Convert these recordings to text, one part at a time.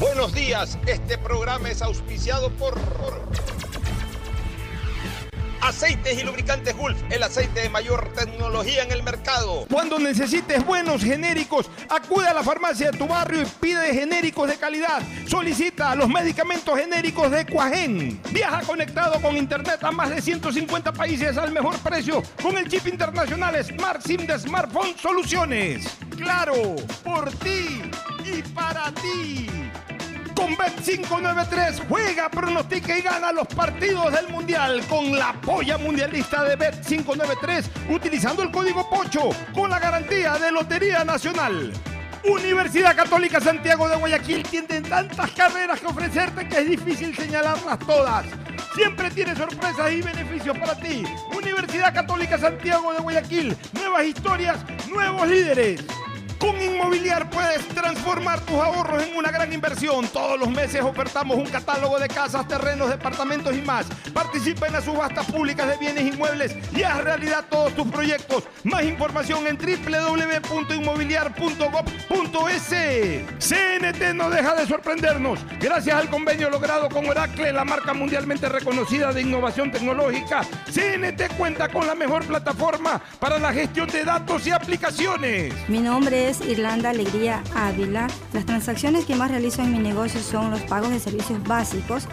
Buenos días, este programa es auspiciado por Aceites y lubricantes Gulf, el aceite de mayor tecnología en el mercado. Cuando necesites buenos genéricos, acude a la farmacia de tu barrio y pide genéricos de calidad. Solicita los medicamentos genéricos de Cuajén. Viaja conectado con internet a más de 150 países al mejor precio con el chip internacional Smart SIM de Smartphone Soluciones. Claro, por ti y para ti. Con Bet593 juega, pronostica y gana los partidos del Mundial con la polla mundialista de Bet593 utilizando el código POCHO con la garantía de Lotería Nacional. Universidad Católica Santiago de Guayaquil tiene tantas carreras que ofrecerte que es difícil señalarlas todas. Siempre tiene sorpresas y beneficios para ti. Universidad Católica Santiago de Guayaquil, nuevas historias, nuevos líderes. Con Inmobiliar puedes transformar tus ahorros en una gran inversión. Todos los meses ofertamos un catálogo de casas, terrenos, departamentos y más. Participa en las subastas públicas de bienes inmuebles y haz realidad todos tus proyectos. Más información en www.inmobiliar.gov.es. CNT no deja de sorprendernos. Gracias al convenio logrado con Oracle, la marca mundialmente reconocida de innovación tecnológica, CNT cuenta con la mejor plataforma para la gestión de datos y aplicaciones. Mi nombre es Irlanda Alegría Ávila. Las transacciones que más realizo en mi negocio son los pagos de servicios básicos.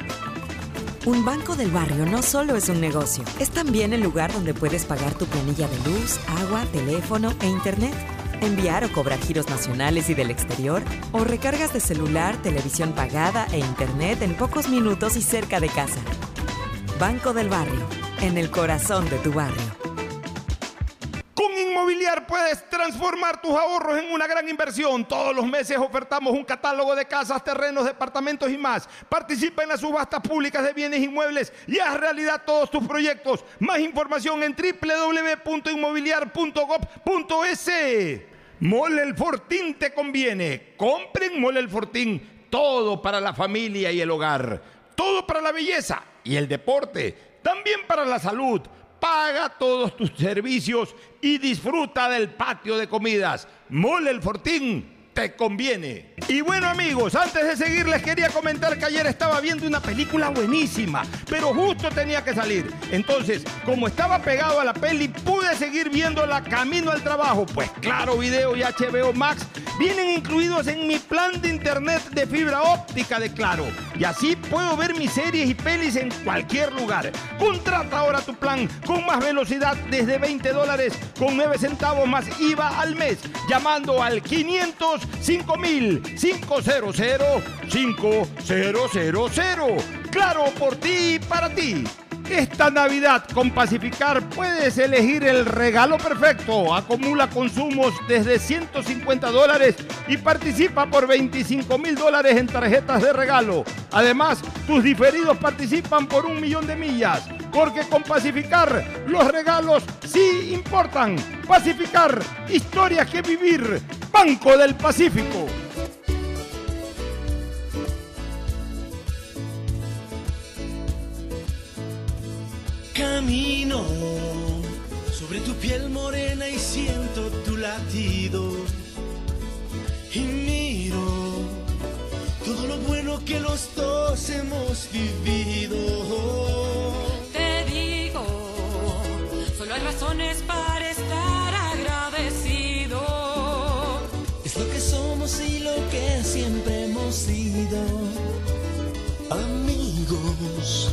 Un banco del barrio no solo es un negocio, es también el lugar donde puedes pagar tu planilla de luz, agua, teléfono e internet, enviar o cobrar giros nacionales y del exterior, o recargas de celular, televisión pagada e internet en pocos minutos y cerca de casa. Banco del barrio, en el corazón de tu barrio. Con Inmobiliar puedes transformar tus ahorros en una gran inversión. Todos los meses ofertamos un catálogo de casas, terrenos, departamentos y más. Participa en las subastas públicas de bienes inmuebles y haz realidad todos tus proyectos. Más información en www.inmobiliar.gov.es. Mole el Fortín te conviene. Compren Mole el Fortín. Todo para la familia y el hogar. Todo para la belleza y el deporte. También para la salud. Paga todos tus servicios y disfruta del patio de comidas. Mole el Fortín te conviene. Y bueno amigos, antes de seguir les quería comentar que ayer estaba viendo una película buenísima, pero justo tenía que salir. Entonces, como estaba pegado a la peli, pude seguir viéndola camino al trabajo. Pues claro, video y HBO Max vienen incluidos en mi plan de internet de fibra óptica de Claro. Y así puedo ver mis series y pelis en cualquier lugar. Contrata ahora tu plan con más velocidad desde 20 dólares con 9 centavos más IVA al mes, llamando al 500 5000 500 5000. Claro, por ti y para ti. Esta Navidad con Pacificar puedes elegir el regalo perfecto. Acumula consumos desde 150 dólares y participa por 25 mil dólares en tarjetas de regalo. Además, tus diferidos participan por un millón de millas. Porque con Pacificar los regalos sí importan. Pacificar, historias que vivir. Banco del Pacífico. Camino sobre tu piel morena y siento tu latido. Y miro todo lo bueno que los dos hemos vivido. Te digo, solo hay razones para estar agradecido. Es lo que somos y lo que sido amigos,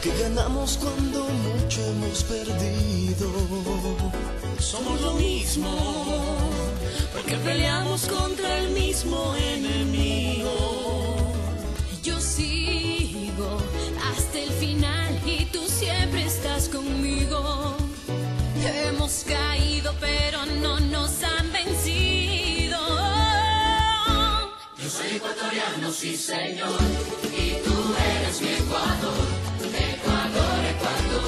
porque ganamos cuando mucho hemos perdido. Somos lo mismo, porque peleamos contra el mismo enemigo. Yo sigo hasta el final y tú siempre estás conmigo. Hemos caído, pero no nos han vencido. Yo soy ecuatoriano, sí señor, y tú eres mi Ecuador.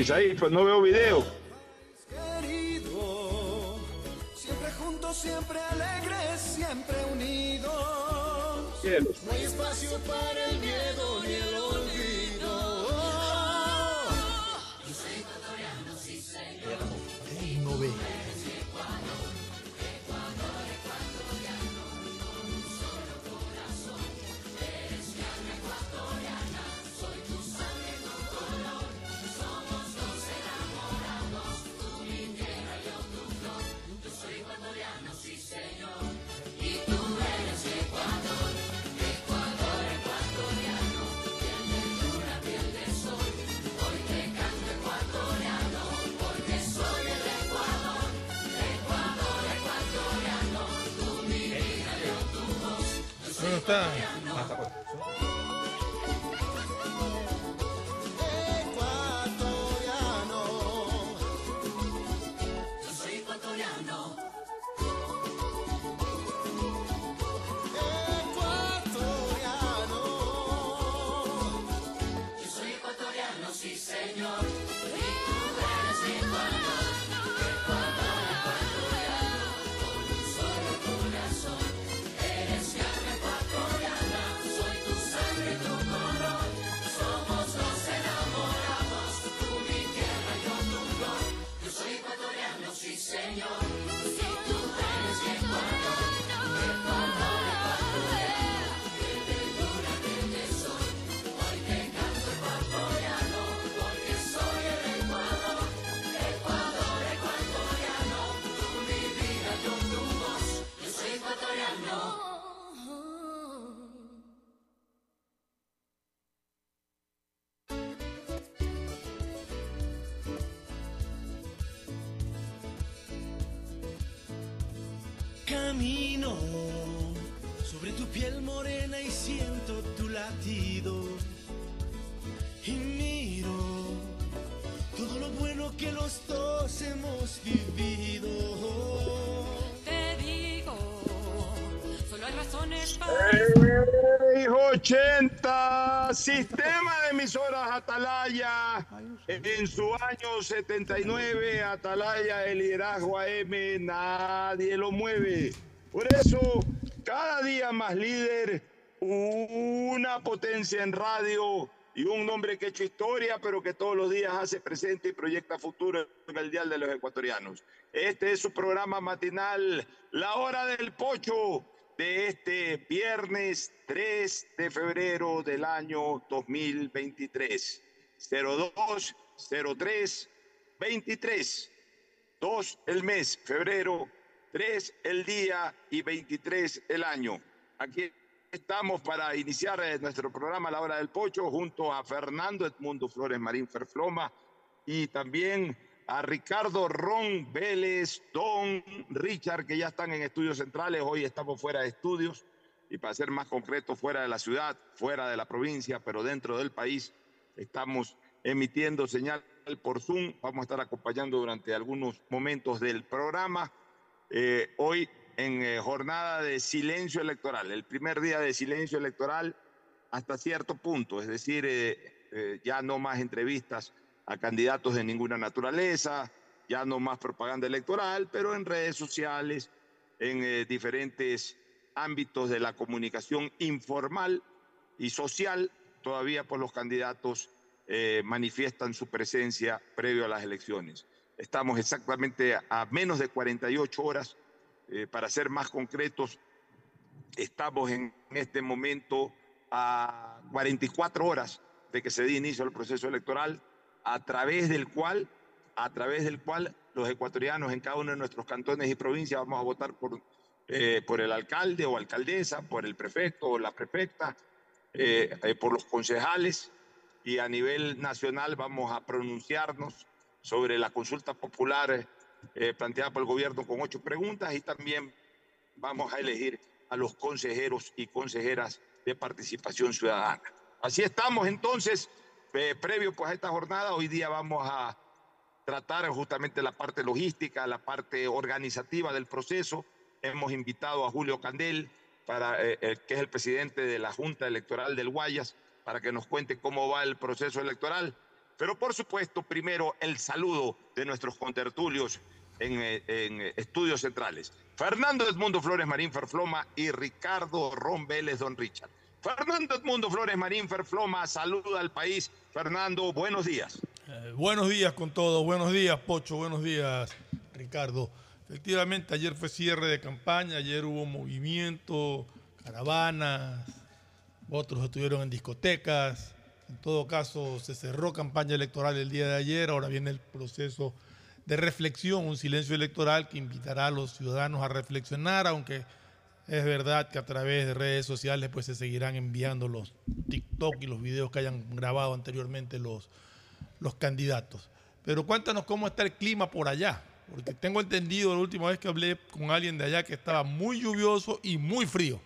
Isaí, pues no veo video. Querido, siempre juntos, siempre alegres, siempre unidos. Cielos. No hay espacio para el miedo No Camino sobre tu piel morena y siento tu latido. Y miro todo lo bueno que los dos hemos vivido. Te digo, solo hay razones para. ¡Ey, 80! Sistema de emisoras Atalaya. En su año 79, Atalaya, el liderazgo AM, nadie lo mueve. Por eso, cada día más líder, una potencia en radio y un nombre que ha hecho historia, pero que todos los días hace presente y proyecta futuro en el Dial de los Ecuatorianos. Este es su programa matinal, La Hora del Pocho, de este viernes 3 de febrero del año 2023. 02 03 23. 2 el mes, febrero, 3 el día y 23 el año. Aquí estamos para iniciar eh, nuestro programa La Hora del Pocho junto a Fernando Edmundo Flores Marín Ferfloma y también a Ricardo Ron Vélez, Don Richard, que ya están en estudios centrales. Hoy estamos fuera de estudios y para ser más concreto, fuera de la ciudad, fuera de la provincia, pero dentro del país, estamos emitiendo señal por Zoom. Vamos a estar acompañando durante algunos momentos del programa. Eh, hoy en eh, jornada de silencio electoral, el primer día de silencio electoral hasta cierto punto, es decir, eh, ya no más entrevistas a candidatos de ninguna naturaleza, ya no más propaganda electoral, pero en redes sociales, en eh, diferentes ámbitos de la comunicación informal y social, todavía por los candidatos eh, manifiestan su presencia previo a las elecciones. Estamos exactamente a menos de 48 horas eh, para ser más concretos, estamos en este momento a 44 horas de que se dé inicio al proceso electoral, a través del cual, a través del cual los ecuatorianos en cada uno de nuestros cantones y provincias vamos a votar por, eh, por el alcalde o alcaldesa, por el prefecto o la prefecta, eh, eh, por los concejales y a nivel nacional vamos a pronunciarnos sobre la consulta popular eh, planteada por el gobierno con ocho preguntas y también vamos a elegir a los consejeros y consejeras de participación ciudadana. Así estamos entonces, eh, previo pues a esta jornada, hoy día vamos a tratar justamente la parte logística, la parte organizativa del proceso. Hemos invitado a Julio Candel, para, eh, eh, que es el presidente de la Junta Electoral del Guayas, para que nos cuente cómo va el proceso electoral. Pero por supuesto, primero el saludo de nuestros contertulios en, en, estudios centrales. Fernando Edmundo Flores Marín Ferfloma y Ricardo Ron Don Richard. Fernando Edmundo Flores Marín Ferfloma saluda al país. Fernando, buenos días. Eh, buenos días con todos, buenos días Pocho, buenos días Ricardo. Efectivamente, ayer fue cierre de campaña, ayer hubo movimiento, caravanas, otros estuvieron en discotecas, en todo caso se cerró campaña electoral el día de ayer, ahora viene el proceso de reflexión, un silencio electoral que invitará a los ciudadanos a reflexionar, aunque es verdad que a través de redes sociales pues se seguirán enviando los TikTok y los videos que hayan grabado anteriormente los, los candidatos. Pero cuéntanos cómo está el clima por allá, porque tengo entendido la última vez que hablé con alguien de allá que estaba muy lluvioso y muy frío.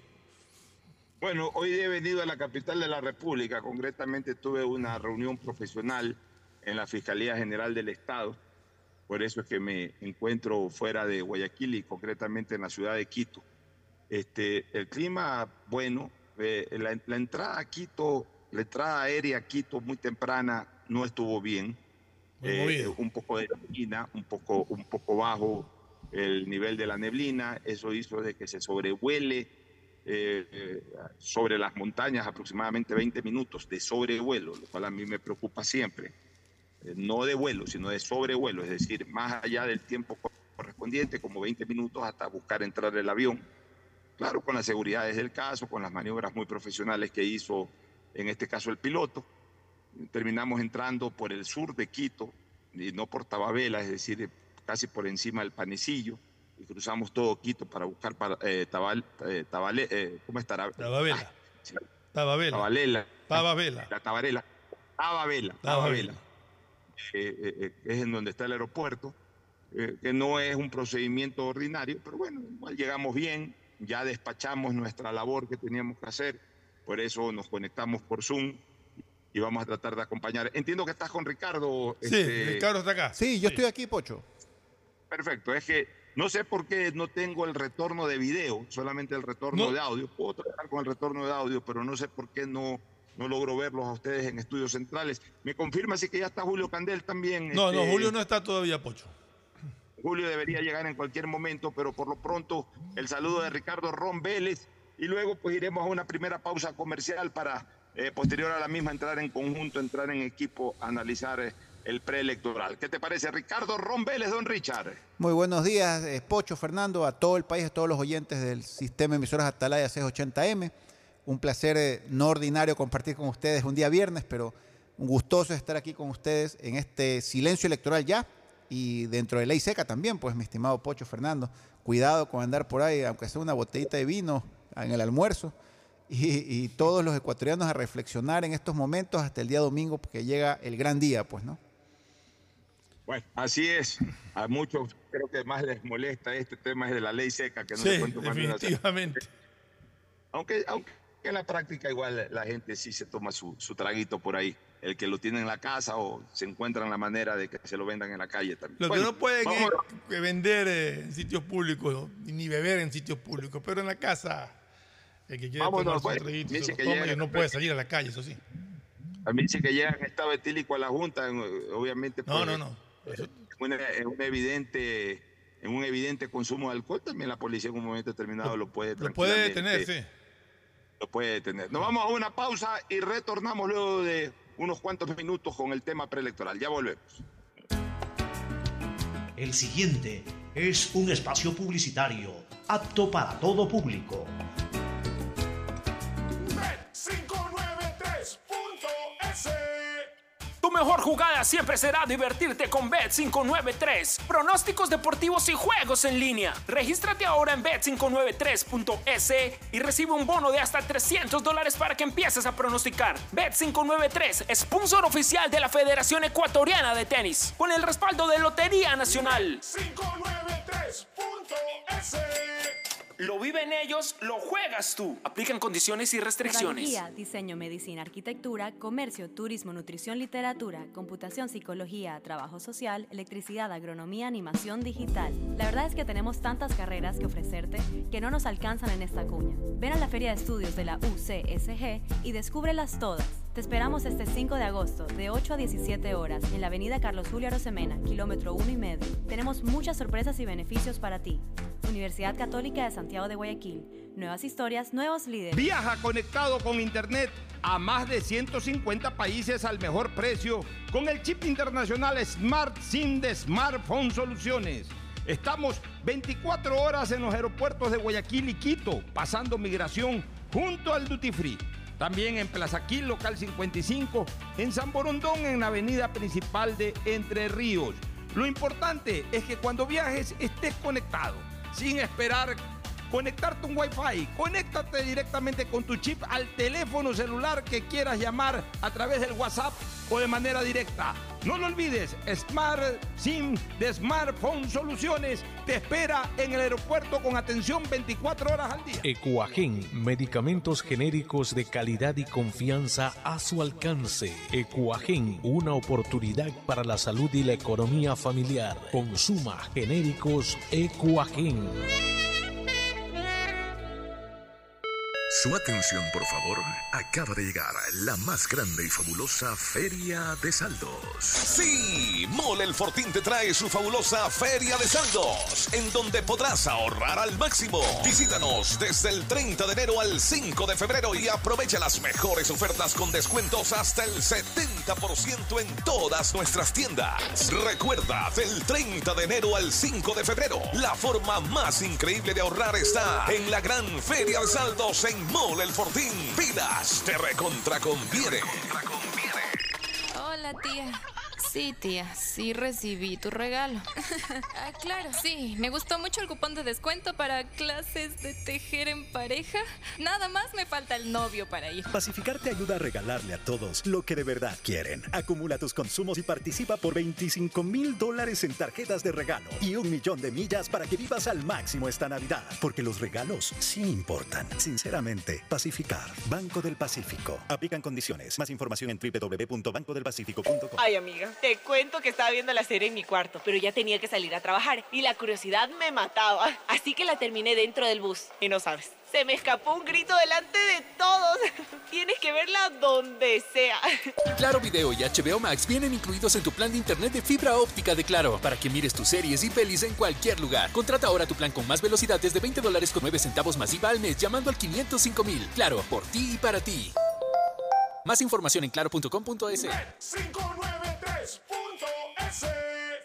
Bueno, hoy he venido a la capital de la República, concretamente tuve una reunión profesional en la Fiscalía General del Estado, por eso es que me encuentro fuera de Guayaquil y concretamente en la ciudad de Quito. Este, el clima, bueno, eh, la, la entrada a Quito, la entrada aérea a Quito muy temprana no estuvo bien. Eh, movido. un poco de neblina, un poco, un poco bajo el nivel de la neblina, eso hizo de que se sobrevuele eh, eh, sobre las montañas aproximadamente 20 minutos de sobrevuelo, lo cual a mí me preocupa siempre. Eh, no de vuelo, sino de sobrevuelo, es decir, más allá del tiempo co- correspondiente, como 20 minutos hasta buscar entrar el avión. Claro, con las seguridades del caso, con las maniobras muy profesionales que hizo en este caso el piloto. Terminamos entrando por el sur de Quito y no por Tababela, es decir, casi por encima del Panecillo y cruzamos todo Quito para buscar para, eh, Tabal, eh, Tabale- eh, ¿cómo estará? Tababela. Ay, sí, Tababela. Tabalela. Tababela. La Tabarela. Tababela. Tababela. Tababela. Eh, eh, es en donde está el aeropuerto, que no es un procedimiento ordinario, pero bueno, igual llegamos bien, ya despachamos nuestra labor que teníamos que hacer, por eso nos conectamos por Zoom y vamos a tratar de acompañar. Entiendo que estás con Ricardo. Sí, este, Ricardo está acá. Sí, yo estoy aquí, Pocho. Perfecto, es que no sé por qué no tengo el retorno de video, solamente el retorno No. de audio. Puedo trabajar con el retorno de audio, pero no sé por qué no, no logro verlos a ustedes en estudios centrales. Me confirma si que ya está Julio Candel también. No, no, este, Julio no está todavía, Pocho. Julio debería llegar en cualquier momento, pero por lo pronto el saludo de Ricardo Ron Vélez y luego pues iremos a una primera pausa comercial para eh, posterior a la misma entrar en conjunto, entrar en equipo, analizar eh, el preelectoral. ¿Qué te parece, Ricardo Ron Vélez, don Richard? Muy buenos días, eh, Pocho, Fernando, a todo el país, a todos los oyentes del sistema de emisoras Atalaya 680M. Un placer eh, no ordinario compartir con ustedes un día viernes, pero un gustoso estar aquí con ustedes en este silencio electoral ya y dentro de ley seca también, pues mi estimado Pocho Fernando. Cuidado con andar por ahí, aunque sea una botellita de vino en el almuerzo y, y todos los ecuatorianos a reflexionar en estos momentos hasta el día domingo, porque llega el gran día, pues, ¿no? Bueno, así es. A muchos creo que más les molesta este tema es de la ley seca, que no Sí, ni una cerveza. definitivamente. Aunque, aunque en la práctica igual la gente sí se toma su, su traguito por ahí. El que lo tiene en la casa o se encuentran la manera de que se lo vendan en la calle también. Lo que Bueno, no pueden es vender eh, en sitios públicos ni beber en sitios públicos, pero en la casa el que quiere Vámonos, tomar su pues. traguito Dice se que toma y no puede salir a la calle, eso sí. A mí sí que llega en estado etílico a la Junta, en- obviamente. No, pues, no, no. En, una- en un evidente, en un evidente consumo de alcohol, también la policía en un momento determinado lo, puede Lo puede detener, sí. Lo puede detener. Nos vamos a una pausa y retornamos luego de unos cuantos minutos con el tema preelectoral. Ya volvemos. El siguiente es un espacio publicitario apto para todo público. Mejor jugada siempre será divertirte con Bet593. Pronósticos deportivos y juegos en línea. Regístrate ahora en Bet593.es y recibe un bono de hasta 300 dólares para que empieces a pronosticar. Bet593, sponsor oficial de la Federación Ecuatoriana de Tenis, con el respaldo de Lotería Nacional. 593.es Lo viven ellos, lo juegas tú. Aplican condiciones y restricciones. Pedagogía, diseño, medicina, arquitectura, comercio, turismo, nutrición, literatura, computación, psicología, trabajo social, electricidad, agronomía, animación digital. La verdad es que tenemos tantas carreras que ofrecerte que no nos alcanzan en esta cuña. Ven a la Feria de Estudios de la UCSG y descúbrelas todas. Te esperamos este 5 de agosto, de 8 a 17 horas, en la avenida Carlos Julio Arosemena, kilómetro 1 y medio. Tenemos muchas sorpresas y beneficios para ti. Universidad Católica de Santiago de Guayaquil. Nuevas historias, nuevos líderes. Viaja conectado con Internet a más de 150 países al mejor precio con el chip internacional Smart SIM de Smartphone Soluciones. Estamos 24 horas en los aeropuertos de Guayaquil y Quito, pasando migración junto al Duty Free. También en Plaza Quil, local 55, en San Borondón, en la avenida principal de Entre Ríos. Lo importante es que cuando viajes estés conectado, sin esperar conectarte un Wi-Fi. Conéctate directamente con tu chip al teléfono celular que quieras llamar a través del WhatsApp o de manera directa. No lo olvides, Smart SIM de Smartphone Soluciones te espera en el aeropuerto con atención 24 horas al día. Ecuagen, medicamentos genéricos de calidad y confianza a su alcance. Ecuagen, una oportunidad para la salud y la economía familiar. Consuma genéricos Ecuagen. Su atención, por favor. Acaba de llegar la más grande y fabulosa Feria de Saldos. Sí, Mole el Fortín te trae su fabulosa Feria de Saldos, en donde podrás ahorrar al máximo. Visítanos desde el 30 de enero al 5 de febrero y aprovecha las mejores ofertas con descuentos hasta el 70% en todas nuestras tiendas. Recuerda, del 30 de enero al 5 de febrero, la forma más increíble de ahorrar está en la gran Feria de Saldos en Mole el Fortín. Pilas, te recontra conviene. Hola, tía. Sí, tía, sí recibí tu regalo. ah, claro. Sí, me gustó mucho el cupón de descuento para clases de tejer en pareja. Nada más me falta el novio para ir. Pacificar te ayuda a regalarle a todos lo que de verdad quieren. Acumula tus consumos y participa por 25 mil dólares en tarjetas de regalo y un millón de millas para que vivas al máximo esta Navidad. Porque los regalos sí importan. Sinceramente, Pacificar. Banco del Pacífico. Aplican condiciones. Más información en www.bancodelpacifico.com. Ay, amiga, te cuento que estaba viendo la serie en mi cuarto, pero ya tenía que salir a trabajar y la curiosidad me mataba. Así que la terminé dentro del bus. Y no sabes, se me escapó un grito delante de todos. Tienes que verla donde sea. Claro Video y HBO Max vienen incluidos en tu plan de internet de fibra óptica de Claro para que mires tus series y pelis en cualquier lugar. Contrata ahora tu plan con más velocidad desde 20 dólares con 9 centavos más IVA al mes llamando al 505 mil. Claro, por ti y para ti. Más información en claro.com.es. 593.es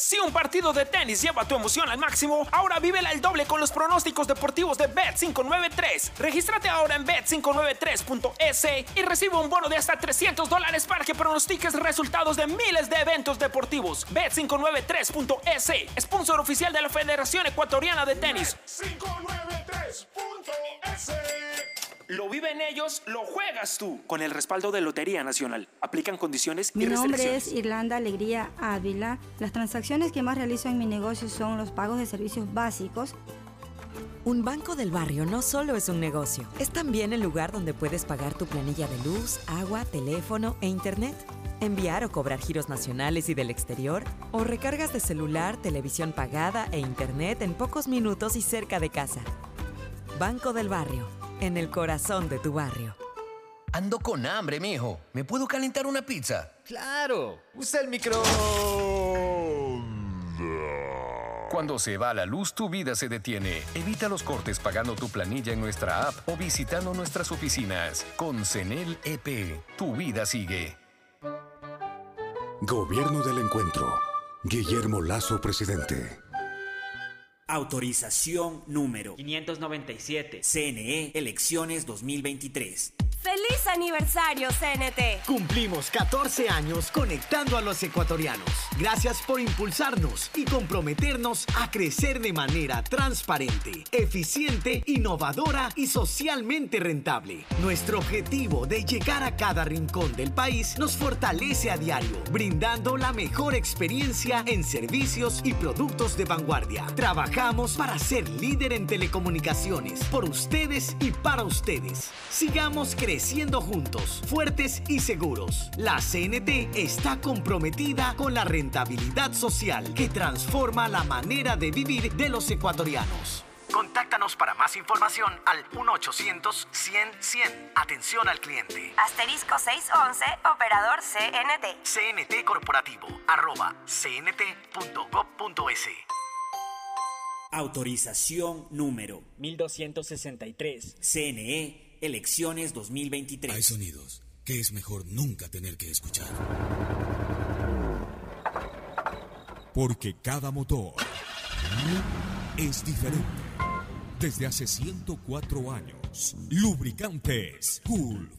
Si un partido de tenis lleva tu emoción al máximo, ahora vívela el doble con los pronósticos deportivos de Bet593. Regístrate ahora en bet593.es y recibe un bono de hasta 300 dólares para que pronostiques resultados de miles de eventos deportivos. Bet593.es, sponsor oficial de la Federación Ecuatoriana de Tenis. 593.es Lo viven ellos, lo juegas tú. Con el respaldo de Lotería Nacional. Aplican condiciones y Mi nombre es Irlanda Alegría Ávila. Las transacciones que más realizo en mi negocio son los pagos de servicios básicos. Un banco del barrio no solo es un negocio, es también el lugar donde puedes pagar tu planilla de luz, agua, teléfono e internet, enviar o cobrar giros nacionales y del exterior, o recargas de celular, televisión pagada e internet en pocos minutos y cerca de casa. Banco del barrio, en el corazón de tu barrio. Ando con hambre, mijo. ¿Me puedo calentar una pizza? Claro, usa el micro. Cuando se va la luz, tu vida se detiene. Evita los cortes pagando tu planilla en nuestra app o visitando nuestras oficinas. Con CENEL EP, tu vida sigue. Gobierno del Encuentro. Guillermo Lazo, presidente. Autorización número 597. CNE Elecciones 2023. ¡Feliz aniversario, CNT! Cumplimos 14 años conectando a los ecuatorianos. Gracias por impulsarnos y comprometernos a crecer de manera transparente, eficiente, innovadora y socialmente rentable. Nuestro objetivo de llegar a cada rincón del país nos fortalece a diario, brindando la mejor experiencia en servicios y productos de vanguardia. Trabajamos para ser líder en telecomunicaciones, por ustedes y para ustedes. Sigamos creciendo juntos, fuertes y seguros. La CNT está comprometida con la rentabilidad social que transforma la manera de vivir de los ecuatorianos. Contáctanos para más información al 1-800-100-100. Atención al cliente. Asterisco 611, operador CNT. CNT Corporativo, arroba cnt.gov.es. Autorización número 1263. CNE Elecciones 2023. Hay sonidos que es mejor nunca tener que escuchar. Porque cada motor es diferente. Desde hace 104 años, Lubricantes Gulf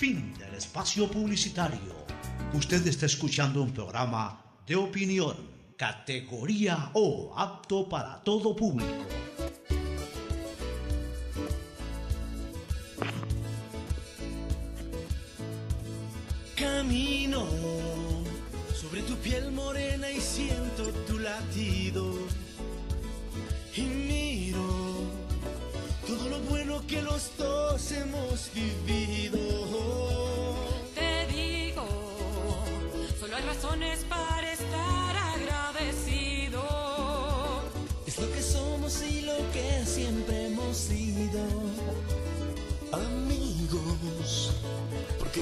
Fin del espacio publicitario. Usted está escuchando un programa de opinión, categoría O, apto para todo público. Camino sobre tu piel morena y siento tu latido. Y miro todo lo bueno que los dos hemos vivido.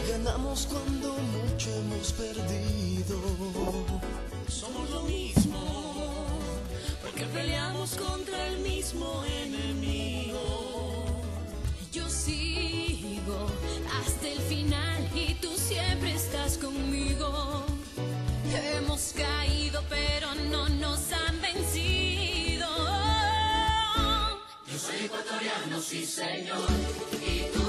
Ganamos cuando mucho hemos perdido. Somos lo mismo, porque peleamos contra el mismo enemigo. Yo sigo hasta el final y tú siempre estás conmigo. Hemos caído, pero no nos han vencido. Yo soy ecuatoriano, sí señor. Y tú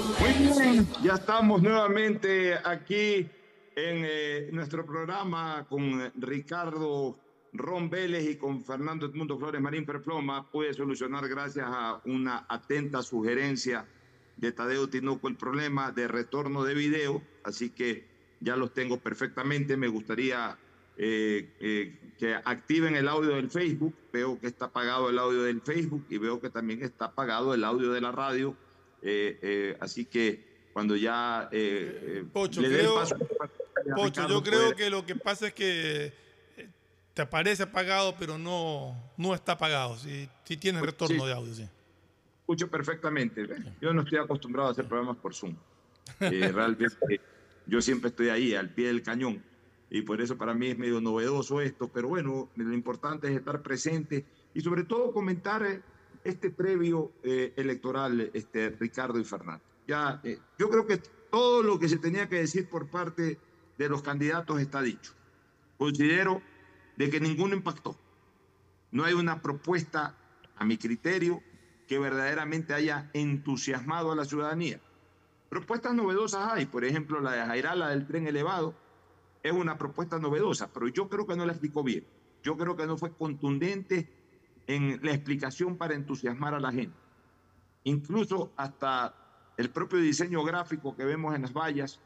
ya estamos nuevamente aquí en eh, nuestro programa con Ricardo Ron Vélez y con Fernando Edmundo Flores Marín Perploma. Pude solucionar gracias a una atenta sugerencia de Tadeo Tinoco el problema de retorno de video, así que ya los tengo perfectamente. Me gustaría eh, eh, que activen el audio del Facebook. Veo que está apagado el audio del Facebook y veo que también está apagado el audio de la radio. Eh, eh, así que cuando ya eh, Pocho, le creo, paso Pocho, Ricardo, yo creo que lo que pasa es que te aparece apagado, pero no, no está apagado. Sí, sí tiene retorno sí. de audio, sí. escucho perfectamente. Yo no estoy acostumbrado a hacer programas por Zoom. Eh, realmente yo siempre estoy ahí, al pie del cañón. Y por eso para mí es medio novedoso esto. Pero bueno, lo importante es estar presente y sobre todo comentar este previo eh, electoral, este, Ricardo y Fernando. Ya, eh, yo creo que todo lo que se tenía que decir por parte de los candidatos está dicho. Considero de que ninguno impactó. No hay una propuesta, a mi criterio, que verdaderamente haya entusiasmado a la ciudadanía. Propuestas novedosas hay, por ejemplo, la de Jairala del tren elevado es una propuesta novedosa, pero yo creo que no la explicó bien. Yo creo que no fue contundente en la explicación para entusiasmar a la gente. Incluso hasta el propio diseño gráfico que vemos en las vallas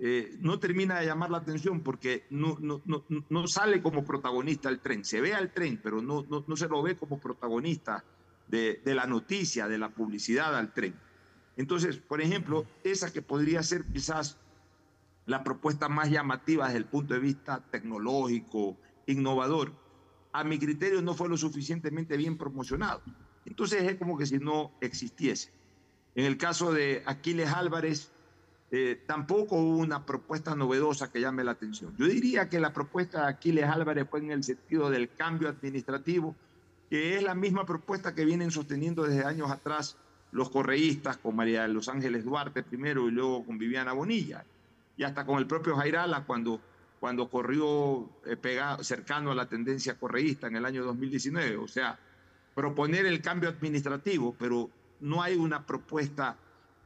eh, no termina de llamar la atención porque no, no, no, no, sale como protagonista el tren. Se ve al tren, pero no, no, se lo ve como protagonista de, de la noticia, de la publicidad al tren. Entonces, por ejemplo, esa que podría ser quizás la propuesta más llamativa desde el punto de vista tecnológico, innovador, a mi criterio no fue lo suficientemente bien promocionado. Entonces es como que si no existiese. En el caso de Aquiles Álvarez, eh, tampoco hubo una propuesta novedosa que llame la atención. Yo diría que la propuesta de Aquiles Álvarez fue en el sentido del cambio administrativo, que es la misma propuesta que vienen sosteniendo desde años atrás los correístas, con María de los Ángeles Duarte primero y luego con Viviana Bonilla, y hasta con el propio Jairala cuando, cuando corrió eh, pegado, cercano a la tendencia correísta en el año 2019. O sea, proponer el cambio administrativo, pero no hay una propuesta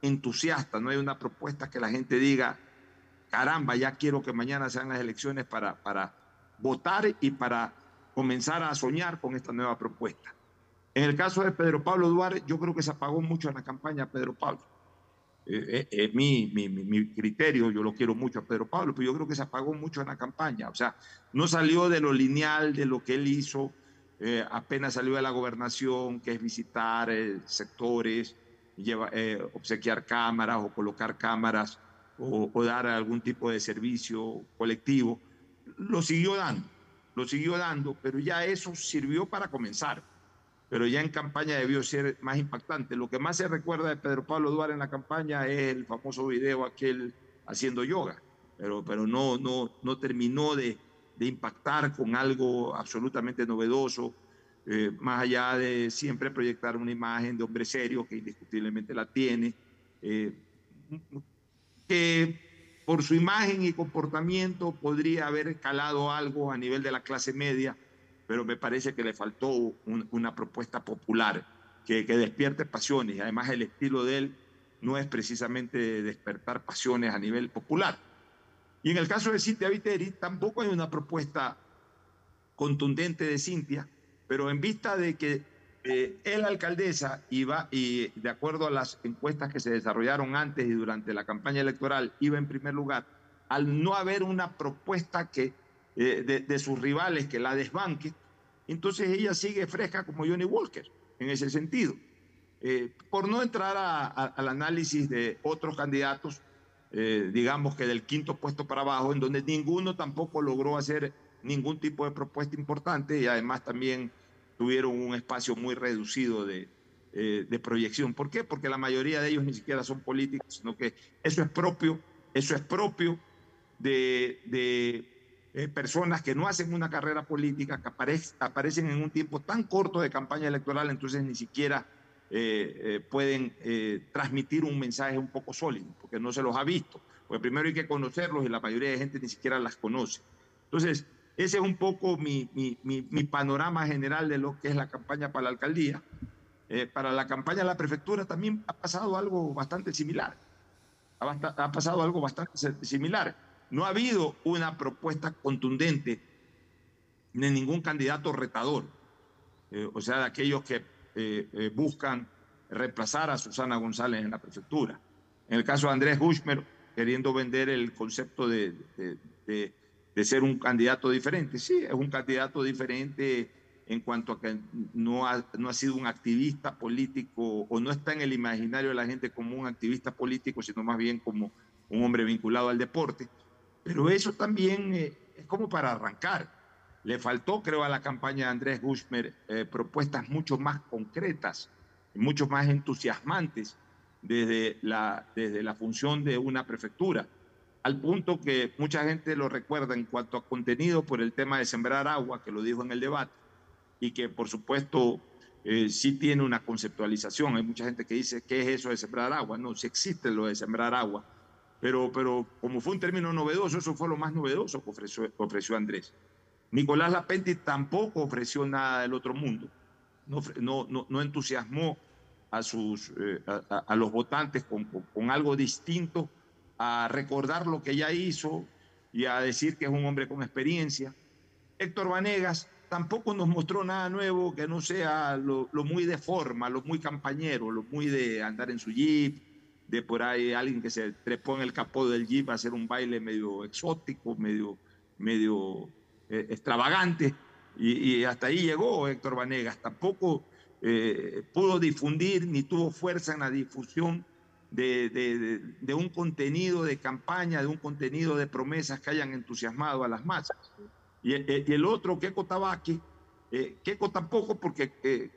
entusiasta, no hay una propuesta que la gente diga, caramba, ya quiero que mañana sean las elecciones para, para votar y para comenzar a soñar con esta nueva propuesta. En el caso de Pedro Pablo Duarte, yo creo que se apagó mucho en la campaña Pedro Pablo. Eh, eh, mi, mi, mi, criterio, yo lo quiero mucho a Pedro Pablo, pero yo creo que se apagó mucho en la campaña. O sea, no salió de lo lineal, de lo que él hizo, eh, apenas salió de la gobernación, que es visitar sectores, lleva, obsequiar cámaras o colocar cámaras o, o dar algún tipo de servicio colectivo. Lo siguió dando, lo siguió dando, pero ya eso sirvió para comenzar pero ya en campaña debió ser más impactante. Lo que más se recuerda de Pedro Pablo Duarte en la campaña es el famoso video aquel haciendo yoga, pero, pero no, no, no terminó de, de impactar con algo absolutamente novedoso, eh, más allá de siempre proyectar una imagen de hombre serio, que indiscutiblemente la tiene, eh, que por su imagen y comportamiento podría haber escalado algo a nivel de la clase media, pero me parece que le faltó un, una propuesta popular que, despierte pasiones. Además, el estilo de él no es precisamente despertar pasiones a nivel popular. Y en el caso de Cintia Viteri, tampoco hay una propuesta contundente de Cintia, pero en vista de que eh, la alcaldesa iba, y de acuerdo a las encuestas que se desarrollaron antes y durante la campaña electoral, iba en primer lugar, al no haber una propuesta que eh, de, sus rivales que la desbanque, entonces ella sigue fresca como Johnny Walker en ese sentido. Eh, por no entrar a, al análisis de otros candidatos, eh, digamos que del quinto puesto para abajo, en donde ninguno tampoco logró hacer ningún tipo de propuesta importante y además también tuvieron un espacio muy reducido de, de proyección. ¿Por qué? Porque la mayoría de ellos ni siquiera son políticos, sino que eso es propio, eso es propio de eh, personas que no hacen una carrera política, que aparec aparecen en un tiempo tan corto de campaña electoral, entonces ni siquiera eh, eh, pueden transmitir un mensaje un poco sólido, porque no se los ha visto. Porque primero hay que conocerlos y la mayoría de gente ni siquiera las conoce. Entonces, ese es un poco mi, mi, mi, mi panorama general de lo que es la campaña para la alcaldía. para la campaña de la prefectura también ha pasado algo bastante similar. Ha, ha pasado algo bastante similar no ha habido una propuesta contundente de ningún candidato retador, eh, o sea, de aquellos que eh, eh, buscan reemplazar a Susana González en la prefectura. En el caso de Andrés Bushmer, queriendo vender el concepto de, de, de, de, ser un candidato diferente. Sí, es un candidato diferente en cuanto a que no ha, no ha sido un activista político o no está en el imaginario de la gente como un activista político, sino más bien como un hombre vinculado al deporte. Pero eso también eh, es como para arrancar. Le faltó, creo, a la campaña de Andrés Bushmer eh, propuestas mucho más concretas mucho más entusiasmantes desde la, desde la función de una prefectura, al punto que mucha gente lo recuerda en cuanto a contenido por el tema de sembrar agua, que lo dijo en el debate, y que por supuesto eh, sí tiene una conceptualización. Hay mucha gente que dice, ¿qué es eso de sembrar agua? No, sí existe lo de sembrar agua, pero, pero como fue un término novedoso, eso fue lo más novedoso que ofreció, ofreció Andrés. Nicolás Lapenti tampoco ofreció nada del otro mundo, no, no, no, no entusiasmó a, sus, eh, a, a, los votantes con, con, con algo distinto a recordar lo que ya hizo y a decir que es un hombre con experiencia. Héctor Vanegas tampoco nos mostró nada nuevo que no sea lo, lo, muy de forma, lo muy campañero, lo muy de andar en su jeep, de por ahí alguien que se trepó en el capó del jeep a hacer un baile medio exótico, medio, medio eh, extravagante. Y, hasta ahí llegó Héctor Vanegas. Tampoco eh, pudo difundir ni tuvo fuerza en la difusión de, de, de, un contenido de campaña, de un contenido de promesas que hayan entusiasmado a las masas. Y, y el otro, Keiko Tabaqui, eh, tampoco, porque eh,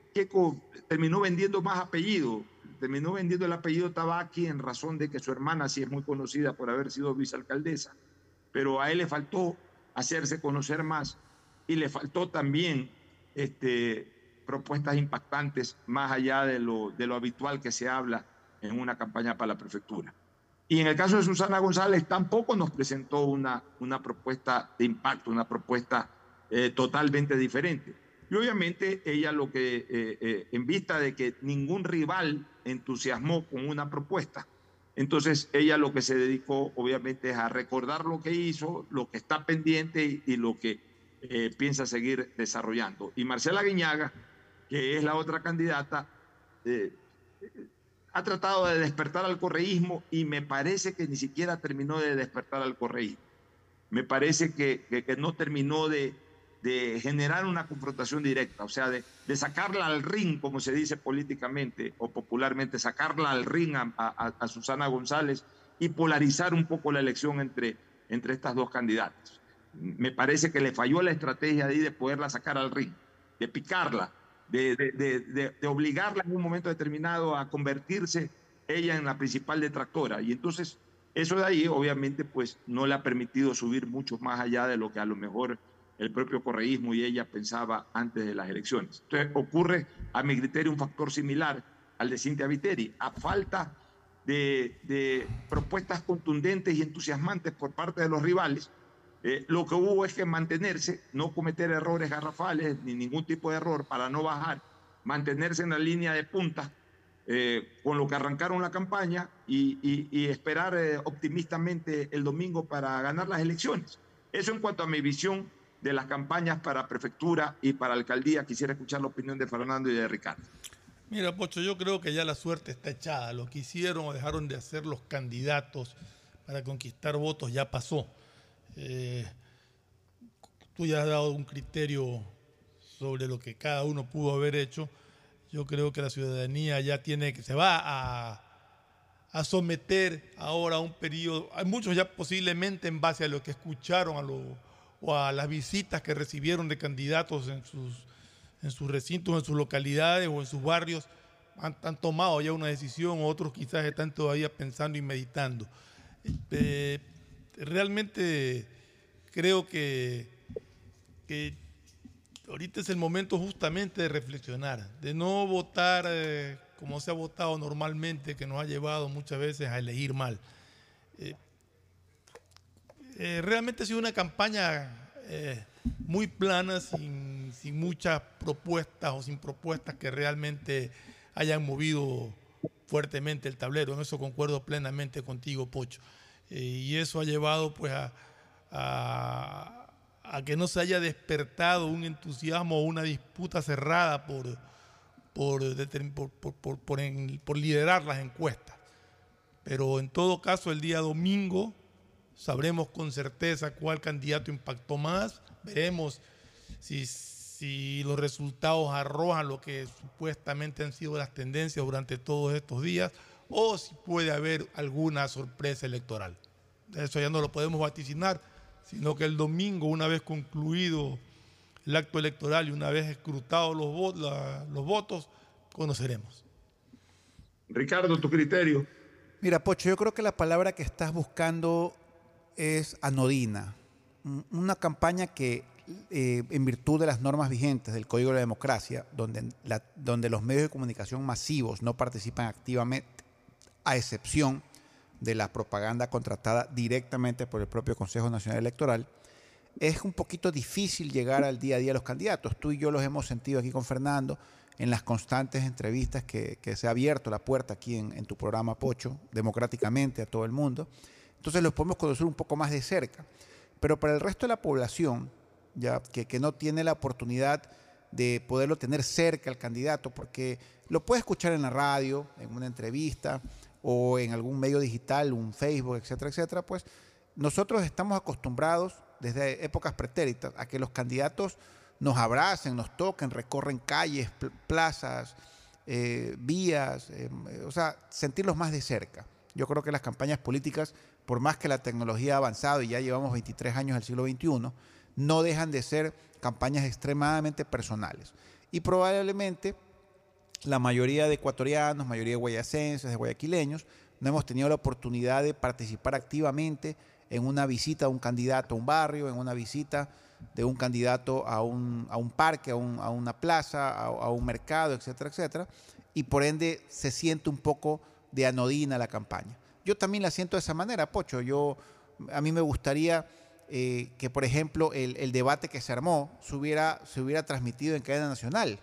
terminó vendiendo más apellido, terminó vendiendo el apellido Tabaqui en razón de que su hermana sí es muy conocida por haber sido vicealcaldesa, pero a él le faltó hacerse conocer más y le faltó también este, propuestas impactantes más allá de lo, de lo habitual que se habla en una campaña para la prefectura. Y en el caso de Susana González tampoco nos presentó una, una propuesta de impacto, una propuesta eh, totalmente diferente. Y obviamente ella lo que, eh, eh, en vista de que ningún rival entusiasmó con una propuesta, entonces ella lo que se dedicó obviamente es a recordar lo que hizo, lo que está pendiente y, lo que eh, piensa seguir desarrollando. Y Marcela Guiñaga, que es la otra candidata, eh, ha tratado de despertar al correísmo y me parece que ni siquiera terminó de despertar al correísmo. Me parece que, que, que no terminó de, de, generar una confrontación directa, o sea, de, sacarla al ring, como se dice políticamente o popularmente, sacarla al ring a, a, Susana González y polarizar un poco la elección entre, entre estas dos candidatas. Me parece que le falló la estrategia de, de poderla sacar al ring, de picarla, de, de, de, obligarla en un momento determinado a convertirse ella en la principal detractora. Y entonces eso de ahí obviamente pues no le ha permitido subir mucho más allá de lo que a lo mejor el propio correísmo y ella pensaba antes de las elecciones. Entonces ocurre a mi criterio un factor similar al de Cintia Viteri, a falta de, propuestas contundentes y entusiasmantes por parte de los rivales, eh, lo que hubo es que mantenerse, no cometer errores garrafales ni ningún tipo de error para no bajar, mantenerse en la línea de punta eh, con lo que arrancaron la campaña y esperar eh, optimistamente el domingo para ganar las elecciones. Eso en cuanto a mi visión de las campañas para prefectura y para alcaldía. Quisiera escuchar la opinión de Fernando y de Ricardo. Mira, Pocho, yo creo que ya la suerte está echada. Lo que hicieron o dejaron de hacer los candidatos para conquistar votos ya pasó. Eh, tú ya has dado un criterio sobre lo que cada uno pudo haber hecho. Yo creo que la ciudadanía ya tiene que se va a, a someter ahora a un periodo. Hay muchos ya posiblemente en base a lo que escucharon a lo, o a las visitas que recibieron de candidatos en sus, en sus recintos, en sus localidades o en sus barrios, han, tomado ya una decisión, otros quizás están todavía pensando y meditando. Este, realmente creo que, que, ahorita es el momento justamente de reflexionar, de no votar eh, como se ha votado normalmente, que nos ha llevado muchas veces a elegir mal. Eh, realmente ha sido una campaña eh, muy plana, sin, muchas propuestas o sin propuestas que realmente hayan movido fuertemente el tablero. En eso concuerdo plenamente contigo, Pocho. Eh, y eso ha llevado pues a, que no se haya despertado un entusiasmo o una disputa cerrada por liderar las encuestas. Pero en todo caso, el día domingo sabremos con certeza cuál candidato impactó más, veremos si, si, los resultados arrojan lo que supuestamente han sido las tendencias durante todos estos días o si puede haber alguna sorpresa electoral. Eso ya no lo podemos vaticinar, sino que el domingo, una vez concluido el acto electoral y una vez escrutados los, los votos, conoceremos. Ricardo, tu criterio. Mira, Pocho, yo creo que la palabra que estás buscando es anodina. Una campaña que, eh, en virtud de las normas vigentes del Código de la Democracia, donde, donde los medios de comunicación masivos no participan activamente, a excepción de la propaganda contratada directamente por el propio Consejo Nacional Electoral, es un poquito difícil llegar al día a día de los candidatos. Tú y yo los hemos sentido aquí con Fernando en las constantes entrevistas que, que se ha abierto la puerta aquí en, en tu programa Pocho, democráticamente a todo el mundo. Entonces los podemos conocer un poco más de cerca. Pero para el resto de la población, ya que, no tiene la oportunidad de poderlo tener cerca al candidato, porque lo puede escuchar en la radio, en una entrevista o en algún medio digital, un Facebook, etcétera, etcétera, pues nosotros estamos acostumbrados desde épocas pretéritas a que los candidatos nos abracen, nos toquen, recorren calles, pl- plazas, eh, vías, eh, o sea, sentirlos más de cerca. Yo creo que las campañas políticas, por más que la tecnología ha avanzado y ya llevamos 23 años del siglo XXI, no dejan de ser campañas extremadamente personales. Y probablemente la mayoría de ecuatorianos, mayoría de guayacenses, de guayaquileños, no hemos tenido la oportunidad de participar activamente en una visita a un candidato a un barrio, en una visita de un candidato a un, parque, a una plaza, a, a un mercado, etcétera, etcétera. Y por ende se siente un poco de anodina la campaña. Yo también la siento de esa manera, Pocho. Yo, a mí me gustaría eh, que, por ejemplo, el, debate que se armó se hubiera, se hubiera transmitido en cadena nacional.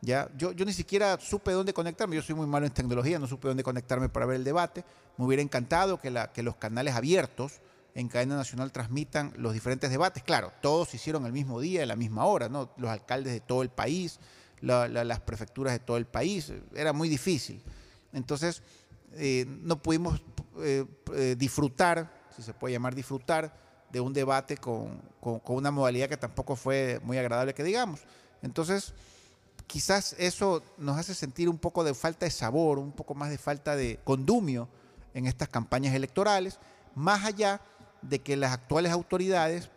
¿ya? Yo, yo ni siquiera supe dónde conectarme, yo soy muy malo en tecnología, no supe dónde conectarme para ver el debate. Me hubiera encantado que, la, que los canales abiertos en cadena nacional transmitan los diferentes debates. Claro, todos se hicieron el mismo día, a la misma hora, ¿no? los alcaldes de todo el país, la- la- las prefecturas de todo el país, era muy difícil. Entonces, eh, no pudimos eh, eh, disfrutar, si se puede llamar disfrutar, de un debate con, una modalidad que tampoco fue muy agradable que digamos. Entonces, quizás eso nos hace sentir un poco de falta de sabor, un poco más de falta de condumio en estas campañas electorales, más allá de que las actuales autoridades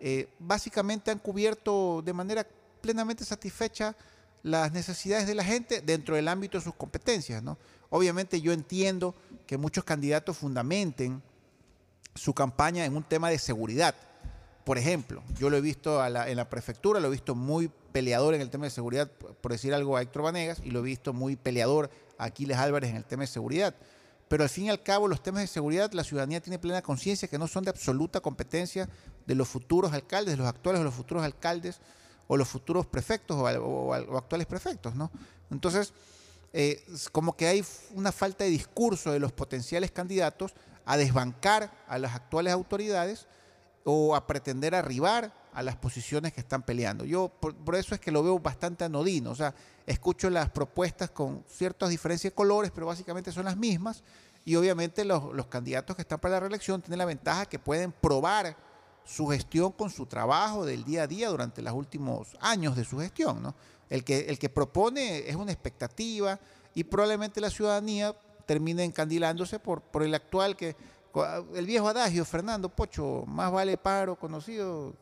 eh, básicamente han cubierto de manera plenamente satisfecha las necesidades de la gente dentro del ámbito de sus competencias. ¿no? Obviamente yo entiendo que muchos candidatos fundamenten su campaña en un tema de seguridad. Por ejemplo, yo lo he visto en la prefectura, lo he visto muy peleador en el tema de seguridad, por decir algo a Héctor Vanegas, y lo he visto muy peleador a Aquiles Álvarez en el tema de seguridad. Pero al fin y al cabo, los temas de seguridad, la ciudadanía tiene plena conciencia que no son de absoluta competencia de los futuros alcaldes, de los actuales o los futuros alcaldes, o los futuros prefectos o, o actuales prefectos, ¿no? Entonces, eh, como que hay una falta de discurso de los potenciales candidatos a desbancar a las actuales autoridades o a pretender arribar a las posiciones que están peleando. Yo por, por eso es que lo veo bastante anodino, o sea, escucho las propuestas con ciertas diferencias de colores, pero básicamente son las mismas, y obviamente los, los candidatos que están para la reelección tienen la ventaja que pueden probar su gestión con su trabajo del día a día durante los últimos años de su gestión. ¿no? El, que, el que propone es una expectativa y probablemente la ciudadanía termine encandilándose por, por el actual que el viejo adagio, Fernando Pocho, más vale pájaro conocido,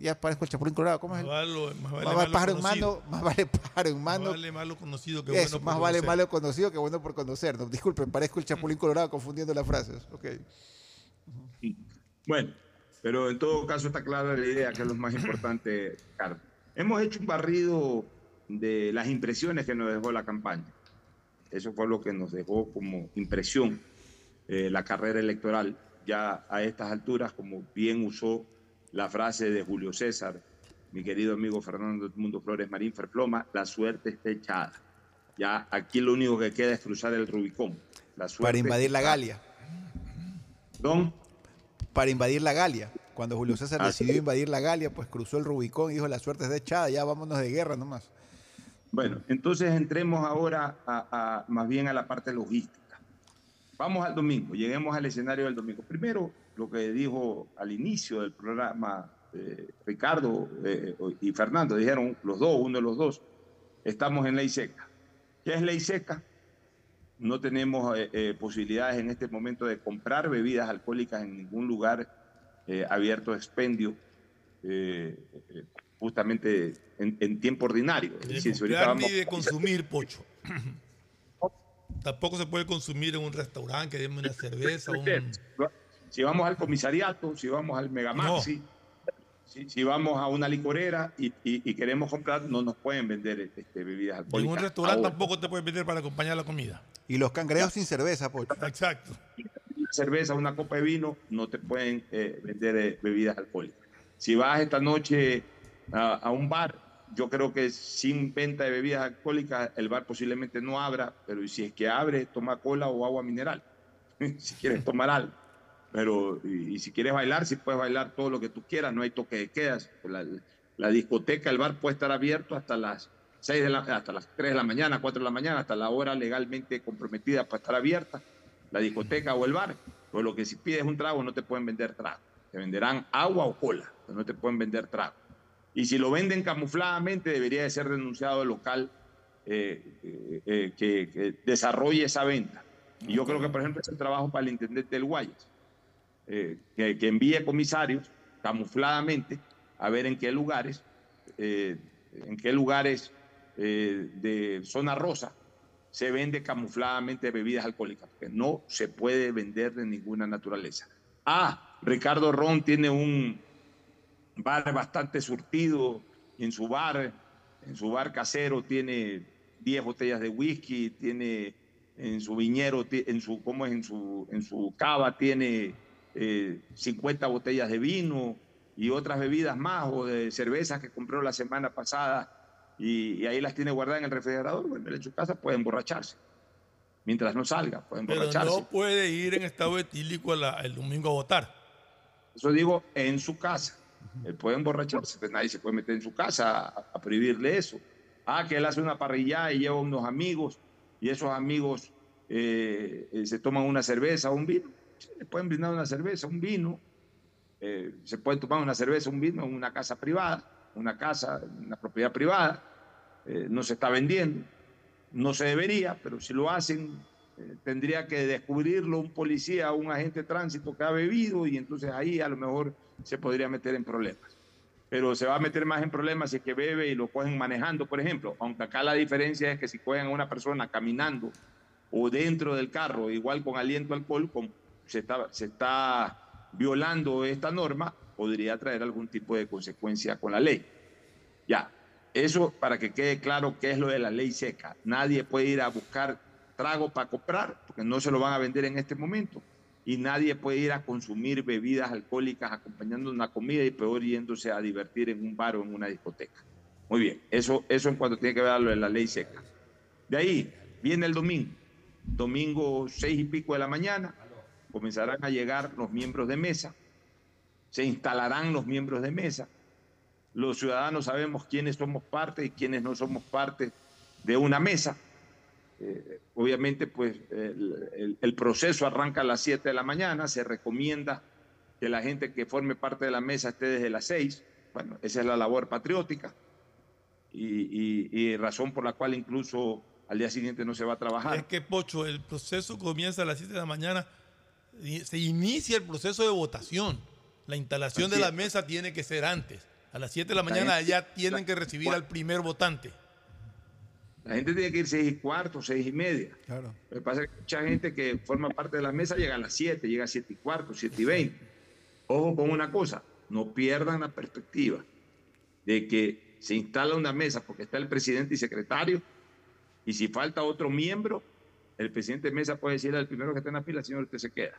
ya parezco el chapulín colorado, ¿cómo es? el- Más vale- más vale Más vale pájaro en mano, más vale pájaro en mano. Más vale malo conocido que Eso, bueno por más vale conocer. malo conocido que bueno por conocer. No, disculpen, parezco el chapulín colorado confundiendo las frases. Ok. Bueno, pero en todo caso está clara la idea, que es lo más importante, Ricardo. Hemos hecho un barrido de las impresiones que nos dejó la campaña. Eso fue lo que nos dejó como impresión eh, la carrera electoral. Ya a estas alturas, como bien usó la frase de Julio César, mi querido amigo Fernando Edmundo Flores Marín Ferfloma, la suerte está echada. Ya aquí lo único que queda es cruzar el Rubicón. La Para invadir la Galia. ¿Don? Para invadir la Galia. Cuando Julio César decidió invadir la Galia, pues cruzó el Rubicón y dijo, la suerte está echada, ya vámonos de guerra nomás. Bueno, entonces entremos ahora a, más bien a la parte logística. Vamos al domingo, lleguemos al escenario del domingo. Primero, lo que dijo al inicio del programa eh, Ricardo eh, y Fernando, dijeron los dos, uno de los dos, estamos en ley seca. ¿Qué es ley seca? No tenemos eh, posibilidades en este momento de comprar bebidas alcohólicas en ningún lugar abierto a expendio, justamente en, en tiempo ordinario. Es decir, si ahorita comprar vamos- ni de consumir, Pocho. Tampoco se puede consumir en un restaurante que deme una cerveza. un- Si vamos al comisariato, si vamos al Megamaxi, si, si vamos a una licorera y, y- y queremos comprar, no nos pueden vender este, bebidas En alcohólicas. un restaurante Ahora, tampoco te puedes vender para acompañar la comida. Y los cangrejos sin cerveza, Pocho. Exacto. una cerveza, una copa de vino, no te pueden eh, vender eh, bebidas alcohólicas. Si vas esta noche a, a un bar, yo creo que sin venta de bebidas alcohólicas, el bar posiblemente no abra, pero si es que abre, toma cola o agua mineral, si quieres tomar algo. Pero, y, si quieres bailar, si puedes bailar todo lo que tú quieras, no hay toque de quedas. La, la discoteca, el bar puede estar abierto hasta las 6 de la, hasta las 3 de la mañana, 4 de la mañana, hasta la hora legalmente comprometida para estar abierta, la discoteca o el bar. Pero lo que si pides un trago no te pueden vender trago. Te venderán agua o cola, pero no te pueden vender trago. Y si lo venden camufladamente, debería de ser denunciado el local eh, eh, eh, que, que desarrolle esa venta. Y yo creo que, por ejemplo, es el trabajo para el intendente del Guayas, eh, que, que envíe comisarios camufladamente a ver en qué lugares, en qué lugares de zona rosa se vende camufladamente bebidas alcohólicas, porque no se puede vender de ninguna naturaleza. Ah, Ricardo Ron tiene un bar bastante surtido en su bar, en su bar casero tiene 10 botellas de whisky, tiene en su viñero, en su, ¿cómo es? En su, en su cava tiene eh, 50 botellas de vino y otras bebidas más o de cervezas que compró la semana pasada y, y ahí las tiene guardadas en el refrigerador, bueno, en su casa puede emborracharse. Mientras no salga, puede Pero emborracharse. no puede ir en estado etílico la- el domingo a votar. Eso digo, en su casa. Él puede emborracharse, pues nadie se puede meter en su casa a, prohibirle eso. Ah, que él hace una parrilla y lleva unos amigos y esos amigos eh, eh, se toman una cerveza o un vino. Sí, le pueden brindar una cerveza, un vino. Eh, se pueden tomar una cerveza, un vino en una casa privada, una casa, una propiedad privada. No se está vendiendo. No se debería, pero si lo hacen, eh, tendría que descubrirlo un policía un agente de tránsito que ha bebido y entonces ahí a lo mejor se podría meter en problemas. Pero se va a meter más en problemas si es que bebe y lo cogen manejando, por ejemplo. Aunque acá la diferencia es que si cogen a una persona caminando o dentro del carro, igual con aliento alcohol, se, está, se está violando esta norma, podría traer algún tipo de consecuencia con la ley. Ya, eso para que quede claro qué es lo de la ley seca. Nadie puede ir a buscar trago para comprar, porque no se lo van a vender en este momento. Y nadie puede ir a consumir bebidas alcohólicas acompañando una comida y peor yéndose a divertir en un bar o en una discoteca. Muy bien, eso, eso en cuanto tiene que ver a lo de la ley seca. De ahí viene el domingo. Domingo seis y pico de la mañana comenzarán a llegar los miembros de mesa, se instalarán los miembros de mesa, los ciudadanos sabemos quiénes somos parte y quiénes no somos parte de una mesa. Eh, obviamente, pues el, el- el proceso arranca a las 7 de la mañana, se recomienda que la gente que forme parte de la mesa esté desde las 6. Bueno, esa es la labor patriótica y, y- y razón por la cual incluso al día siguiente no se va a trabajar. Es que, Pocho, el proceso comienza a las 7 de la mañana. Se inicia el proceso de votación. La instalación de la es. mesa tiene que ser antes. A las 7 de la mañana gente- ya tienen que recibir al primer votante. La gente tiene que ir seis y cuarto, seis y media. Claro. Lo que pasa es que mucha gente que forma parte de la mesa llega a las 7, llega a 7 y cuarto, 7 y 20. Ojo con una cosa, no pierdan la perspectiva de que se instala una mesa porque está el presidente y secretario y si falta otro miembro, el presidente de mesa puede decirle al primero que está en la fila, señor, usted se queda.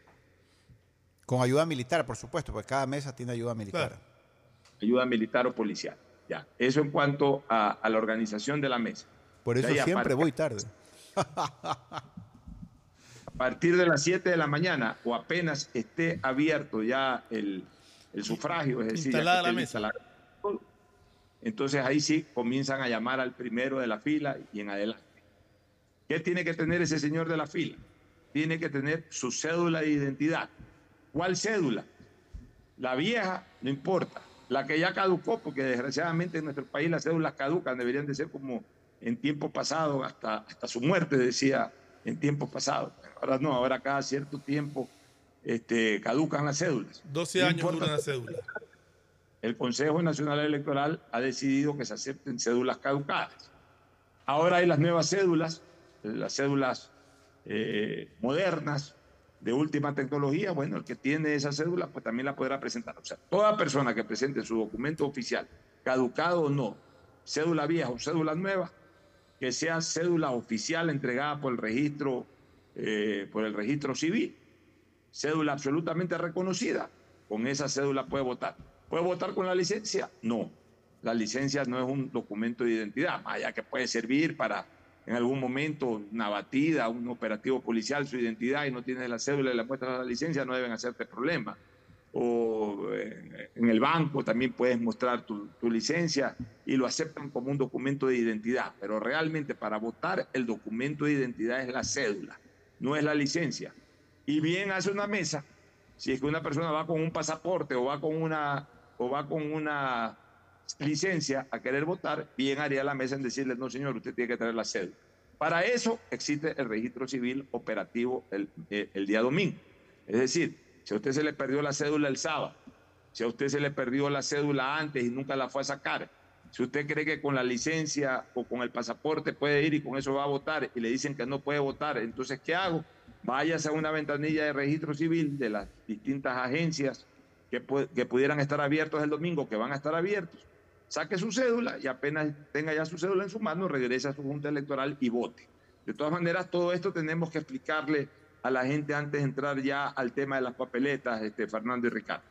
Con ayuda militar, por supuesto, porque cada mesa tiene ayuda militar. Ayuda militar o policial. Ya, eso en cuanto a, a la organización de la mesa. Por eso siempre voy tarde. a partir de las 7 de la mañana o apenas esté abierto ya el, el sufragio, es decir, Instalada la mesa. instalado, entonces ahí sí comienzan a llamar al primero de la fila y en adelante. ¿Qué tiene que tener ese señor de la fila? Tiene que tener su cédula de identidad. ¿Cuál cédula? La vieja, no importa. La que ya caducó, porque desgraciadamente en nuestro país las cédulas caducan, deberían de ser como en tiempo pasado, hasta, hasta su muerte, decía en tiempo pasado. Ahora no, ahora cada cierto tiempo este, caducan las cédulas. 12 No años importa. dura la cédula. El Consejo Nacional Electoral ha decidido que se acepten cédulas caducadas. Ahora hay las nuevas cédulas, las cédulas eh, modernas, de última tecnología, bueno, el que tiene esa cédula, pues también la podrá presentar. O sea, toda persona que presente su documento oficial, caducado o no, cédula vieja o cédula nueva, que sea cédula oficial entregada por el registro, eh, por el registro civil, cédula absolutamente reconocida, con esa cédula puede votar. ¿Puede votar con la licencia? No. La licencia no es un documento de identidad, allá que puede servir para en algún momento una batida, un operativo policial, su identidad y no tienes la cédula y la muestras la licencia, no deben hacerte problema. O eh, en el banco también puedes mostrar tu, licencia y lo aceptan como un documento de identidad, pero realmente para votar el documento de identidad es la cédula, no es la licencia. Y bien hace una mesa, si es que una persona va con un pasaporte o va con una, o va con una licencia a querer votar, bien haría la mesa en decirle, no señor, usted tiene que traer la cédula. Para eso existe el registro civil operativo el, eh, el, día domingo. Es decir, si a usted se le perdió la cédula el sábado, si a usted se le perdió la cédula antes y nunca la fue a sacar, si usted cree que con la licencia o con el pasaporte puede ir y con eso va a votar y le dicen que no puede votar, entonces ¿qué hago? Váyase a una ventanilla de registro civil de las distintas agencias que, que pudieran estar abiertos el domingo, que van a estar abiertos saque su cédula y apenas tenga ya su cédula en su mano, regrese a su junta electoral y vote. De todas maneras, todo esto tenemos que explicarle a la gente antes de entrar ya al tema de las papeletas, este, Fernando y Ricardo.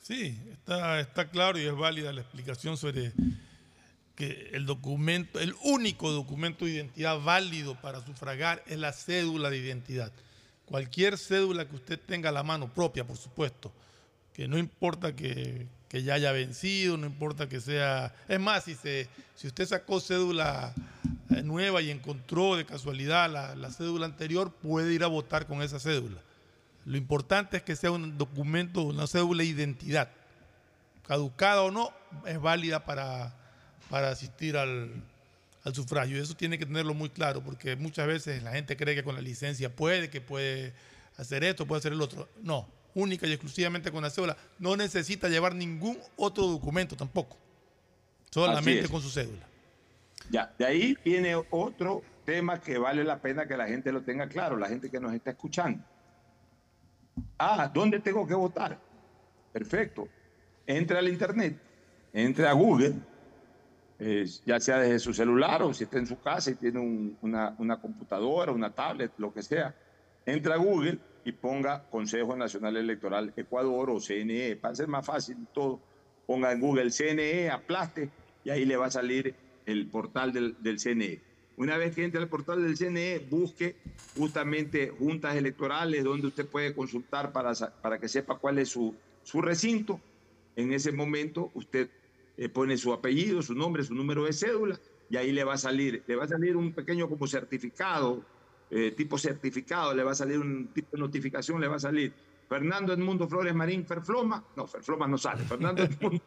Sí, está, está claro y es válida la explicación sobre que el documento, el único documento de identidad válido para sufragar es la cédula de identidad. Cualquier cédula que usted tenga a la mano propia, por supuesto, que no importa que, que ya haya vencido, no importa que sea... Es más, si, se, si usted sacó cédula nueva y encontró de casualidad la, la, cédula anterior, puede ir a votar con esa cédula. Lo importante es que sea un documento, una cédula de identidad. Caducada o no, es válida para, para asistir al, al sufragio. Eso tiene que tenerlo muy claro, porque muchas veces la gente cree que con la licencia puede, que puede hacer esto, puede hacer el otro. No, única y exclusivamente con la cédula. No necesita llevar ningún otro documento tampoco. Solamente con su cédula. Ya, de ahí viene otro tema que vale la pena que la gente lo tenga claro, la gente que nos está escuchando. Ah, ¿dónde tengo que votar? Perfecto. Entre al internet, entre a Google, eh, ya sea desde su celular o si está en su casa y tiene un, una, una computadora, una tablet, lo que sea. Entra a Google y ponga Consejo Nacional Electoral Ecuador o CNE, para ser más fácil todo, ponga en Google CNE, aplaste y ahí le va a salir el portal del, del CNE. Una vez que entre al portal del CNE, busque justamente juntas electorales donde usted puede consultar para, para que sepa cuál es su, su recinto. En ese momento usted eh, pone su apellido, su nombre, su número de cédula y ahí le va a salir, le va a salir un pequeño como certificado eh, tipo certificado, le va a salir un tipo de notificación, le va a salir Fernando Edmundo Flores Marín Ferfloma, no, Ferfloma no sale, Fernando Edmundo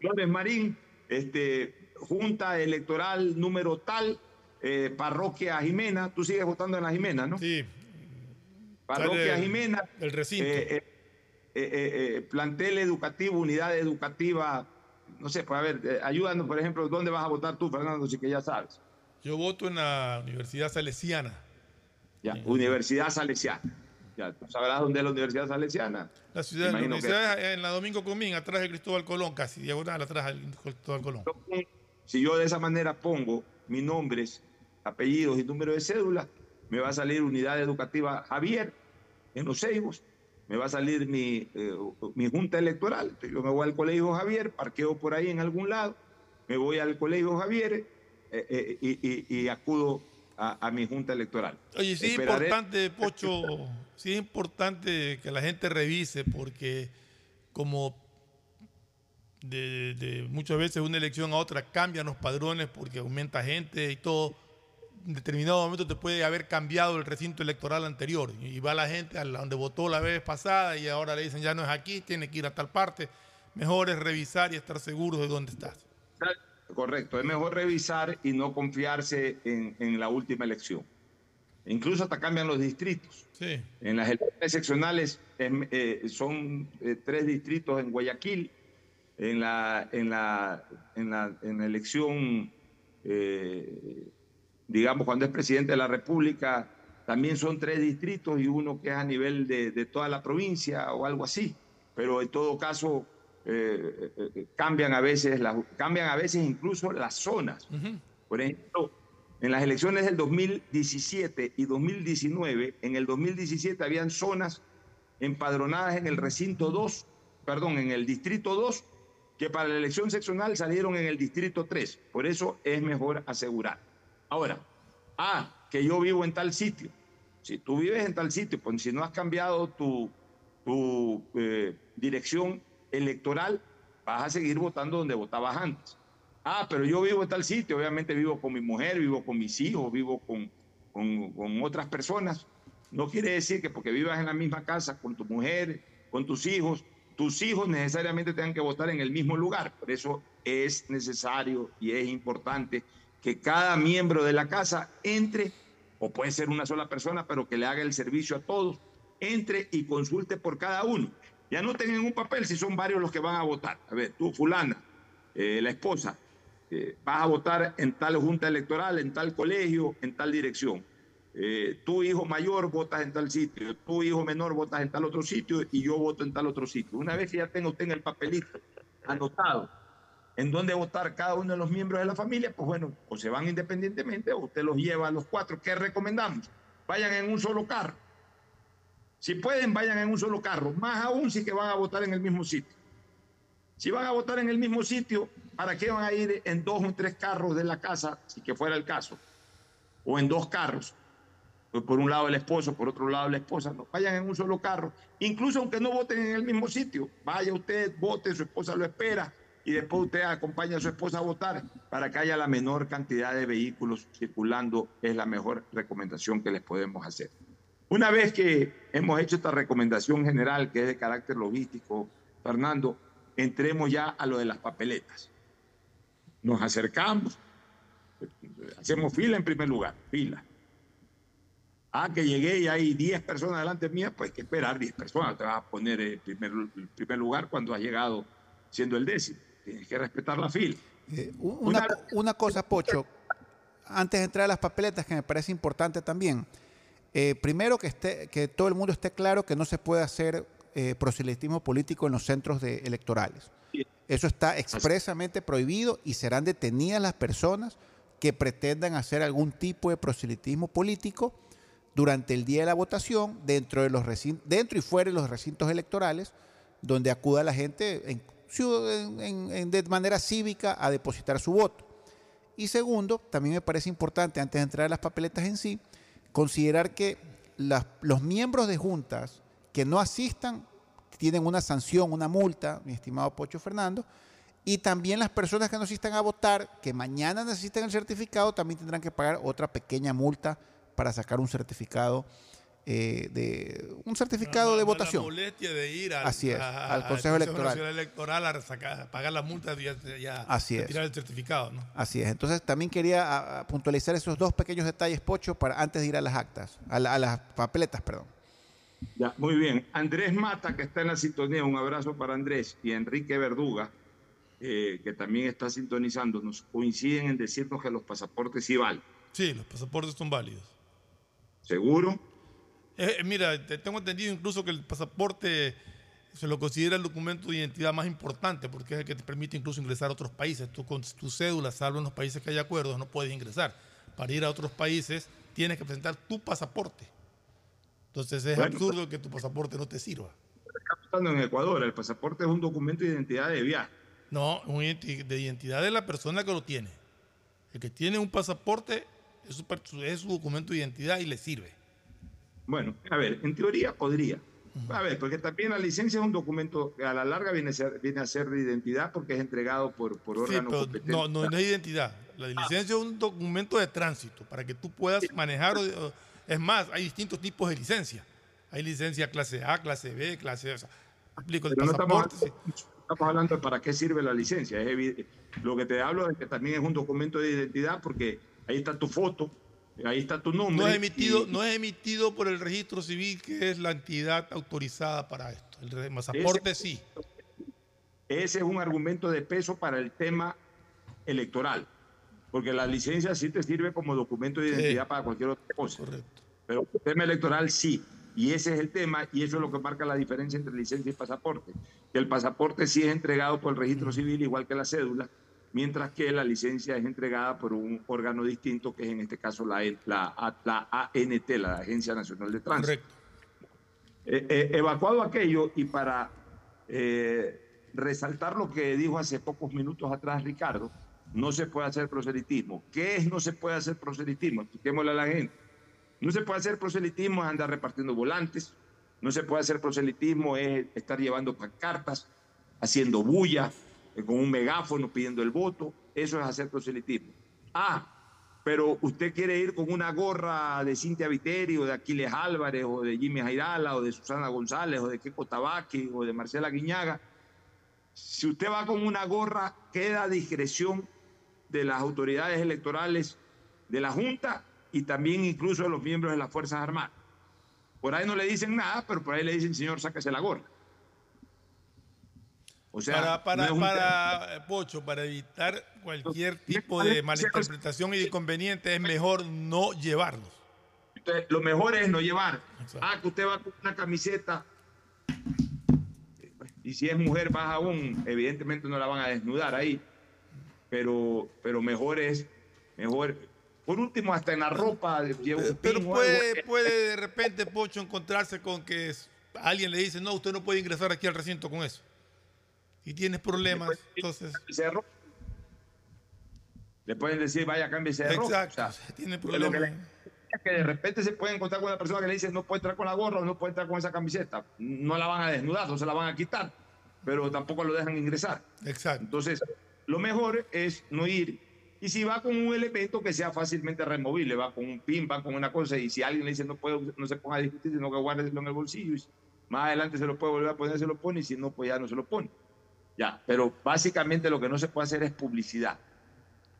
Flores Marín, este, Junta Electoral número tal, eh, Parroquia Jimena, tú sigues votando en la Jimena, ¿no? Sí. Parroquia Jimena. El recinto. Eh, plantel educativo, unidad educativa, no sé, pues a ver, ayúdanos, por ejemplo, ¿dónde vas a votar tú, Fernando, si que ya sabes? Yo voto en la Universidad Salesiana. Ya, Universidad Salesiana. Ya, ¿tú sabrás dónde es la Universidad Salesiana? La ciudad, la universidad que... en la Domingo Comín, atrás de Cristóbal Colón, casi diagonal atrás de Cristóbal Colón. Si yo de esa manera pongo mis nombres, apellidos y número de cédula, me va a salir Unidad Educativa Javier en Los Ceibos, me va a salir mi, eh, mi junta electoral. Entonces yo me voy al Colegio Javier, parqueo por ahí en algún lado, me voy al Colegio Javier eh, eh, y, y, y acudo a, a, mi junta electoral. Oye, sí es importante, Pocho, sí es importante que la gente revise porque como de, de, muchas veces una elección a otra cambian los padrones porque aumenta gente y todo, en determinado momento te puede haber cambiado el recinto electoral anterior y va la gente a donde votó la vez pasada y ahora le dicen ya no es aquí, tiene que ir a tal parte. Mejor es revisar y estar seguro de dónde estás. Correcto, es mejor revisar y no confiarse en, en la última elección. Incluso hasta cambian los distritos. Sí. En las elecciones seccionales eh, eh, son eh, tres distritos en Guayaquil. En la, en la, en la, en la elección, digamos, cuando es presidente de la República, también son tres distritos y uno que es a nivel de, de toda la provincia o algo así. Pero en todo caso, eh, eh, eh, cambian, a veces las- cambian a veces incluso las zonas. Por ejemplo, en las elecciones del 2017 y 2019, en el 2017 habían zonas empadronadas en el recinto 2, perdón, en el distrito 2, que para la elección seccional salieron en el distrito 3. Por eso es mejor asegurar. Ahora, ah, que yo vivo en tal sitio. Si tú vives en tal sitio, pues si no has cambiado tu, tu eh, dirección electoral, vas a seguir votando donde votabas antes. Ah, pero yo vivo en tal sitio, obviamente vivo con mi mujer, vivo con mis hijos, vivo con, con, con otras personas. No quiere decir que porque vivas en la misma casa con tu mujer, con tus hijos, tus hijos necesariamente tengan que votar en el mismo lugar. Por eso es necesario y es importante que cada miembro de la casa entre, o puede ser una sola persona, pero que le haga el servicio a todos, entre y consulte por cada uno. Ya no tengan un papel si son varios los que van a votar. A ver, tú, fulana, eh, la esposa, eh, vas a votar en tal junta electoral, en tal colegio, en tal dirección. Eh, tu hijo mayor votas en tal sitio, tu hijo menor votas en tal otro sitio y yo voto en tal otro sitio. Una vez que ya tenga usted en el papelito anotado en dónde votar cada uno de los miembros de la familia, pues bueno, o se van independientemente o usted los lleva a los cuatro. ¿Qué recomendamos? Vayan en un solo carro. Si pueden, vayan en un solo carro, más aún si que van a votar en el mismo sitio. Si van a votar en el mismo sitio, ¿para qué van a ir en dos o tres carros de la casa, si que fuera el caso? O en dos carros. Por un lado el esposo, por otro lado la esposa. No, vayan en un solo carro. Incluso aunque no voten en el mismo sitio, vaya usted, vote, su esposa lo espera y después usted acompaña a su esposa a votar para que haya la menor cantidad de vehículos circulando. Es la mejor recomendación que les podemos hacer. Una vez que hemos hecho esta recomendación general, que es de carácter logístico, Fernando, entremos ya a lo de las papeletas. Nos acercamos, hacemos fila en primer lugar, fila. Ah, que llegué y hay 10 personas delante mía, pues hay que esperar 10 personas. Te vas a poner en primer, en primer lugar cuando has llegado siendo el décimo. Tienes que respetar la fila. Eh, Una, una cosa, Pocho, antes de entrar a las papeletas, que me parece importante también. Eh, primero, que, esté, que todo el mundo esté claro que no se puede hacer eh, proselitismo político en los centros de, electorales. Eso está expresamente prohibido y serán detenidas las personas que pretendan hacer algún tipo de proselitismo político durante el día de la votación dentro, de los dentro y fuera de los recintos electorales, donde acuda la gente de manera cívica a depositar su voto. Y segundo, también me parece importante, antes de entrar a las papeletas en sí, considerar que los miembros de juntas que no asistan tienen una sanción, una multa, mi estimado Pocho Fernando, y también las personas que no asistan a votar, que mañana necesiten el certificado, también tendrán que pagar otra pequeña multa para sacar un certificado eh, de un certificado de La votación. molestia de ir al, Así es, a- al Consejo Electoral. A, sacar- a pagar la multa y Así es. retirar el certificado. ¿no? Así es. Entonces también quería a- a puntualizar esos dos pequeños detalles, Pocho, para antes de ir a las actas, a, la- a las papeletas, perdón. Ya, muy bien. Andrés Mata, que está en la sintonía, un abrazo para Andrés, y Enrique Verduga, eh, que también está sintonizando, nos coinciden en decirnos que los pasaportes sí valen. Sí, los pasaportes son válidos. ¿Seguro? Eh, eh, mira, te- tengo entendido incluso que el pasaporte se lo considera el documento de identidad más importante porque es el que te permite incluso ingresar a otros países. Tú con tu cédula, salvo en los países que hay acuerdos, no puedes ingresar. Para ir a otros países tienes que presentar tu pasaporte. Entonces es Bueno, absurdo que tu pasaporte no te sirva. Está pasando en Ecuador, el pasaporte es un documento de identidad de viaje. No, un de identidad de la persona que lo tiene. El que tiene un pasaporte es su, es su documento de identidad y le sirve. Bueno, a ver, en teoría podría. A ver, porque también la licencia es un documento que a la larga viene a ser, viene a ser de identidad porque es entregado por, por Sí, órganos pero competentes. no, no, no es identidad. La licencia es un documento de tránsito para que tú puedas manejar. o- o- Es más, hay distintos tipos de licencia. Hay licencia clase A, clase B, clase. O sea, explico, el Pero no estamos, pasaporte. sí. estamos hablando de para qué sirve la licencia. Es evi- lo que te hablo es que también es un documento de identidad porque ahí está tu foto, ahí está tu nombre. No es, emitido, y- no es emitido por el registro civil, que es la entidad autorizada para esto. El pasaporte sí. Ese es un argumento de peso para el tema electoral, porque la licencia sí te sirve como documento de Sí. identidad para cualquier otra cosa. Correcto. Pero el tema electoral sí. Y ese es el tema, y eso es lo que marca la diferencia entre licencia y pasaporte. Que el pasaporte sí es entregado por el registro civil, igual que la cédula, mientras que la licencia es entregada por un órgano distinto, que es en este caso la, la, la ANT, la Agencia Nacional de Tránsito. Eh, eh, evacuado aquello, y para eh, resaltar lo que dijo hace pocos minutos atrás Ricardo, no se puede hacer proselitismo. ¿Qué es no se puede hacer proselitismo? Expliquémosle a la gente. No se puede hacer proselitismo es andar repartiendo volantes, no se puede hacer proselitismo es estar llevando pancartas, haciendo bulla, con un megáfono pidiendo el voto, eso es hacer proselitismo. Ah, pero usted quiere ir con una gorra de Cintia Viteri o de Aquiles Álvarez o de Jimmy Jairala o de Susana González o de Keiko Tabaqui o de Marcela Guiñaga. Si usted va con una gorra, queda a discreción de las autoridades electorales de la Junta y también incluso de los miembros de las Fuerzas Armadas. Por ahí no le dicen nada, pero por ahí le dicen, señor, sáquese la gorra. O sea, para, para, para eh, Pocho, para evitar cualquier tipo de malinterpretación y de inconveniente, es mejor no llevarlos. Entonces, lo mejor es no llevar. Ah, que usted va con una camiseta y si es mujer más aún, evidentemente no la van a desnudar ahí. Pero, pero mejor es, mejor, por último, hasta en la ropa. Pero puede, puede de repente, Pocho, encontrarse con que alguien le dice, no, usted no puede ingresar aquí al recinto con eso. Y tienes problemas, entonces... Le pueden decir, vaya, cámbiese de ropa. Exacto, tiene problemas. Que, de repente se puede encontrar con una persona que le dice, no puede entrar con la gorra o no puede entrar con esa camiseta. No la van a desnudar, no se la van a quitar, pero tampoco lo dejan ingresar. Exacto. Entonces, lo mejor es no ir y si va con un elemento que sea fácilmente removible, va con un pin, va con una cosa, y si alguien le dice no puede, no se ponga a discutir, sino que guárdeselo en el bolsillo, y más adelante se lo puede volver a poner, se lo pone, y si no, pues ya no se lo pone. Ya, pero básicamente lo que no se puede hacer es publicidad.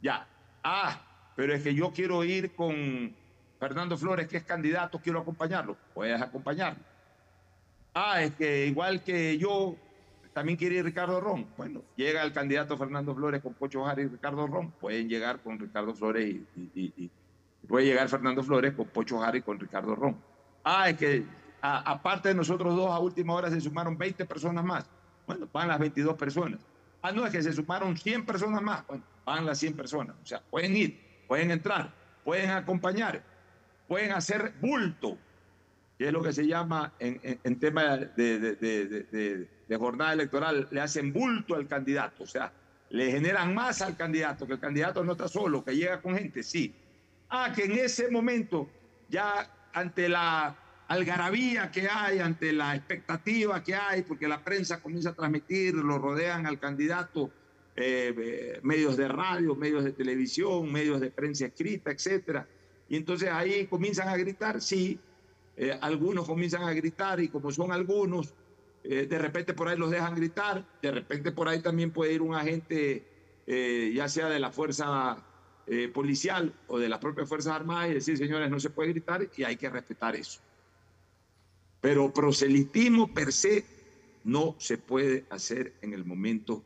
Ya, ah, pero es que yo quiero ir con Fernando Flores, que es candidato, quiero acompañarlo, puedes acompañarlo. Ah, es que igual que yo, también quiere ir Ricardo Ron. Bueno, llega el candidato Fernando Flores con Pocho Jara y Ricardo Ron. Pueden llegar con Ricardo Flores y, puede llegar Fernando Flores con Pocho Jara y con Ricardo Ron. Ah, es que aparte de nosotros dos, a última hora se sumaron 20 personas más. Bueno, van las 22 personas. Ah, no, es que se sumaron 100 personas más. Bueno, van las 100 personas. O sea, pueden ir, pueden entrar, pueden acompañar, pueden hacer bulto, que es lo que se llama en, tema de de jornada electoral le hacen bulto al candidato, o sea, le generan más al candidato, que el candidato no está solo, que llega con gente, sí. Ah, que en ese momento, ya ante la algarabía que hay, ante la expectativa que hay, porque la prensa comienza a transmitir, lo rodean al candidato, eh, eh, medios de radio, medios de televisión, medios de prensa escrita, etcétera. Y entonces ahí comienzan a gritar, sí, eh, algunos comienzan a gritar y como son algunos, de repente por ahí los dejan gritar, de repente por ahí también puede ir un agente, ya sea de la fuerza policial o de las propias Fuerzas Armadas y decir, señores, no se puede gritar y hay que respetar eso. Pero proselitismo per se no se puede hacer en el momento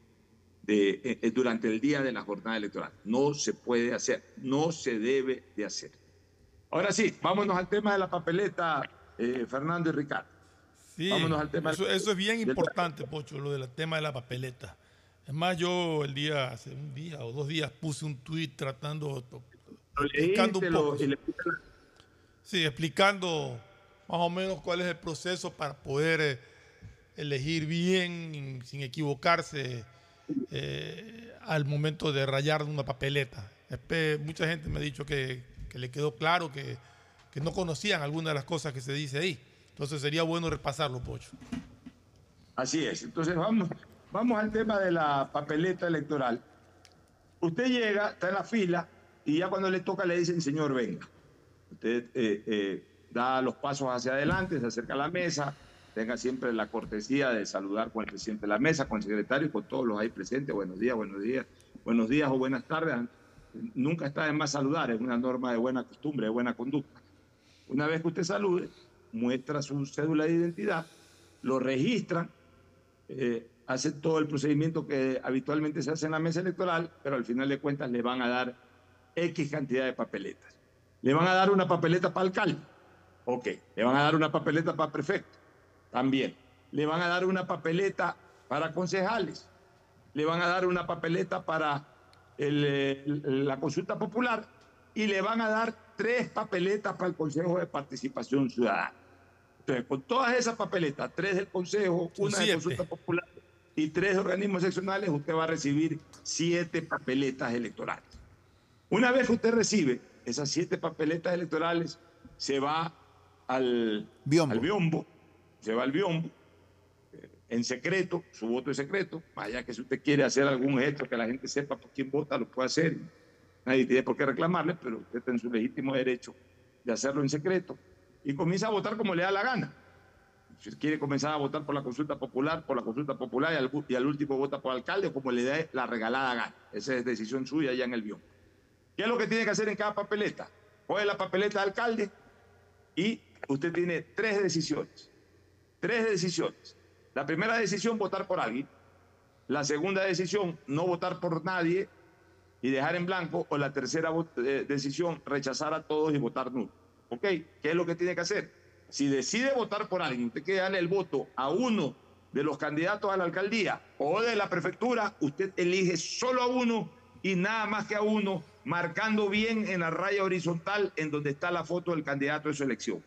de, durante el día de la jornada electoral. No se puede hacer, no se debe de hacer. Ahora sí, vámonos al tema de la papeleta, Fernando y Ricardo. Vámonos al tema. Eso, es bien importante, Pocho, lo del tema de la papeleta. Es más, yo el día, hace un día o dos días puse un tuit tratando, explicando un poco. Sí, explicando más o menos cuál es el proceso para poder eh, elegir bien, sin equivocarse, eh, al momento de rayar una papeleta. Mucha gente me ha dicho que, le quedó claro que, no conocían algunas de las cosas que se dice ahí. Entonces sería bueno repasarlo, Pocho. Así es. Entonces vamos, vamos al tema de la papeleta electoral. Usted llega, está en la fila y ya cuando le toca le dicen, señor, venga. Usted eh, da los pasos hacia adelante, se acerca a la mesa, tenga siempre la cortesía de saludar con el presidente de la mesa, con el secretario y con todos los ahí presentes. Buenos días, buenos días, buenos días o buenas tardes. Nunca está de más saludar, es una norma de buena costumbre, de buena conducta. Una vez que usted salude, muestra su cédula de identidad, lo registra, eh, hace todo el procedimiento que habitualmente se hace en la mesa electoral, pero al final de cuentas le van a dar X cantidad de papeletas. Le van a dar una papeleta para alcalde, Ok, le van a dar una papeleta para prefecto, también. Le van a dar una papeleta para concejales, le van a dar una papeleta para el, eh, la consulta popular y le van a dar tres papeletas para el Consejo de Participación Ciudadana. Entonces, con todas esas papeletas, tres del Consejo, una de siete. consulta popular y tres de organismos seccionales, usted va a recibir siete papeletas electorales. Una vez que usted recibe esas siete papeletas electorales, se va al biombo, al biombo se va al biombo eh, en secreto, su voto es secreto, vaya que si usted quiere hacer algún gesto que la gente sepa por quién vota, lo puede hacer. Nadie tiene por qué reclamarle, pero usted está en su legítimo derecho de hacerlo en secreto y comienza a votar como le da la gana. Si quiere comenzar a votar por la consulta popular, por la consulta popular y al, y al último vota por alcalde, como le dé la regalada gana. Esa es decisión suya ya en el biombo. ¿Qué es lo que tiene que hacer en cada papeleta? Coge la papeleta de alcalde y usted tiene tres decisiones. Tres decisiones. La primera decisión, votar por alguien. La segunda decisión, no votar por nadie y dejar en blanco. O la tercera eh, decisión, rechazar a todos y votar nulo. ¿Ok? ¿Qué es lo que tiene que hacer? Si decide votar por alguien, usted quiere darle el voto a uno de los candidatos a la alcaldía o de la prefectura, usted elige solo a uno y nada más que a uno, marcando bien en la raya horizontal en donde está la foto del candidato de su elección.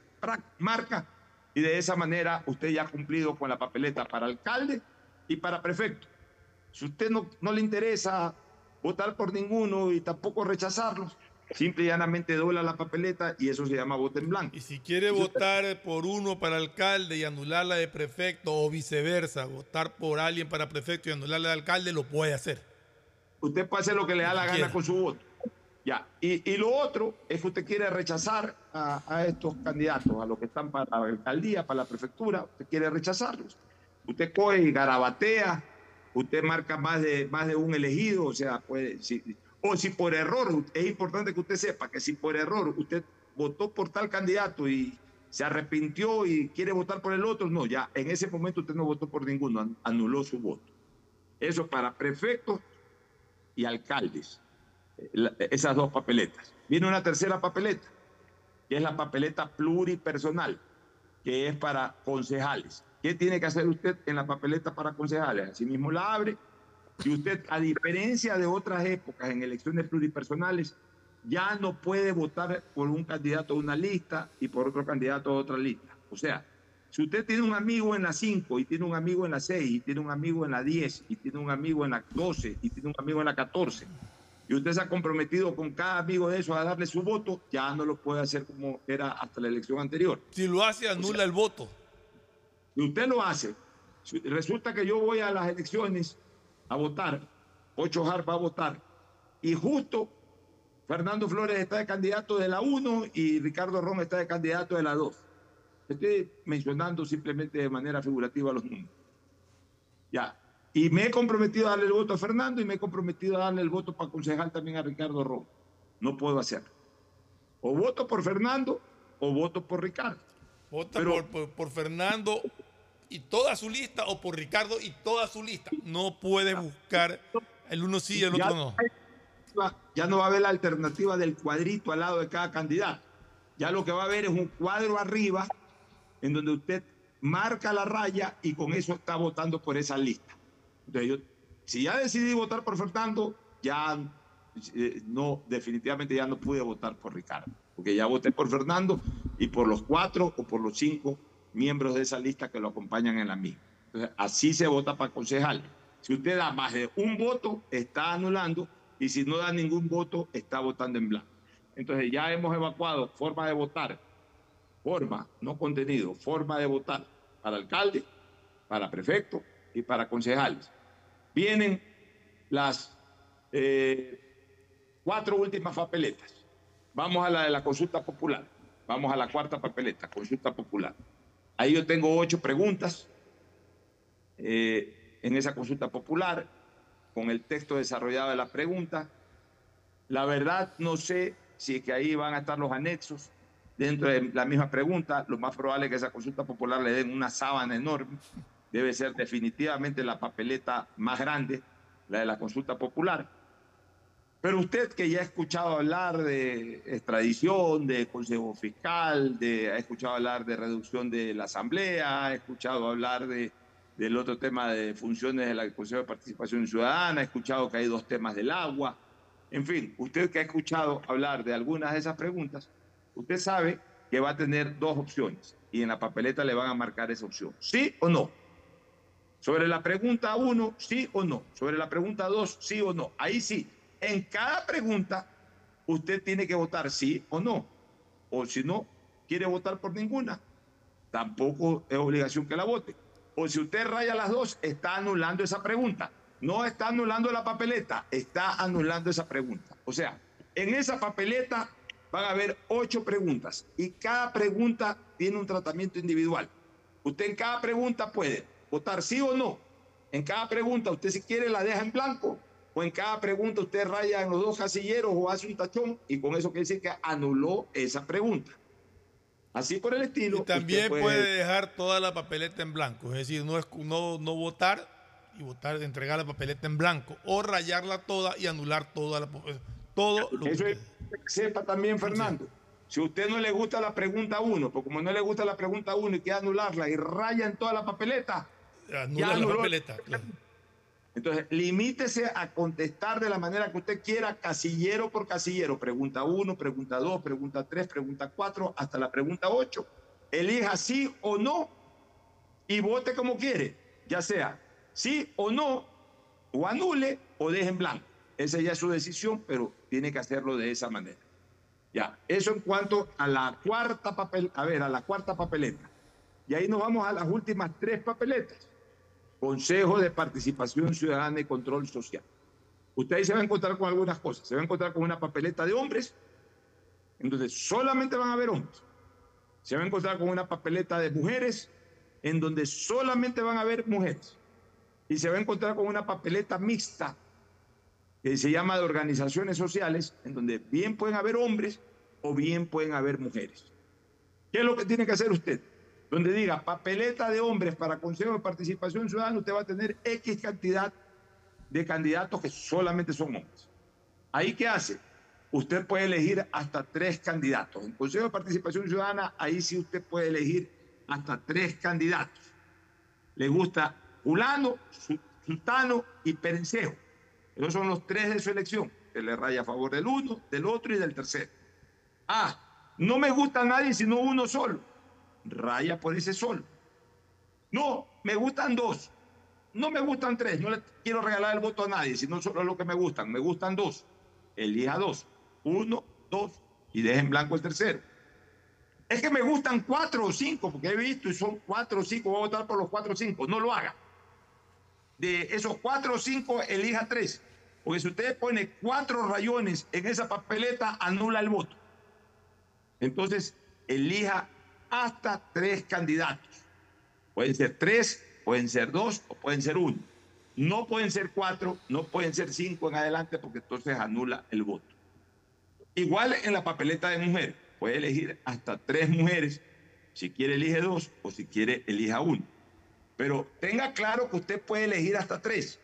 Marca y de esa manera usted ya ha cumplido con la papeleta para alcalde y para prefecto. Si usted no, no le interesa votar por ninguno y tampoco rechazarlos, simple y llanamente dobla la papeleta y eso se llama voto en blanco. Y si quiere votar por uno para alcalde y anularla de prefecto o viceversa, votar por alguien para prefecto y anularla de alcalde, lo puede hacer. Usted puede hacer lo que le da la gana con su voto. Ya. Y, y lo otro es que usted quiere rechazar a, estos candidatos, a los que están para la alcaldía, para la prefectura, usted quiere rechazarlos. Usted coge y garabatea, usted marca más de, más de un elegido, o sea, puede, si- o si por error, es importante que usted sepa que si por error usted votó por tal candidato y se arrepintió y quiere votar por el otro, no, ya en ese momento usted no votó por ninguno, an- anuló su voto. Eso para prefectos y alcaldes, esas dos papeletas. Viene una tercera papeleta, que es la papeleta pluripersonal, que es para concejales. ¿Qué tiene que hacer usted en la papeleta para concejales? Asimismo la abre y usted, a diferencia de otras épocas en elecciones pluripersonales, ya no puede votar por un candidato de una lista y por otro candidato de otra lista. O sea, si usted tiene un amigo en la 5 y tiene un amigo en la 6 y tiene un amigo en la 10 y tiene un amigo en la 12 y tiene un amigo en la 14 y usted se ha comprometido con cada amigo de esos a darle su voto, ya no lo puede hacer como era hasta la elección anterior. Si lo hace, anula el voto. Si usted lo hace, resulta que yo voy a las elecciones a votar, Ocho Jar va a votar, y justo Fernando Flores está de candidato de la 1 y Ricardo Ron está de candidato de la 2. Estoy mencionando simplemente de manera figurativa los números. Ya. Y me he comprometido a darle el voto a Fernando y me he comprometido a darle el voto para concejal también a Ricardo Ron. No puedo hacerlo. O voto por Fernando o voto por Ricardo. Vota Pero- por, por- por Fernando y toda su lista o por Ricardo y toda su lista. No puede buscar el uno sí y el otro no. ya no va a haber la alternativa del cuadrito al lado de cada candidato. Ya lo que va a haber es un cuadro arriba en donde usted marca la raya y con eso está votando por esa lista. Entonces yo, si ya decidí votar por Fernando, ya eh, no, definitivamente ya no pude votar por Ricardo, porque ya voté por Fernando y por los cuatro o por los cinco miembros de esa lista que lo acompañan en la misma. Entonces, así se vota para concejal. Si usted da más de un voto, está anulando, y si no da ningún voto, está votando en blanco. Entonces ya hemos evacuado forma de votar, forma, no contenido, forma de votar para alcalde, para prefecto y para concejales. Vienen las eh, cuatro últimas papeletas. Vamos a la de la consulta popular. Vamos a la cuarta papeleta, consulta popular. Ahí yo tengo ocho preguntas eh, en esa consulta popular, con el texto desarrollado de la pregunta. La verdad, no sé si es que ahí van a estar los anexos dentro de la misma pregunta. Lo más probable es que esa consulta popular le den una sábana enorme. Debe ser definitivamente la papeleta más grande, la de la consulta popular. Pero usted que ya ha escuchado hablar de extradición, de consejo fiscal, de, ha escuchado hablar de reducción de la asamblea, ha escuchado hablar de, del otro tema de funciones del Consejo de Participación Ciudadana, ha escuchado que hay dos temas del agua, en fin, usted que ha escuchado hablar de algunas de esas preguntas, usted sabe que va a tener dos opciones y en la papeleta le van a marcar esa opción, sí o no. Sobre la pregunta uno, sí o no. Sobre la pregunta dos, sí o no. Ahí sí, en cada pregunta usted tiene que votar sí o no. O si no, quiere votar por ninguna, tampoco es obligación que la vote. O si usted raya las dos, está anulando esa pregunta. No está anulando la papeleta, está anulando esa pregunta. O sea, en esa papeleta van a haber ocho preguntas y cada pregunta tiene un tratamiento individual. Usted en cada pregunta puede votar sí o no. En cada pregunta usted si quiere la deja en blanco o en cada pregunta usted raya en los dos casilleros o hace un tachón y con eso quiere decir que anuló esa pregunta. Así por el estilo. Y también puede... dejar toda la papeleta en blanco, es decir, no, es, no, no votar y votar, entregar la papeleta en blanco o rayarla toda y anular toda la todo lo Eso es, sepa también, Fernando. Si a usted no le gusta la pregunta 1, porque como no le gusta la pregunta 1 y quiere anularla y raya en toda la papeleta, Anula la papeleta. Claro. Entonces, limítese a contestar de la manera que usted quiera, casillero por casillero. Pregunta 1, pregunta 2, pregunta 3, pregunta 4, hasta la pregunta 8. Elija sí o no y vote como quiere, ya sea sí o no, o anule o deje en blanco. Esa ya es su decisión, pero tiene que hacerlo de esa manera. Ya, eso en cuanto a la cuarta papel, a ver, a la cuarta papeleta. Y ahí nos vamos a las últimas tres papeletas. Consejo de Participación Ciudadana y Control Social. Usted se va a encontrar con algunas cosas. Se va a encontrar con una papeleta de hombres, entonces solamente van a haber hombres. Se va a encontrar con una papeleta de mujeres, en donde solamente van a haber mujeres. Y se va a encontrar con una papeleta mixta, que se llama de organizaciones sociales, en donde bien pueden haber hombres o bien pueden haber mujeres. ¿Qué es lo que tiene que hacer usted? Donde diga papeleta de hombres para Consejo de Participación Ciudadana, usted va a tener X cantidad de candidatos que solamente son hombres. ¿Ahí qué hace? Usted puede elegir hasta tres candidatos. En Consejo de Participación Ciudadana, ahí sí usted puede elegir hasta tres candidatos. Le gusta Fulano, Sultano y Perencejo. Esos son los tres de su elección. Que le raya a favor del uno, del otro y del tercero. Ah, no me gusta nadie sino uno solo raya por ese sol. No, me gustan dos. No me gustan tres. No le quiero regalar el voto a nadie, sino solo lo que me gustan. Me gustan dos. Elija dos. Uno, dos y deje en blanco el tercero. Es que me gustan cuatro o cinco, porque he visto y son cuatro o cinco. Voy a votar por los cuatro o cinco. No lo haga. De esos cuatro o cinco, elija tres. Porque si usted pone cuatro rayones en esa papeleta, anula el voto. Entonces, elija hasta tres candidatos. Pueden ser tres, pueden ser dos o pueden ser uno. No pueden ser cuatro, no pueden ser cinco en adelante porque entonces anula el voto. Igual en la papeleta de mujer, puede elegir hasta tres mujeres. Si quiere elige dos o si quiere elija uno. Pero tenga claro que usted puede elegir hasta tres.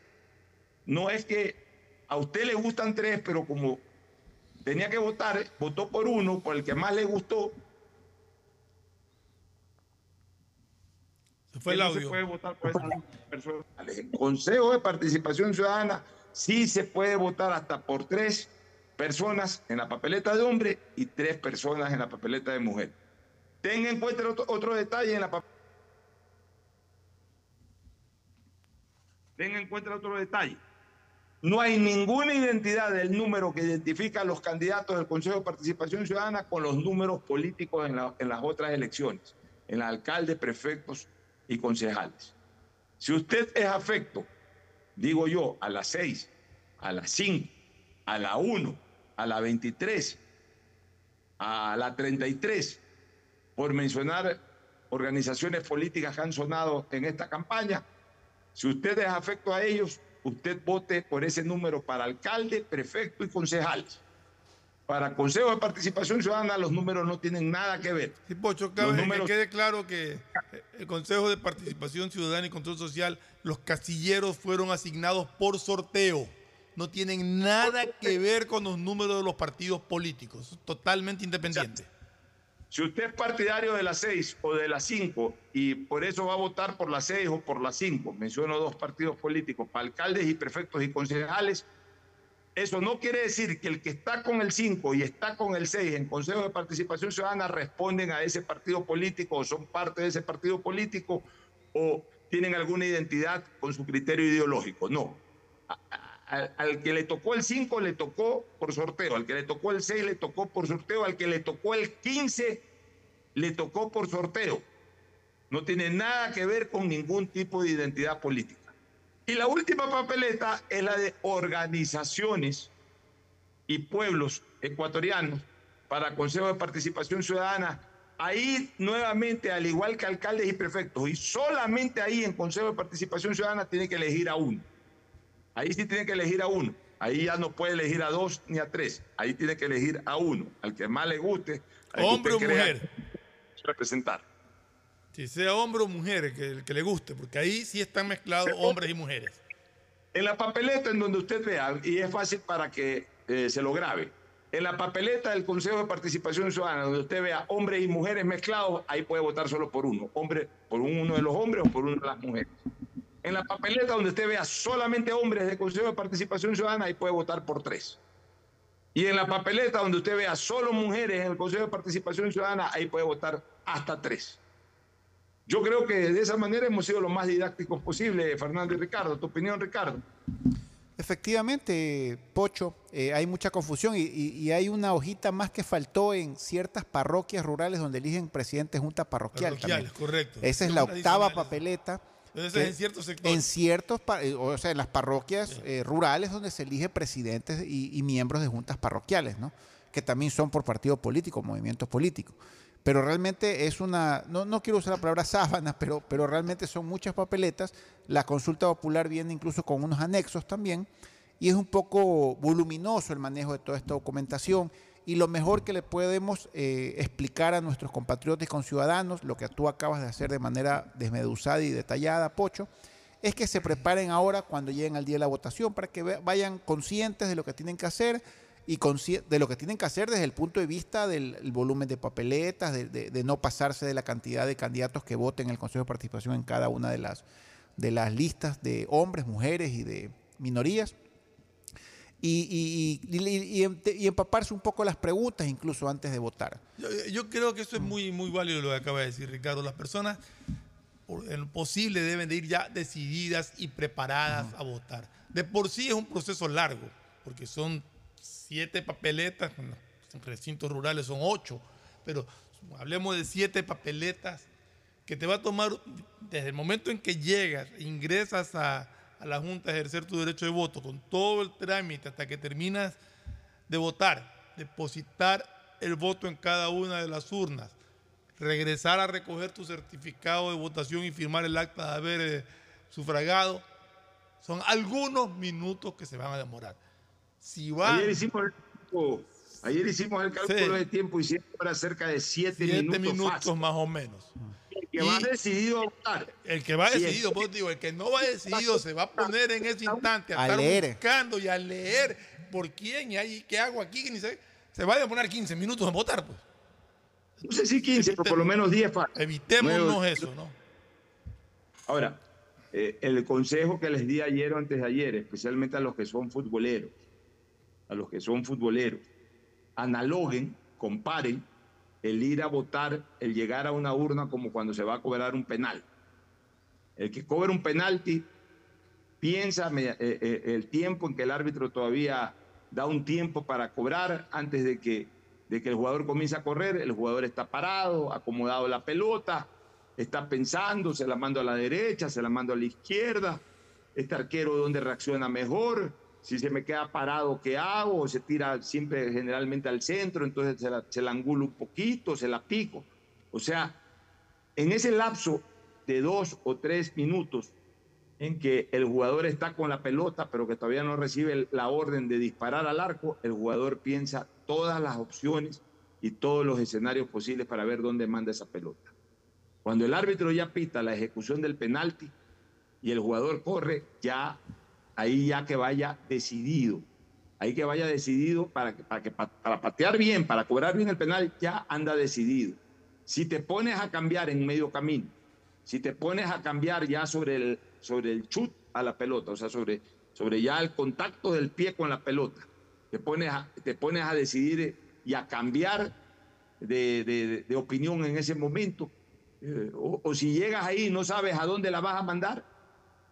No es que a usted le gustan tres, pero como tenía que votar, votó por uno, por el que más le gustó, fue el audio. se puede votar por esas personales. En Consejo de Participación Ciudadana sí se puede votar hasta por tres personas en la papeleta de hombre y tres personas en la papeleta de mujer. Tenga en cuenta otro, otro detalle en la papeleta. Tenga en cuenta otro detalle. No hay ninguna identidad del número que identifica a los candidatos del Consejo de Participación Ciudadana con los números políticos en, la, en las otras elecciones, en el alcalde, prefectos y concejales. Si usted es afecto, digo yo, a las 6, a las 5, a la 1, a la 23, a la 33, por mencionar organizaciones políticas que han sonado en esta campaña, si usted es afecto a ellos, usted vote por ese número para alcalde, prefecto y concejales. Para Consejo de Participación Ciudadana los números no tienen nada que ver. Sí, Pocho, cabe, números... que quede claro que el Consejo de Participación Ciudadana y Control Social, los casilleros fueron asignados por sorteo. no tienen nada que ver con los números de los partidos políticos, totalmente independiente. Si usted es partidario de las seis o de las cinco y por eso va a votar por las seis o por las cinco, menciono dos partidos políticos, para alcaldes y prefectos y concejales, eso no quiere decir que el que está con el 5 y está con el 6 en Consejo de Participación Ciudadana responden a ese partido político o son parte de ese partido político o tienen alguna identidad con su criterio ideológico. No. Al que le tocó el 5 le tocó por sorteo, al que le tocó el 6 le tocó por sorteo, al que le tocó el 15 le tocó por sorteo. No tiene nada que ver con ningún tipo de identidad política. Y la última papeleta es la de organizaciones y pueblos ecuatorianos para Consejo de Participación Ciudadana. Ahí nuevamente, al igual que alcaldes y prefectos, y solamente ahí en Consejo de Participación Ciudadana tiene que elegir a uno. Ahí sí tiene que elegir a uno. Ahí ya no puede elegir a dos ni a tres. Ahí tiene que elegir a uno, al que más le guste. al que Hombre usted o mujer. Representar. Si sea hombre o mujer, que, que le guste, porque ahí sí están mezclados hombres y mujeres. En la papeleta en donde usted vea, y es fácil para que eh, se lo grabe, en la papeleta del Consejo de Participación Ciudadana, donde usted vea hombres y mujeres mezclados, ahí puede votar solo por uno, hombre, por uno de los hombres o por uno de las mujeres. En la papeleta donde usted vea solamente hombres del Consejo de Participación Ciudadana, ahí puede votar por tres. Y en la papeleta donde usted vea solo mujeres en el Consejo de Participación Ciudadana, ahí puede votar hasta tres. Yo creo que de esa manera hemos sido lo más didácticos posible, Fernando y Ricardo. ¿Tu opinión, Ricardo? Efectivamente, Pocho, eh, hay mucha confusión y, y- y hay una hojita más que faltó en ciertas parroquias rurales donde eligen presidente de junta parroquial. Parroquiales, también. correcto. Esa es la octava papeleta. Entonces, que- en ciertos sectores. En ciertos, eh, o sea, en las parroquias eh, rurales donde se elige presidentes y, y miembros de juntas parroquiales, ¿no? Que también son por partido político, movimientos políticos. Pero realmente es una, no, no quiero usar la palabra sábana, pero, pero realmente son muchas papeletas. La consulta popular viene incluso con unos anexos también. Y es un poco voluminoso el manejo de toda esta documentación. Y lo mejor que le podemos eh, explicar a nuestros compatriotas y conciudadanos, lo que tú acabas de hacer de manera desmedusada y detallada, Pocho, es que se preparen ahora cuando lleguen al día de la votación para que vayan conscientes de lo que tienen que hacer y de lo que tienen que hacer desde el punto de vista del el volumen de papeletas, de, de- de no pasarse de la cantidad de candidatos que voten en el Consejo de Participación en cada una de las, de las listas de hombres, mujeres y de minorías. Y, y- y- y- em- empaparse un poco las preguntas incluso antes de votar. Yo, yo creo que eso es muy, muy válido lo que acaba de decir Ricardo. Las personas, por- en lo posible, deben de ir ya decididas y preparadas a votar. De por sí es un proceso largo, porque son siete papeletas, en recintos rurales son ocho, pero hablemos de siete papeletas que te va a tomar desde el momento en que llegas, ingresas a, a la Junta a ejercer tu derecho de voto, con todo el trámite hasta que terminas de votar, depositar el voto en cada una de las urnas, regresar a recoger tu certificado de votación y firmar el acta de haber eh, sufragado, son algunos minutos que se van a demorar. Si van Ayer hicimos el, tiempo- ayer hicimos el cálculo Sí. de tiempo y siempre era cerca de siete, siete minutos, minutos, fácil. más o menos. El que va Y- decidido a votar. El que va Sí, decidido, el- pues digo, el que no va decidido se va a poner en ese instante a, A estar leer. buscando y a leer por quién y ahí, qué hago aquí, que ni sé. Se va a demorar 15 minutos en votar, pues. No sé si 15, pero por lo menos 10 fácil. Evitémonos Nueve- eso, ¿no? Ahora, eh, el consejo que les di ayer o antes de ayer, especialmente a los que son futboleros, a los que son futboleros, analoguen, comparen el ir a votar, el llegar a una urna como cuando se va a cobrar un penal. El que cobra un penalti piensa eh, eh, el tiempo en que el árbitro todavía da un tiempo para cobrar antes de que, de que el jugador comience a correr, el jugador está parado, acomodado la pelota, está pensando, se la mando a la derecha, se la mando a la izquierda, este arquero dónde reacciona mejor, si se me queda parado, ¿qué hago? Se tira siempre generalmente al centro, entonces se la, angulo un poquito, se la pico. O sea, en ese lapso de dos o tres minutos en que el jugador está con la pelota, pero que todavía no recibe la orden de disparar al arco, el jugador piensa todas las opciones y todos los escenarios posibles para ver dónde manda esa pelota. Cuando el árbitro ya pita la ejecución del penalti y el jugador corre, ya ahí ya que vaya decidido, ahí que vaya decidido para, para, que, para patear bien, para cobrar bien el penal, ya anda decidido. Si te pones a cambiar en medio camino, si te pones a cambiar ya sobre el, sobre el chut a la pelota, o sea, sobre, sobre ya el contacto del pie con la pelota, te pones a, te pones a decidir y a cambiar de, de, de opinión en ese momento, eh, o, o, si llegas ahí y no sabes a dónde la vas a mandar,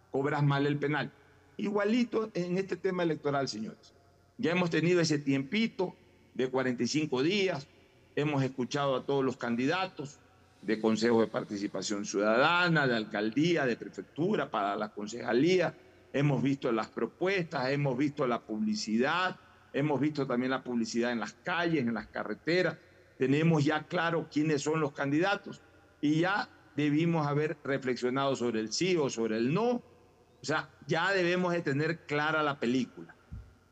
cobras mal el penal. Igualito en este tema electoral, señores. Ya hemos tenido ese tiempito de 45 días, hemos escuchado a todos los candidatos de Consejo de Participación Ciudadana, de Alcaldía, de Prefectura, para la Concejalía, hemos visto las propuestas, hemos visto la publicidad, hemos visto también la publicidad en las calles, en las carreteras, tenemos ya claro quiénes son los candidatos y ya debimos haber reflexionado sobre el sí o sobre el no. O sea, ya debemos de tener clara la película.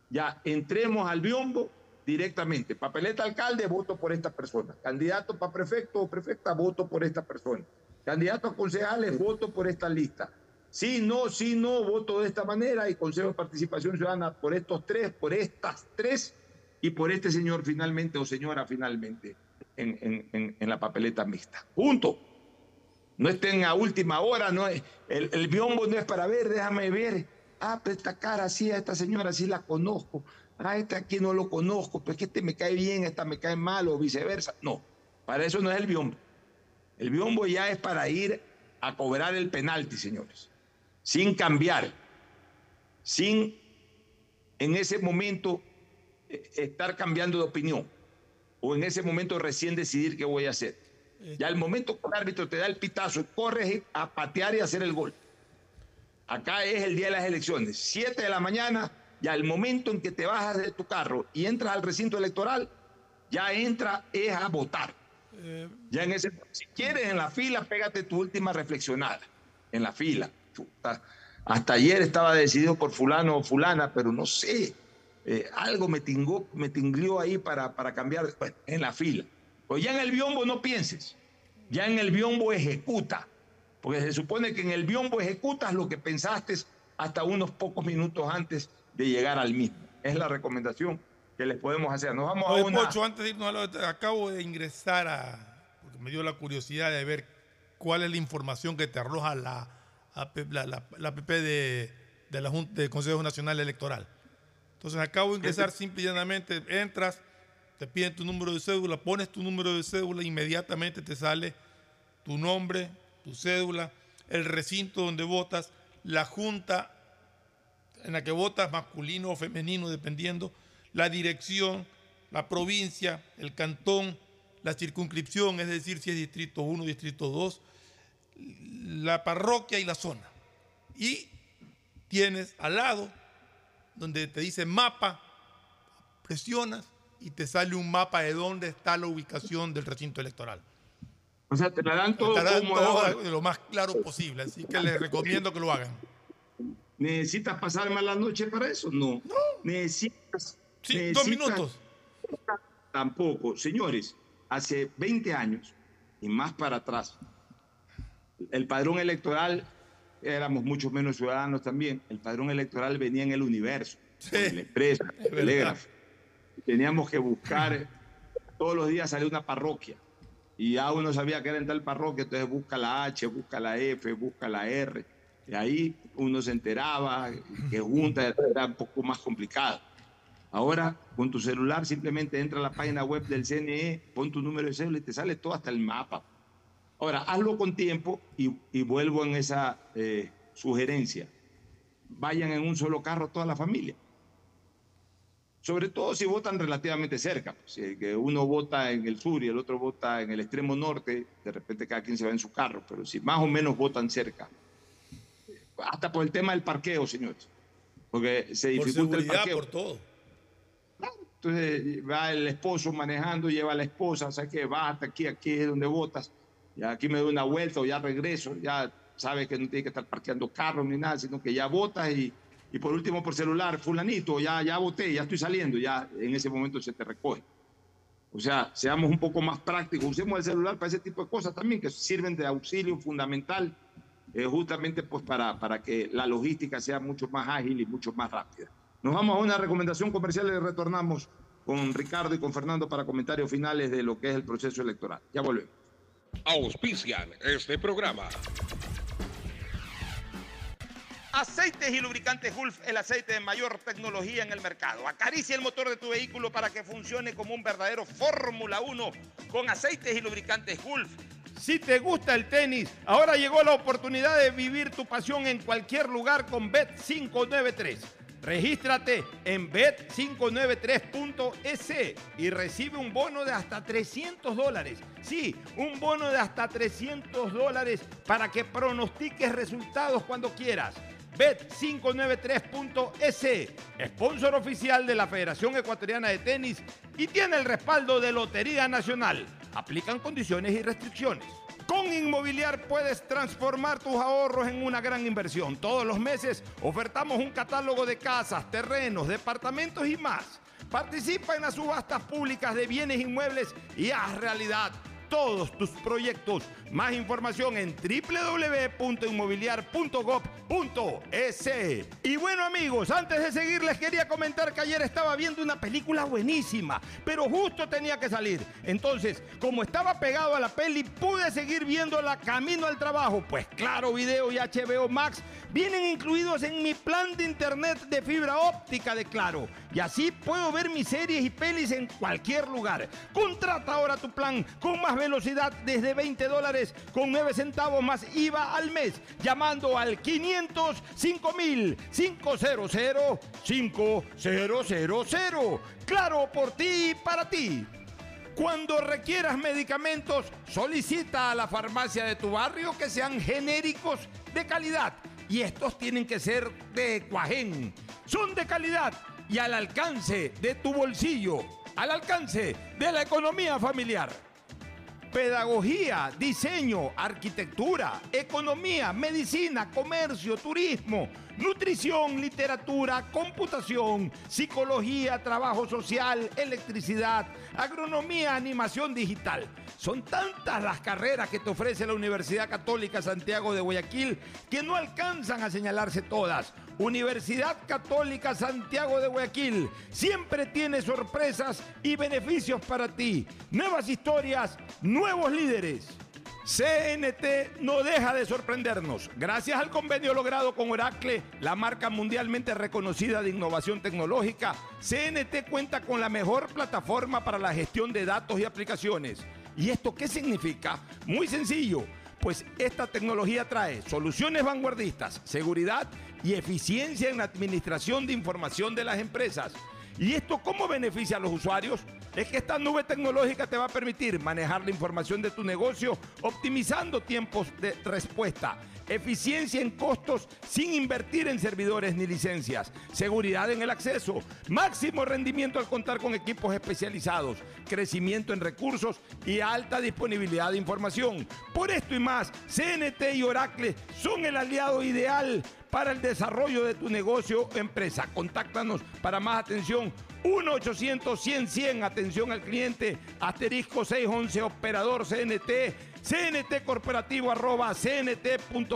Ya entremos al biombo directamente. Papeleta alcalde, voto por esta persona. Candidato para prefecto o prefecta, voto por esta persona. Candidato a concejales, voto por esta lista. Sí, no, sí, no, voto de esta manera y Consejo de Participación Ciudadana por estos tres, por estas tres y por este señor finalmente o señora finalmente en, en, en la papeleta mixta. Punto. No estén a última hora, no el, el, biombo no es para ver, déjame ver. Ah, pues esta cara sí, a esta señora sí la conozco. Ah, este aquí no lo conozco, pues que este me cae bien, esta me cae mal o viceversa. No, para eso no es el biombo. El biombo ya es para ir a cobrar el penalti, señores, sin cambiar, sin en ese momento estar cambiando de opinión o en ese momento recién decidir qué voy a hacer. Ya el momento que el árbitro te da el pitazo, corres a patear y hacer el gol. Acá es el día de las elecciones, 7 de la mañana, ya el momento en que te bajas de tu carro y entras al recinto electoral, ya entra es a votar. Ya en ese, si quieres en la fila, pégate tu última reflexionada en la fila. Hasta ayer estaba decidido por fulano o fulana, pero no sé, eh, algo me tingó, me tinglió ahí para, para cambiar en la fila. Pues ya en el biombo no pienses, ya en el biombo ejecuta, porque se supone que en el biombo ejecutas lo que pensaste hasta unos pocos minutos antes de llegar al mismo. Es la recomendación que les podemos hacer. Nos vamos Oye, a una... Pocho, antes de irnos a lo, acabo de ingresar a, porque me dio la curiosidad de ver cuál es la información que te arroja la, la, la, la APP de, de la Junta del Consejo Nacional Electoral. Entonces acabo de ingresar simple y llanamente, entras, te piden tu número de cédula, pones tu número de cédula, inmediatamente te sale tu nombre, tu cédula, el recinto donde votas, la junta en la que votas, masculino o femenino, dependiendo, la dirección, la provincia, el cantón, la circunscripción, es decir, si es distrito 1, distrito 2, la parroquia y la zona. Y tienes al lado, donde te dice mapa, presionas y te sale un mapa de dónde está la ubicación del recinto electoral. O sea, te la dan todo, te la dan como todo de lo más claro posible, así que les recomiendo que lo hagan. ¿Necesitas pasar mala noche para eso? No. no. Necesitas. Sí, necesitas, dos minutos. Tampoco. Señores, hace 20 años y más para atrás, el padrón electoral, éramos mucho menos ciudadanos también, el padrón electoral venía en el universo, Sí, en la empresa, en el telégrafo. Teníamos que buscar, todos los días salía una parroquia. Y ya uno sabía que era en tal parroquia, entonces busca la H, busca la F, busca la R. Y ahí uno se enteraba que junta era un poco más complicado. Ahora, con tu celular, simplemente entra a la página web del CNE, pon tu número de cédula y te sale todo hasta el mapa. Ahora, hazlo con tiempo y, y vuelvo en esa eh, sugerencia. Vayan en un solo carro toda la familia. Sobre todo si votan relativamente cerca. Pues, si que uno vota en el sur y el otro vota en el extremo norte, de repente cada quien se va en su carro. Pero si más o menos votan cerca. Hasta por el tema del parqueo, señores. Porque se Por dificulta el seguridad, parqueo. por todo. Entonces va el esposo manejando, lleva a la esposa, ¿sabes qué? Va hasta aquí, aquí es donde votas. Ya aquí me doy una vuelta o ya regreso. Ya sabes que no tiene que estar parqueando carros ni nada, sino que ya votas y, y por último por celular, fulanito, ya, ya voté, ya estoy saliendo, ya en ese momento se te recoge. O sea, seamos un poco más prácticos, usemos el celular para ese tipo de cosas también, que sirven de auxilio fundamental eh, justamente pues para, para que la logística sea mucho más ágil y mucho más rápida. Nos vamos a una recomendación comercial y retornamos con Ricardo y con Fernando para comentarios finales de lo que es el proceso electoral. Ya volvemos. Auspician este programa. Aceites y lubricantes Gulf, el aceite de mayor tecnología en el mercado. Acaricia el motor de tu vehículo para que funcione como un verdadero Fórmula 1 con aceites y lubricantes Gulf. Si te gusta el tenis, ahora llegó la oportunidad de vivir tu pasión en cualquier lugar con Bet593. Regístrate en bet593.es y recibe un bono de hasta 300 dólares. Sí, un bono de hasta 300 dólares para que pronostiques resultados cuando quieras. Bet593.es, sponsor oficial de la Federación Ecuatoriana de Tenis y tiene el respaldo de Lotería Nacional. Aplican condiciones y restricciones. Con Inmobiliar puedes transformar tus ahorros en una gran inversión. Todos los meses ofertamos un catálogo de casas, terrenos, departamentos y más. Participa en las subastas públicas de bienes inmuebles y haz realidad todos tus proyectos. Más información en www.inmobiliar.gov.es. Y bueno amigos, antes de seguir les quería comentar que ayer estaba viendo una película buenísima, pero justo tenía que salir. Entonces, como estaba pegado a la peli, pude seguir viéndola camino al trabajo. Pues claro, video y HBO Max vienen incluidos en mi plan de internet de fibra óptica de Claro. Y así puedo ver mis series y pelis en cualquier lugar. Contrata ahora tu plan con más velocidad desde 20 dólares con 9 centavos más IVA al mes. Llamando al 505 mil 500 5000. Claro, por ti y para ti. Cuando requieras medicamentos, solicita a la farmacia de tu barrio que sean genéricos de calidad. Y estos tienen que ser de Cuajén. Son de calidad y al alcance de tu bolsillo, al alcance de la economía familiar. Pedagogía, diseño, arquitectura, economía, medicina, comercio, turismo, nutrición, literatura, computación, psicología, trabajo social, electricidad, agronomía, animación digital. Son tantas las carreras que te ofrece la Universidad Católica Santiago de Guayaquil que no alcanzan a señalarse todas. Universidad Católica Santiago de Guayaquil siempre tiene sorpresas y beneficios para ti. Nuevas historias, nuevos líderes. CNT no deja de sorprendernos. Gracias al convenio logrado con Oracle, la marca mundialmente reconocida de innovación tecnológica, CNT cuenta con la mejor plataforma para la gestión de datos y aplicaciones. ¿Y esto qué significa? Muy sencillo. Pues esta tecnología trae soluciones vanguardistas, seguridad y eficiencia en la administración de información de las empresas. ¿Y esto cómo beneficia a los usuarios? Es que esta nube tecnológica te va a permitir manejar la información de tu negocio optimizando tiempos de respuesta, eficiencia en costos sin invertir en servidores ni licencias, seguridad en el acceso, máximo rendimiento al contar con equipos especializados, crecimiento en recursos y alta disponibilidad de información. Por esto y más, CNT y Oracle son el aliado ideal para el desarrollo de tu negocio o empresa. Contáctanos para más atención 1-800-100-100, atención al cliente, asterisco 611, operador CNT, CNT corporativo arroba cnt.gov.es.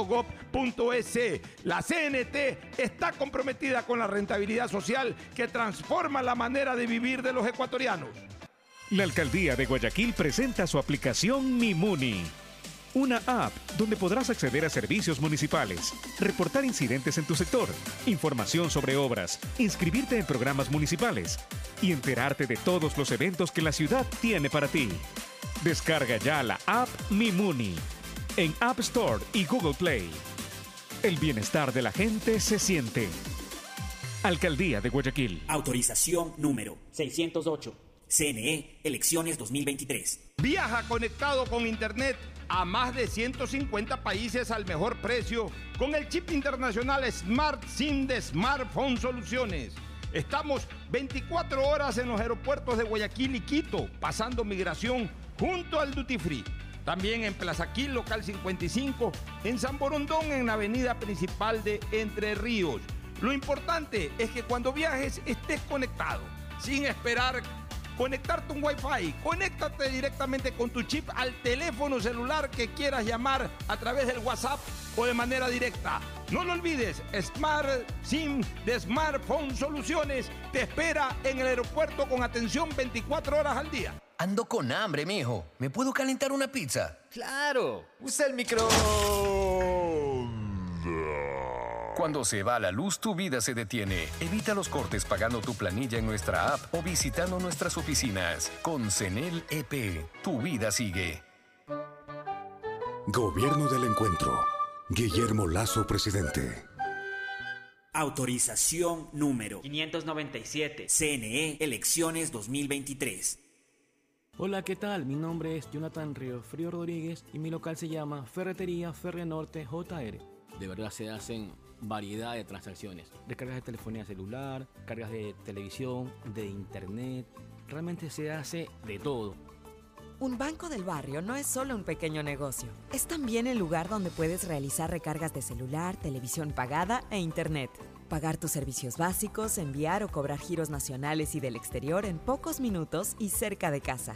La CNT está comprometida con la rentabilidad social que transforma la manera de vivir de los ecuatorianos. La alcaldía de Guayaquil presenta su aplicación Mimuni. Una app donde podrás acceder a servicios municipales, reportar incidentes en tu sector, información sobre obras, inscribirte en programas municipales y enterarte de todos los eventos que la ciudad tiene para ti. Descarga ya la app Mimuni en App Store y Google Play. El bienestar de la gente se siente. Alcaldía de Guayaquil. Autorización número 608. CNE, elecciones 2023. Viaja conectado con Internet a más de 150 países al mejor precio con el chip internacional Smart SIM de Smartphone Soluciones. Estamos 24 horas en los aeropuertos de Guayaquil y Quito, pasando migración junto al Duty Free. También en Plaza Quil, local 55, en San Borondón, en la avenida principal de Entre Ríos. Lo importante es que cuando viajes estés conectado, sin esperar conectarte un Wi-Fi. Conéctate directamente con tu chip al teléfono celular que quieras llamar a través del WhatsApp o de manera directa. No lo olvides, Smart SIM de Smartphone Soluciones te espera en el aeropuerto con atención 24 horas al día. Ando con hambre, mijo. ¿Me puedo calentar una pizza? Claro. Usa el micro. Cuando se va la luz, tu vida se detiene. Evita los cortes pagando tu planilla en nuestra app o visitando nuestras oficinas. Con CENEL EP, tu vida sigue. Gobierno del Encuentro. Guillermo Lazo, presidente. Autorización número 597. CNE Elecciones 2023. Hola, ¿qué tal? Mi nombre es Jonathan Río Frío Rodríguez y mi local se llama Ferretería Ferre Norte JR. De verdad se hacen variedad de transacciones. Descargas de telefonía celular, cargas de televisión, de internet. Realmente se hace de todo. Un banco del barrio no es solo un pequeño negocio, es también el lugar donde puedes realizar recargas de celular, televisión pagada e internet. Pagar tus servicios básicos, enviar o cobrar giros nacionales y del exterior en pocos minutos y cerca de casa.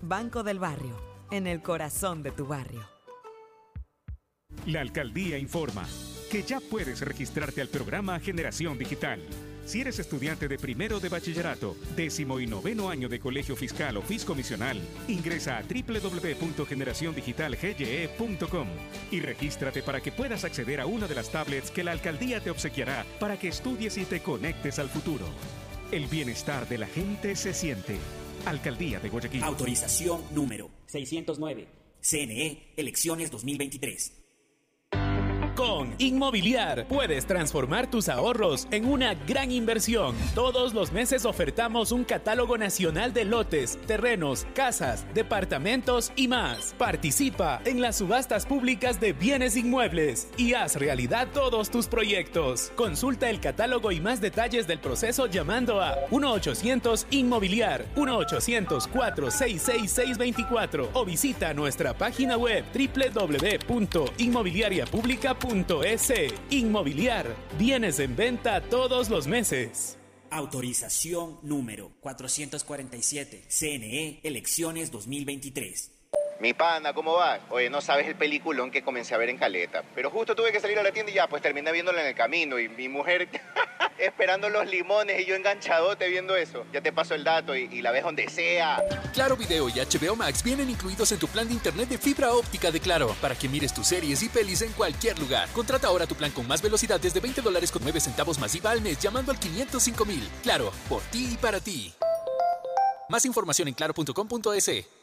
Banco del barrio, en el corazón de tu barrio. La alcaldía informa que ya puedes registrarte al programa Generación Digital. Si eres estudiante de primero de bachillerato, décimo y noveno año de colegio fiscal o fiscomisional, ingresa a www.generaciondigitalgye.com y regístrate para que puedas acceder a una de las tablets que la alcaldía te obsequiará para que estudies y te conectes al futuro. El bienestar de la gente se siente. Alcaldía de Guayaquil. Autorización número 609. CNE Elecciones 2023. Con Inmobiliar puedes transformar tus ahorros en una gran inversión. Todos los meses ofertamos un catálogo nacional de lotes, terrenos, casas, departamentos y más. Participa en las subastas públicas de bienes inmuebles y haz realidad todos tus proyectos. Consulta el catálogo y más detalles del proceso llamando a 1-800 Inmobiliar 1-800-466-624 o visita nuestra página web Inmobiliar. Bienes en venta todos los meses. Autorización número 447. CNE Elecciones 2023. Mi pana, ¿cómo vas? Oye, no sabes el peliculón que comencé a ver en Caleta. Pero justo tuve que salir a la tienda y ya, pues terminé viéndolo en el camino. Y mi mujer esperando los limones y yo enganchadote viendo eso. Ya te paso el dato y, la ves donde sea. Claro Video y HBO Max vienen incluidos en tu plan de internet de fibra óptica de Claro para que mires tus series y pelis en cualquier lugar. Contrata ahora tu plan con más velocidad desde 20 dólares con 9 centavos masiva al mes llamando al 505 mil. Claro, por ti y para ti. Más información en claro.com.es.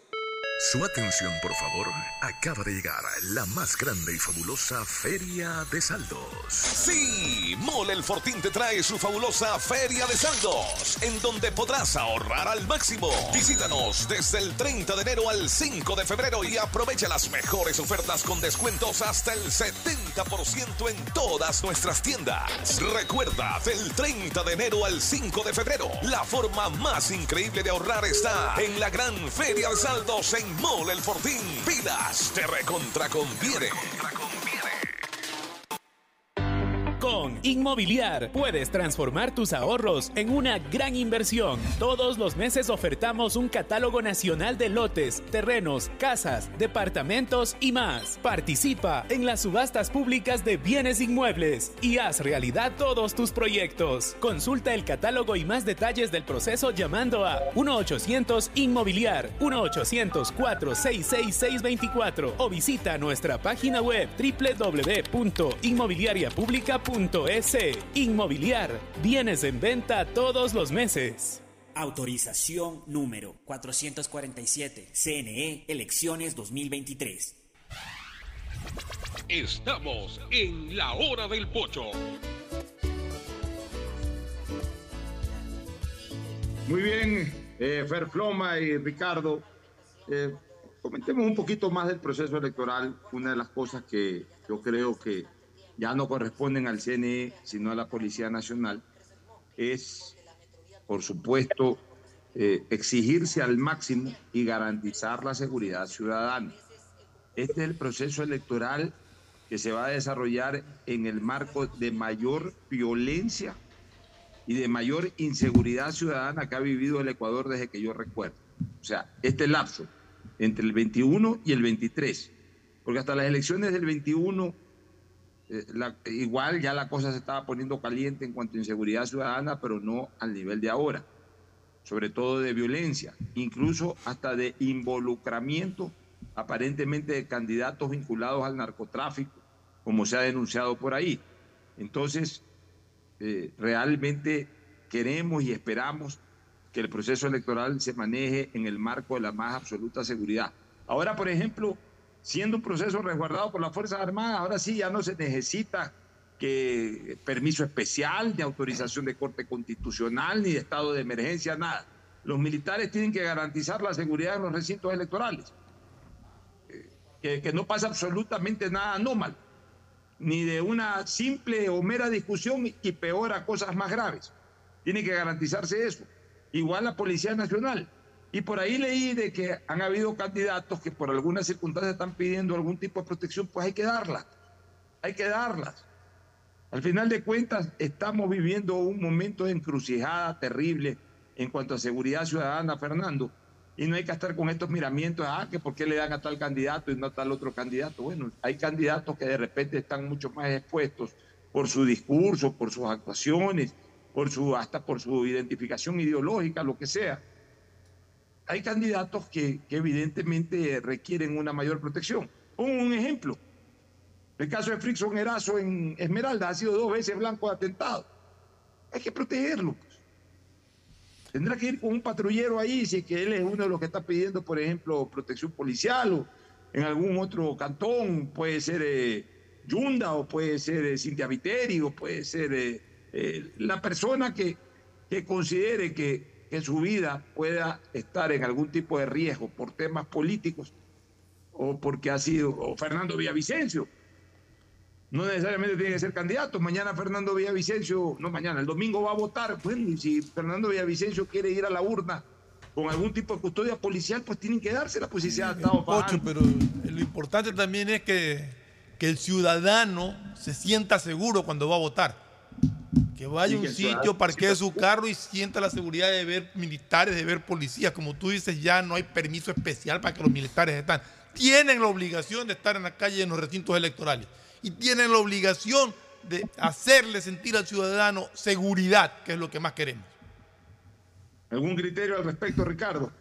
Su atención, por favor. Acaba de llegar la más grande y fabulosa Feria de Saldos. Sí, Mole el Fortín te trae su fabulosa Feria de Saldos, en donde podrás ahorrar al máximo. Visítanos desde el 30 de enero al 5 de febrero y aprovecha las mejores ofertas con descuentos hasta el 70% en todas nuestras tiendas. Recuerda, del 30 de enero al 5 de febrero, la forma más increíble de ahorrar está en la gran Feria de Saldos en Mole el Fortín. Pilas, te recontra conviene. Inmobiliar puedes transformar tus ahorros en una gran inversión. Todos los meses ofertamos un catálogo nacional de lotes, terrenos, casas, departamentos y más. Participa en las subastas públicas de bienes inmuebles y haz realidad todos tus proyectos. Consulta el catálogo y más detalles del proceso llamando a 1-800 Inmobiliar 1-800-466-624 o visita nuestra página web www.inmobiliariapublica.es. Inmobiliar. Bienes en venta todos los meses. Autorización número 447. CNE Elecciones 2023. Estamos en la hora del pocho. Muy bien, eh, Fer Floma y Ricardo. eh, comentemos un poquito más del proceso electoral. Una de las cosas que yo creo que ya no corresponden al CNE, sino a la Policía Nacional, es, por supuesto, eh, exigirse al máximo y garantizar la seguridad ciudadana. Este es el proceso electoral que se va a desarrollar en el marco de mayor violencia y de mayor inseguridad ciudadana que ha vivido el Ecuador desde que yo recuerdo. O sea, este lapso entre el 21 y el 23, porque hasta las elecciones del 21 eh, la- igual ya la cosa se estaba poniendo caliente en cuanto a inseguridad ciudadana, pero no al nivel de ahora, sobre todo de violencia, incluso hasta de involucramiento aparentemente de candidatos vinculados al narcotráfico, como se ha denunciado por ahí. Entonces, eh, realmente queremos y esperamos que el proceso electoral se maneje en el marco de la más absoluta seguridad. Ahora, por ejemplo, siendo un proceso resguardado por las Fuerzas Armadas, ahora sí ya no se necesita que permiso especial, ni autorización de corte constitucional, ni de estado de emergencia, nada. Los militares tienen que garantizar la seguridad en los recintos electorales. Eh, Que, que no pasa absolutamente nada anómalo, ni de una simple o mera discusión y peor a cosas más graves. Tiene que garantizarse eso. Igual la Policía Nacional. Y por ahí leí de que han habido candidatos que por algunas circunstancias están pidiendo algún tipo de protección, pues hay que darlas. Hay que darlas. Al final de cuentas, estamos viviendo un momento de encrucijada terrible en cuanto a seguridad ciudadana, Fernando. Y no hay que estar con estos miramientos, ah, que por qué le dan a tal candidato y no a tal otro candidato. Bueno, hay candidatos que de repente están mucho más expuestos por su discurso, por sus actuaciones, por su, hasta por su identificación ideológica, lo que sea. Hay candidatos que, evidentemente requieren una mayor protección. Un ejemplo. El caso de Frickson Erazo en Esmeralda ha sido dos veces blanco de atentado. Hay que protegerlo. pues. Tendrá que ir con un patrullero ahí, si es que él es uno de los que está pidiendo, por ejemplo, protección policial o en algún otro cantón, puede ser eh, Yunda o puede ser eh, Cintia Viteri o puede ser eh, la persona que considere que, que su vida pueda estar en algún tipo de riesgo por temas políticos o porque ha sido, o Fernando Villavicencio, no necesariamente tiene que ser candidato. Mañana Fernando Villavicencio, no mañana, el domingo va a votar. Bueno, y si Fernando Villavicencio quiere ir a la urna con algún tipo de custodia policial, pues tienen que dársela, pues si se ha estado Pocho, pero lo importante también es que, que el ciudadano se sienta seguro cuando va a votar. Que vaya a un sitio, parquee su carro y sienta la seguridad de ver militares, de ver policías. Como tú dices, ya no hay permiso especial para que los militares estén. Tienen la obligación de estar en la calle en los recintos electorales. Y tienen la obligación de hacerle sentir al ciudadano seguridad, que es lo que más queremos. ¿Algún criterio al respecto, Ricardo?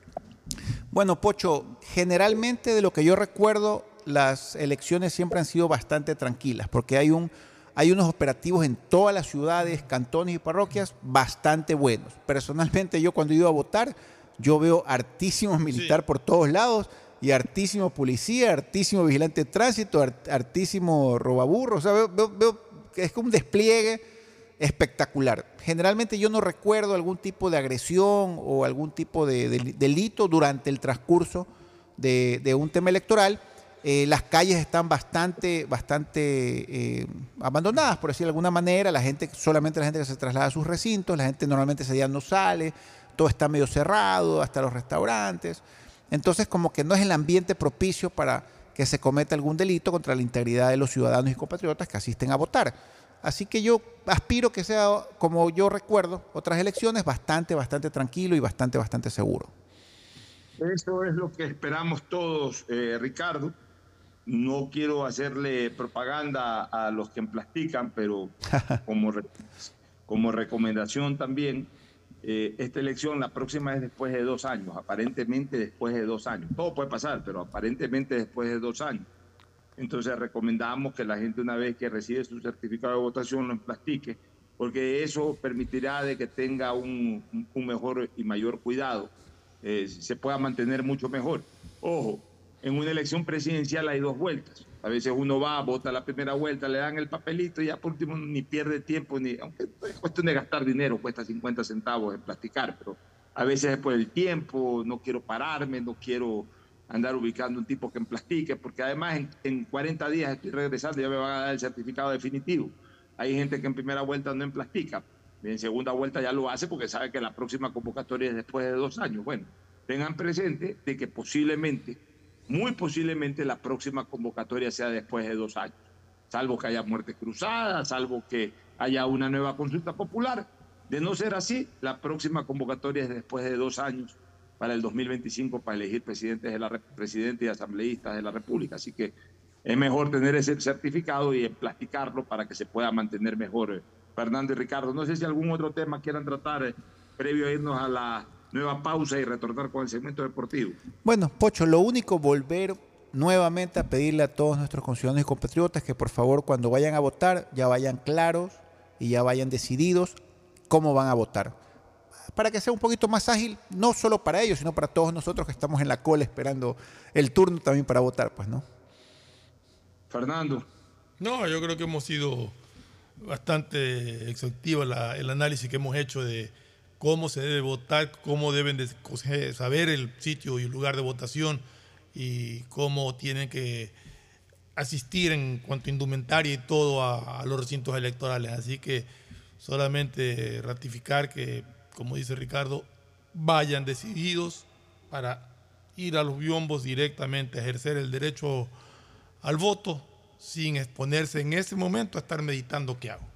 Bueno, Pocho, generalmente de lo que yo recuerdo, las elecciones siempre han sido bastante tranquilas, porque hay, un, hay unos operativos en todas las ciudades, cantones y parroquias bastante buenos. Personalmente, yo cuando he ido a votar, yo veo hartísimos militar por todos lados y hartísimo policía, hartísimo vigilante de tránsito, hart- hartísimo robaburro. O sea, veo, veo- veo que es como un despliegue espectacular. Generalmente yo no recuerdo algún tipo de agresión o algún tipo de, del- delito durante el transcurso de, de un tema electoral. Eh, las calles están bastante, bastante eh, abandonadas, por decirlo de alguna manera. La gente, solamente la gente que se traslada a sus recintos, la gente normalmente ese día no sale, todo está medio cerrado, hasta los restaurantes. Entonces, como que no es el ambiente propicio para que se cometa algún delito contra la integridad de los ciudadanos y compatriotas que asisten a votar. Así que yo aspiro que sea, como yo recuerdo, otras elecciones, bastante, bastante tranquilo y bastante, bastante seguro. Eso es lo que esperamos todos, eh, Ricardo. No quiero hacerle propaganda a los que emplastican, pero como, re- como recomendación también, eh, esta elección, la próxima es después de dos años, aparentemente después de dos años. Todo puede pasar, pero aparentemente después de dos años. Entonces recomendamos que la gente una vez que recibe su certificado de votación lo emplastique, porque eso permitirá de que tenga un, un- un mejor y mayor cuidado, eh, se pueda mantener mucho mejor. Ojo, en una elección presidencial hay dos vueltas. A veces uno va, vota la primera vuelta, le dan el papelito y ya por último ni pierde tiempo, ni aunque es cuestión de gastar dinero, cuesta 50 centavos en plasticar, pero a veces es por el tiempo, no quiero pararme, no quiero andar ubicando un tipo que emplastique, porque además en, en 40 días estoy regresando y ya me van a dar el certificado definitivo. Hay gente que en primera vuelta no emplastica, en segunda vuelta ya lo hace porque sabe que la próxima convocatoria es después de dos años. Bueno, tengan presente de que posiblemente, muy posiblemente la próxima convocatoria sea después de dos años, salvo que haya muerte cruzada, salvo que haya una nueva consulta popular, De no ser así, la próxima convocatoria es después de dos años para el 2025 para elegir presidentes de la, re- presidentes y asambleístas de la República. Así que es mejor tener ese certificado y plasticarlo para que se pueda mantener mejor. eh, Fernando y Ricardo, no sé si algún otro tema quieran tratar eh, previo a irnos a la nueva pausa y retornar con el segmento deportivo. Bueno, Pocho, lo único, volver nuevamente a pedirle a todos nuestros conciudadanos y compatriotas que por favor cuando vayan a votar ya vayan claros y ya vayan decididos cómo van a votar. Para que sea un poquito más ágil, no solo para ellos, sino para todos nosotros que estamos en la cola esperando el turno también para votar, pues, ¿no? Fernando. No, yo creo que hemos sido bastante exhaustivos la- el análisis que hemos hecho de cómo se debe votar, cómo deben saber el sitio y el lugar de votación y cómo tienen que asistir en cuanto a indumentaria y todo a, a los recintos electorales. Así que solamente ratificar que, como dice Ricardo, vayan decididos para ir a los biombos directamente a ejercer el derecho al voto sin exponerse en ese momento a estar meditando qué hago.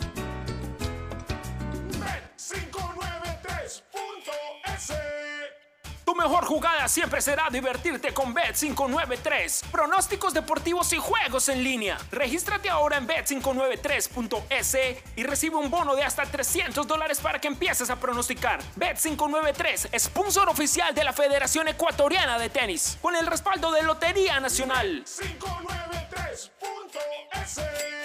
mejor jugada siempre será divertirte con Bet593. Pronósticos deportivos y juegos en línea. Regístrate ahora en Bet593.es y recibe un bono de hasta 300 dólares para que empieces a pronosticar. Bet593, sponsor oficial de la Federación Ecuatoriana de Tenis, con el respaldo de Lotería Nacional. 593.es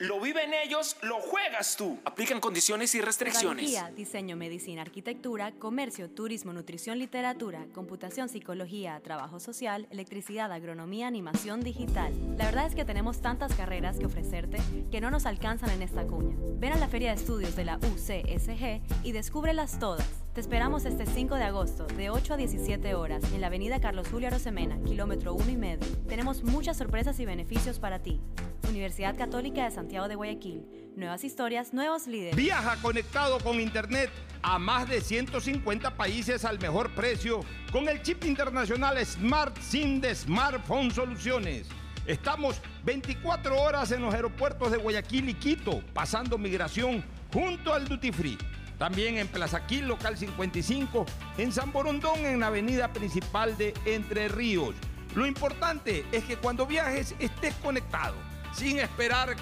Lo viven ellos, lo juegas tú. Aplican condiciones y restricciones. Pedagogía, diseño, medicina, arquitectura, comercio, turismo, nutrición, literatura, computación, psicología, trabajo social, electricidad, agronomía, animación digital. La verdad es que tenemos tantas carreras que ofrecerte que no nos alcanzan en esta cuña. Ven a la Feria de Estudios de la UCSG y descúbrelas todas. Te esperamos este 5 de agosto, de 8 a 17 horas, en la avenida Carlos Julio Arosemena, kilómetro 1 y medio. Tenemos muchas sorpresas y beneficios para ti. Universidad Católica de Santiago de Guayaquil. Nuevas historias, nuevos líderes. Viaja conectado con Internet a más de 150 países al mejor precio con el chip internacional Smart SIM de Smartphone Soluciones. Estamos 24 horas en los aeropuertos de Guayaquil y Quito, pasando migración junto al Duty Free. También en Plaza Quil, local 55, en San Borondón, en la avenida principal de Entre Ríos. Lo importante es que cuando viajes estés conectado, sin esperar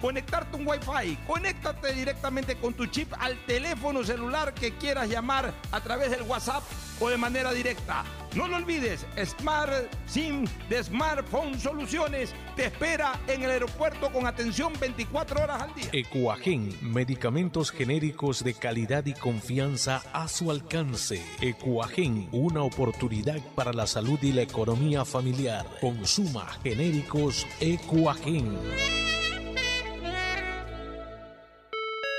conectarte un Wi-Fi. Conéctate directamente con tu chip al teléfono celular que quieras llamar a través del WhatsApp o de manera directa. No lo olvides, Smart SIM de Smartphone Soluciones te espera en el aeropuerto con atención 24 horas al día. Ecuagen, medicamentos genéricos de calidad y confianza a su alcance. Ecuagen, una oportunidad para la salud y la economía familiar. Consuma genéricos Ecuagen.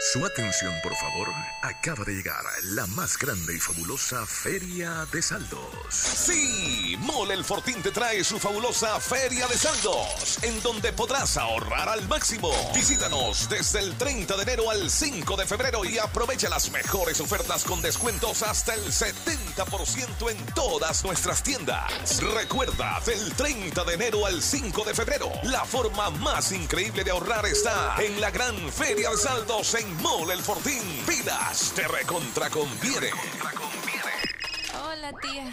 Su atención, por favor. Acaba de llegar la más grande y fabulosa Feria de Saldos. Sí, Mole el Fortín te trae su fabulosa Feria de Saldos, en donde podrás ahorrar al máximo. Visítanos desde el 30 de enero al 5 de febrero y aprovecha las mejores ofertas con descuentos hasta el 70% en todas nuestras tiendas. Recuerda, del 30 de enero al 5 de febrero, la forma más increíble de ahorrar está en la gran Feria de Saldos en Mole el Fortín. Pilas, te recontra conviene. Hola, tía.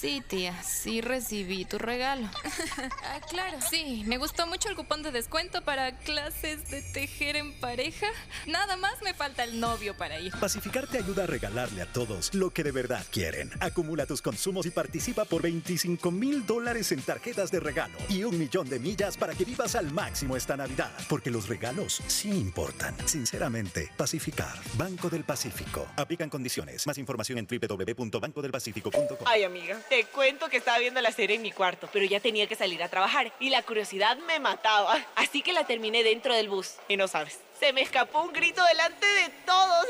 Sí, tía, sí recibí tu regalo. ah, claro. Sí, me gustó mucho el cupón de descuento para clases de tejer en pareja. Nada más me falta el novio para ir. Pacificar te ayuda a regalarle a todos lo que de verdad quieren. Acumula tus consumos y participa por 25 mil dólares en tarjetas de regalo y un millón de millas para que vivas al máximo esta Navidad. Porque los regalos sí importan. Sinceramente, Pacificar. Banco del Pacífico. Aplican condiciones. Más información en www.bancodelpacifico.com. Ay, amiga, te cuento que estaba viendo la serie en mi cuarto, pero ya tenía que salir a trabajar y la curiosidad me mataba. Así que la terminé dentro del bus. Y no sabes, Se me escapó un grito delante de todos.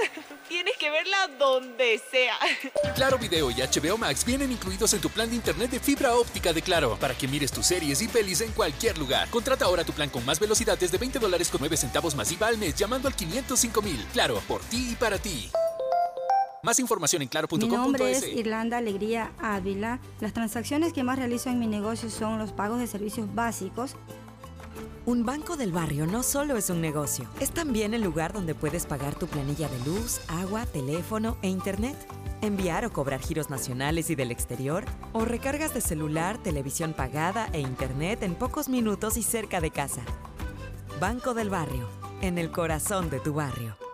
Tienes que verla donde sea. Claro Video y HBO Max vienen incluidos en tu plan de internet de fibra óptica de Claro para que mires tus series y pelis en cualquier lugar. Contrata ahora tu plan con más velocidad desde 20 dólares con 9 centavos masiva al mes llamando al 505 mil. Claro, por ti y para ti. Más información en claro.com.es. Mi nombre es Irlanda Alegría Ávila. Las transacciones que más realizo en mi negocio son los pagos de servicios básicos. Un banco del barrio no solo es un negocio, es también el lugar donde puedes pagar tu planilla de luz, agua, teléfono e internet, enviar o cobrar giros nacionales y del exterior, o recargas de celular, televisión pagada e internet en pocos minutos y cerca de casa. Banco del barrio, en el corazón de tu barrio.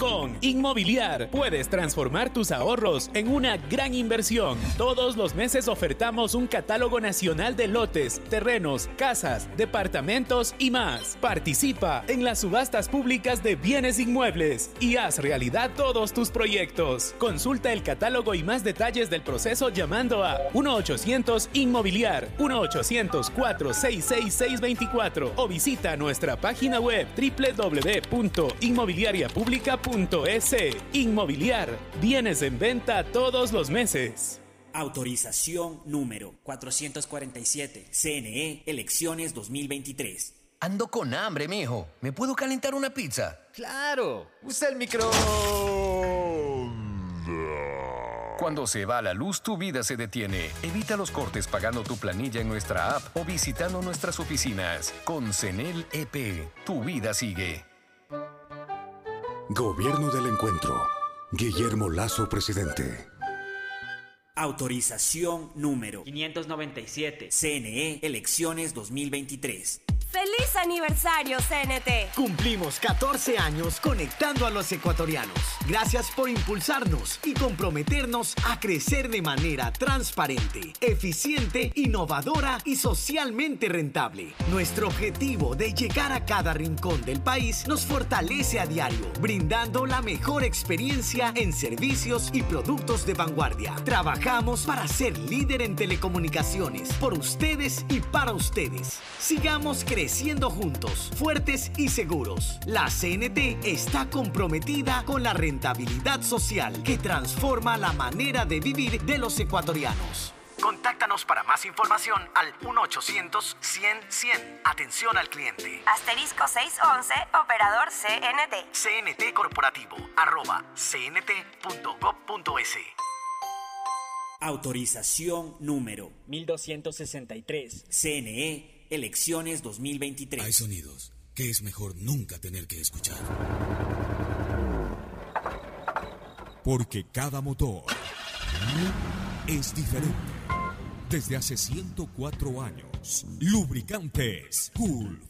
Con Inmobiliar puedes transformar tus ahorros en una gran inversión. Todos los meses ofertamos un catálogo nacional de lotes, terrenos, casas, departamentos y más. Participa en las subastas públicas de bienes inmuebles y haz realidad todos tus proyectos. Consulta el catálogo y más detalles del proceso llamando a 1-800 Inmobiliar, 1-800-466-624 o visita nuestra página web www.inmobiliariapublica.com .es. Inmobiliar. Bienes en venta todos los meses. Autorización número 447. CNE Elecciones 2023. Ando con hambre, mijo. ¿Me puedo calentar una pizza? Claro. Usa el micro. Cuando se va la luz, tu vida se detiene. Evita los cortes pagando tu planilla en nuestra app o visitando nuestras oficinas. Con CENEL EP, tu vida sigue. Gobierno del Encuentro. Guillermo Lazo, presidente. Autorización número 597. CNE Elecciones 2023. ¡Feliz aniversario, CNT! Cumplimos 14 años conectando a los ecuatorianos. Gracias por impulsarnos y comprometernos a crecer de manera transparente, eficiente, innovadora y socialmente rentable. Nuestro objetivo de llegar a cada rincón del país nos fortalece a diario, brindando la mejor experiencia en servicios y productos de vanguardia. Trabajamos para ser líder en telecomunicaciones, por ustedes y para ustedes. Sigamos creciendo creciendo juntos, fuertes y seguros. La CNT está comprometida con la rentabilidad social que transforma la manera de vivir de los ecuatorianos. Contáctanos para más información al 1-800-100-100. Atención al cliente. Asterisco 611, operador CNT. CNT Corporativo, arroba cnt.gov.es. Autorización número 1263. CNE Elecciones 2023. Hay sonidos que es mejor nunca tener que escuchar. Porque cada motor es diferente. Desde hace 104 años, lubricantes Cool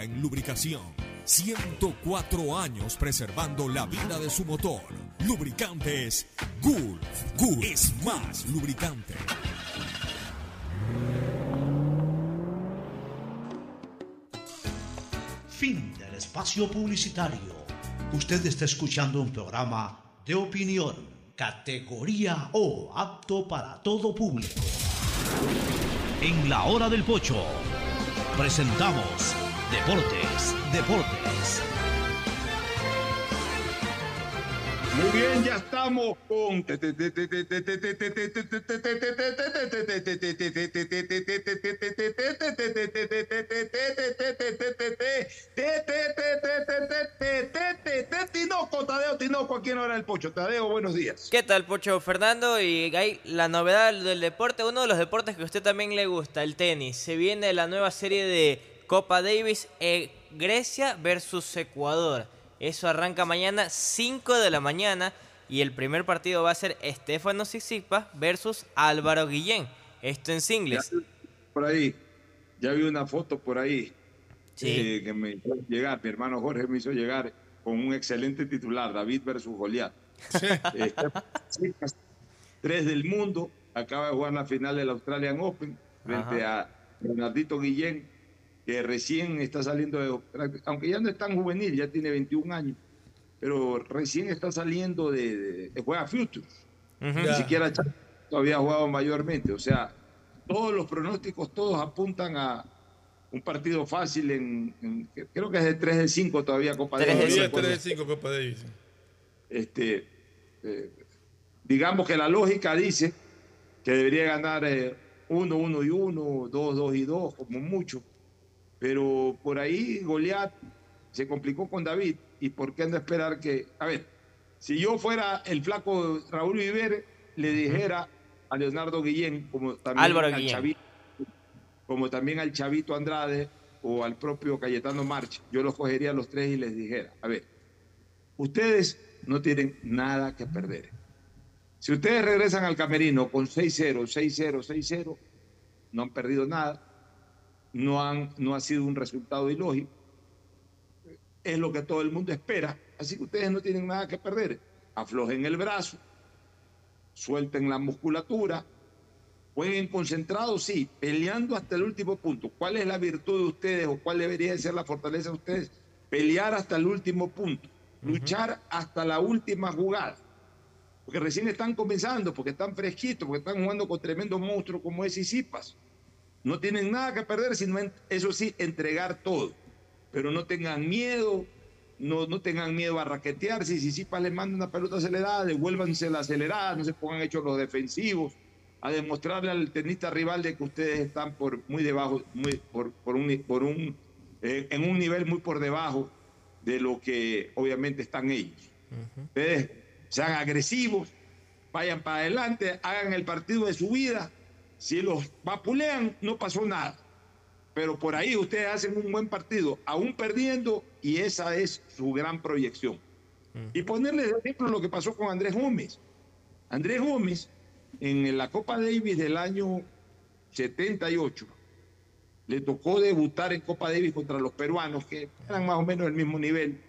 en lubricación. 104 años preservando la vida de su motor. Lubricantes Gulf. Gulf es más lubricante. Fin del espacio publicitario. Usted está escuchando un programa de opinión, categoría O, apto para todo público. En la hora del pocho, presentamos Deportes, Deportes. Muy bien, ya estamos con Tinoco, Tadeo Tinoco, aquí en Hora del Pocho. Tadeo, buenos días. ¿Qué tal, Pocho Fernando? Y hay la novedad del deporte, uno de los deportes que a usted también le gusta, el tenis. Se viene la nueva serie de Copa Davis, eh, Grecia versus Ecuador. Eso arranca mañana 5 de la mañana y el primer partido va a ser Estefano Tsitsipas versus Álvaro Guillén. Esto en singles. Por ahí, ya vi una foto por ahí. eh, que me hizo llegar, mi hermano Jorge me hizo llegar con un excelente titular, David versus Goliat. Eh, tres del mundo, acaba de jugar la final del Australian Open frente a Bernardito Guillén, que recién está saliendo de, aunque ya no es tan juvenil, ya tiene 21 años, pero recién está saliendo de, de, juega Futures. Ni siquiera todavía ha jugado mayormente. O sea, todos los pronósticos, todos apuntan a un partido fácil en, creo que es de 3 de 5 todavía Copa Davis. 3 de 5 Copa Davis. Este, eh, digamos que la lógica dice que debería ganar 1, 1 y 1, 2, 2 y 2, como mucho. Pero por ahí Goliat se complicó con David. ¿Y por qué no esperar que.? A ver, si yo fuera el flaco Raúl Viver, le dijera a Leonardo Guillén, como también Álvaro al Guillén. Chavito, como también al Chavito Andrade o al propio Cayetano March, yo los cogería a los tres y les dijera: A ver, ustedes no tienen nada que perder. Si ustedes regresan al camerino con 6-0, 6-0, 6-0, no han perdido nada, no, han, no ha sido un resultado ilógico, es lo que todo el mundo espera, así que ustedes no tienen nada que perder. Aflojen el brazo, suelten la musculatura, jueguen concentrados, sí, peleando hasta el último punto. ¿Cuál es la virtud de ustedes o cuál debería ser la fortaleza de ustedes? Pelear hasta el último punto, luchar hasta la última jugada. Porque recién están comenzando, porque están fresquitos, porque están jugando con tremendo monstruo como es Isipas. No tienen nada que perder, sino, eso sí, entregar todo. Pero no tengan miedo, no, no tengan miedo a raquetear. Si Isipas les manda una pelota acelerada, devuélvanse la acelerada, no se pongan hechos los defensivos, a demostrarle al tenista rival de que ustedes están por muy debajo, muy, por, por un, por un, eh, en un nivel muy por debajo de lo que obviamente están ellos. Ustedes sean agresivos, vayan para adelante, hagan el partido de su vida. Si los vapulean, no pasó nada. Pero por ahí ustedes hacen un buen partido, aún perdiendo, y esa es su gran proyección. Y ponerles de ejemplo lo que pasó con Andrés Gómez. Andrés Gómez, en la Copa Davis del año 78, le tocó debutar en Copa Davis contra los peruanos, que eran más o menos del mismo nivel,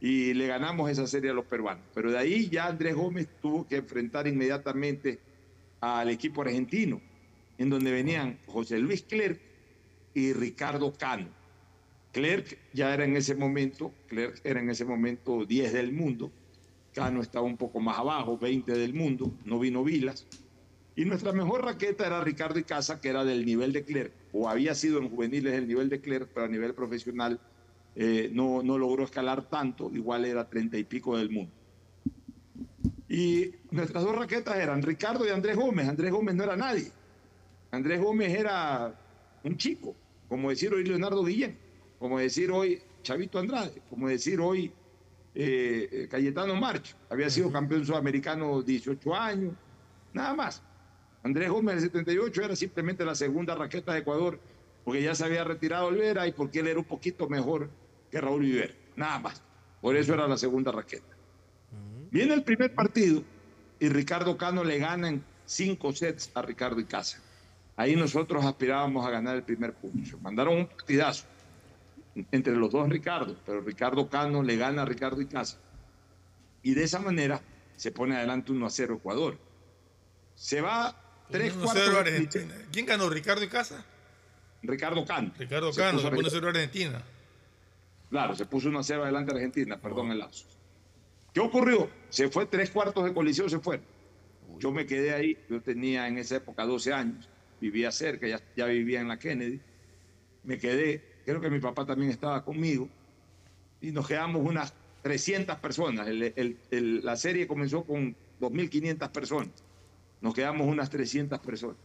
y le ganamos esa serie a los peruanos. Pero de ahí ya Andrés Gómez tuvo que enfrentar inmediatamente al equipo argentino, en donde venían José Luis Clerc y Ricardo Cano. Clerc ya era en ese momento, Clerc era en ese momento 10 del mundo, Cano estaba un poco más abajo, 20 del mundo, no vino Vilas. Y nuestra mejor raqueta era Ricardo Icaza, que era del nivel de Clerc, o había sido en juveniles el nivel de Clerc, pero a nivel profesional eh, no, no logró escalar tanto, igual era 30 y pico del mundo. Y nuestras dos raquetas eran Ricardo y Andrés Gómez. Andrés Gómez no era nadie. Andrés Gómez era un chico, como decir hoy Leonardo Guillén, como decir hoy Chavito Andrade, como decir hoy eh, Cayetano March. Había sido campeón sudamericano 18 años, nada más. Andrés Gómez en el 78 era simplemente la segunda raqueta de Ecuador, porque ya se había retirado Olvera y porque él era un poquito mejor que Raúl Viver, nada más. Por eso era la segunda raqueta. Viene el primer partido y Ricardo Cano le gana en cinco sets a Ricardo Icaza. Ahí nosotros aspirábamos a ganar el primer punto. Mandaron un partidazo entre los dos Ricardo, pero Ricardo Cano le gana a Ricardo Icaza. Y de esa manera se pone adelante 1 a 0 Ecuador. Se va tres 1 cuartos. 0 Argentina. ¿Quién ganó? ¿Ricardo Icaza? Ricardo Cano. Ricardo Se Cano, se pone Ricardo- 0 Argentina. Claro, se puso 1 a 0 adelante Argentina, perdón el lazo. ¿Qué ocurrió? Se fue tres cuartos de coliseo, se fue. Yo me quedé ahí, yo tenía en esa época 12 años, vivía cerca, ya, ya vivía en la Kennedy. Me quedé, creo que mi papá también estaba conmigo, y nos quedamos unas 300 personas. El- el- el- la serie comenzó con 2.500 personas. Nos quedamos unas 300 personas.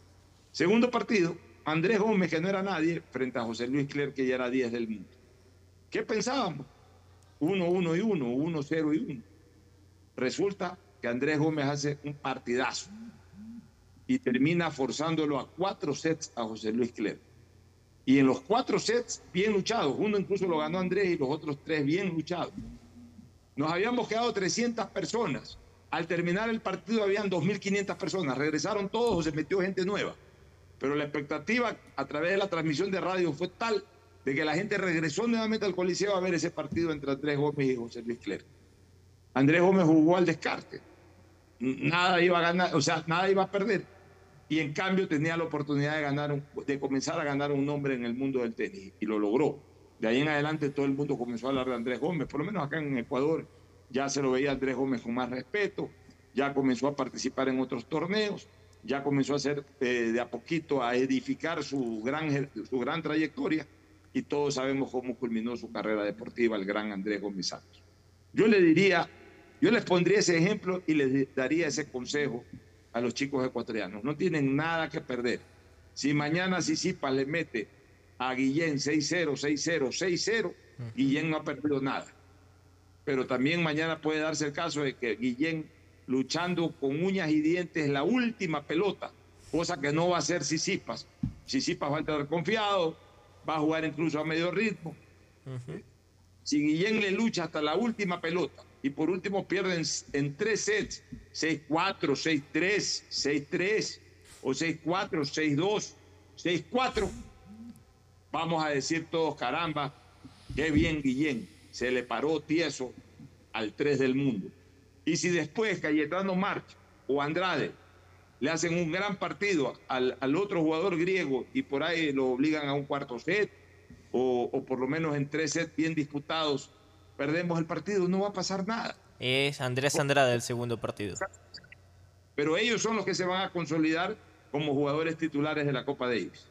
Segundo partido, Andrés Gómez, que no era nadie, frente a José Luis Clerc, que ya era 10 del mundo. ¿Qué pensábamos? 1, 1 y 1, 1, 0 y 1. Resulta que Andrés Gómez hace un partidazo y termina forzándolo a cuatro sets a José Luis Clerc. Y en los cuatro sets, bien luchados. Uno incluso lo ganó Andrés y los otros tres bien luchados. Nos habíamos quedado 300 personas. Al terminar el partido habían 2.500 personas. Regresaron todos o se metió gente nueva. Pero la expectativa a través de la transmisión de radio fue tal de que la gente regresó nuevamente al Coliseo a ver ese partido entre Andrés Gómez y José Luis Clerc. Andrés Gómez jugó al descarte. Nada iba a ganar, o sea, nada iba a perder. Y en cambio tenía la oportunidad de ganar, de comenzar a ganar un nombre en el mundo del tenis y lo logró. De ahí en adelante todo el mundo comenzó a hablar de Andrés Gómez, por lo menos acá en Ecuador ya se lo veía a Andrés Gómez con más respeto, ya comenzó a participar en otros torneos, ya comenzó a hacer eh, de a poquito a edificar su gran, su gran trayectoria y todos sabemos cómo culminó su carrera deportiva el gran Andrés Gómez Santos. Yo le diría, yo les pondría ese ejemplo y les daría ese consejo a los chicos ecuatorianos. No tienen nada que perder. Si mañana Sisipa le mete a Guillén 6-0, 6-0, 6-0, Guillén no ha perdido nada. Pero también mañana puede darse el caso de que Guillén, luchando con uñas y dientes la última pelota, cosa que no va a hacer Sisipas. Sisipas va a estar confiado, va a jugar incluso a medio ritmo. Si Guillén le lucha hasta la última pelota y por último pierden en tres sets, 6-4, 6-3, 6-3 o 6-4, 6-2, 6-4, vamos a decir todos, caramba, qué bien Guillén, se le paró tieso al 3 del mundo. Y si después Cayetano March o Andrade le hacen un gran partido al, al otro jugador griego y por ahí lo obligan a un cuarto set, o, o por lo menos en tres sets bien disputados, perdemos el partido, no va a pasar nada. Es Andrés Andrade el segundo partido. Pero ellos son los que se van a consolidar como jugadores titulares de la Copa Davis.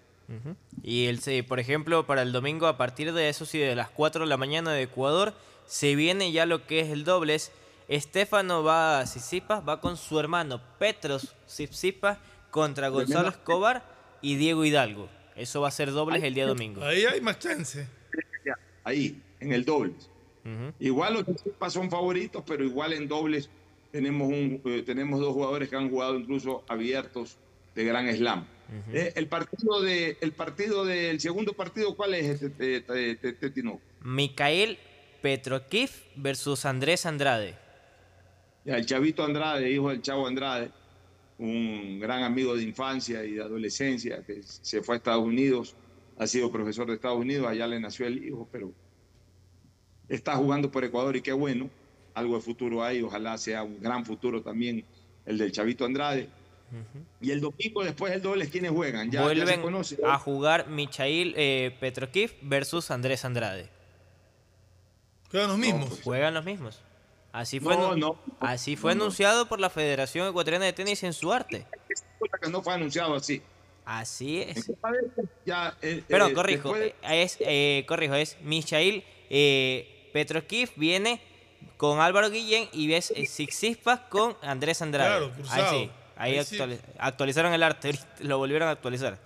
Y el, por ejemplo, para el domingo, a partir de eso, sí, de las 4 de la mañana de Ecuador, se viene ya lo que es el dobles. Estefano va a Tsitsipas, va con su hermano Petros Tsitsipas contra Gonzalo Escobar y Diego Hidalgo. Eso va a ser dobles el día domingo. Ahí hay más chance. Ahí, en el dobles. Igual los Tsitsipas son favoritos, pero igual en dobles tenemos, un, eh, tenemos dos jugadores que han jugado incluso abiertos de Gran Slam. Eh, el partido de el partido del segundo partido, ¿cuál es este, te- te- te- te- Tino? Mikael Petrokiv versus Andrés Andrade. Ya, el chavito Andrade, hijo del chavo Andrade, un gran amigo de infancia y de adolescencia, que se fue a Estados Unidos, ha sido profesor de Estados Unidos, allá le nació el hijo, pero está jugando por Ecuador y qué bueno, algo de futuro hay, ojalá sea un gran futuro también el del chavito Andrade. Y el domingo después el doble, ¿quiénes juegan? Ya, ya se Vuelven conoce. a jugar Michail eh, Petrokiv versus Andrés Andrade. Juegan los mismos. Juegan los mismos. Así fue, No, no. así fue No, no. anunciado por la Federación Ecuatoriana de Tenis en su arte. No fue anunciado así. Así es. Ya, eh, Pero eh, corrijo, después- es, eh, corrijo, es Michail eh, Petrokiv viene con Álvaro Guillén y ves eh, Sixispas con Andrés Andrade. Claro, ahí cruzado. sí, ahí, Ahí sí. actuali- actualizaron el arte, lo volvieron a actualizar.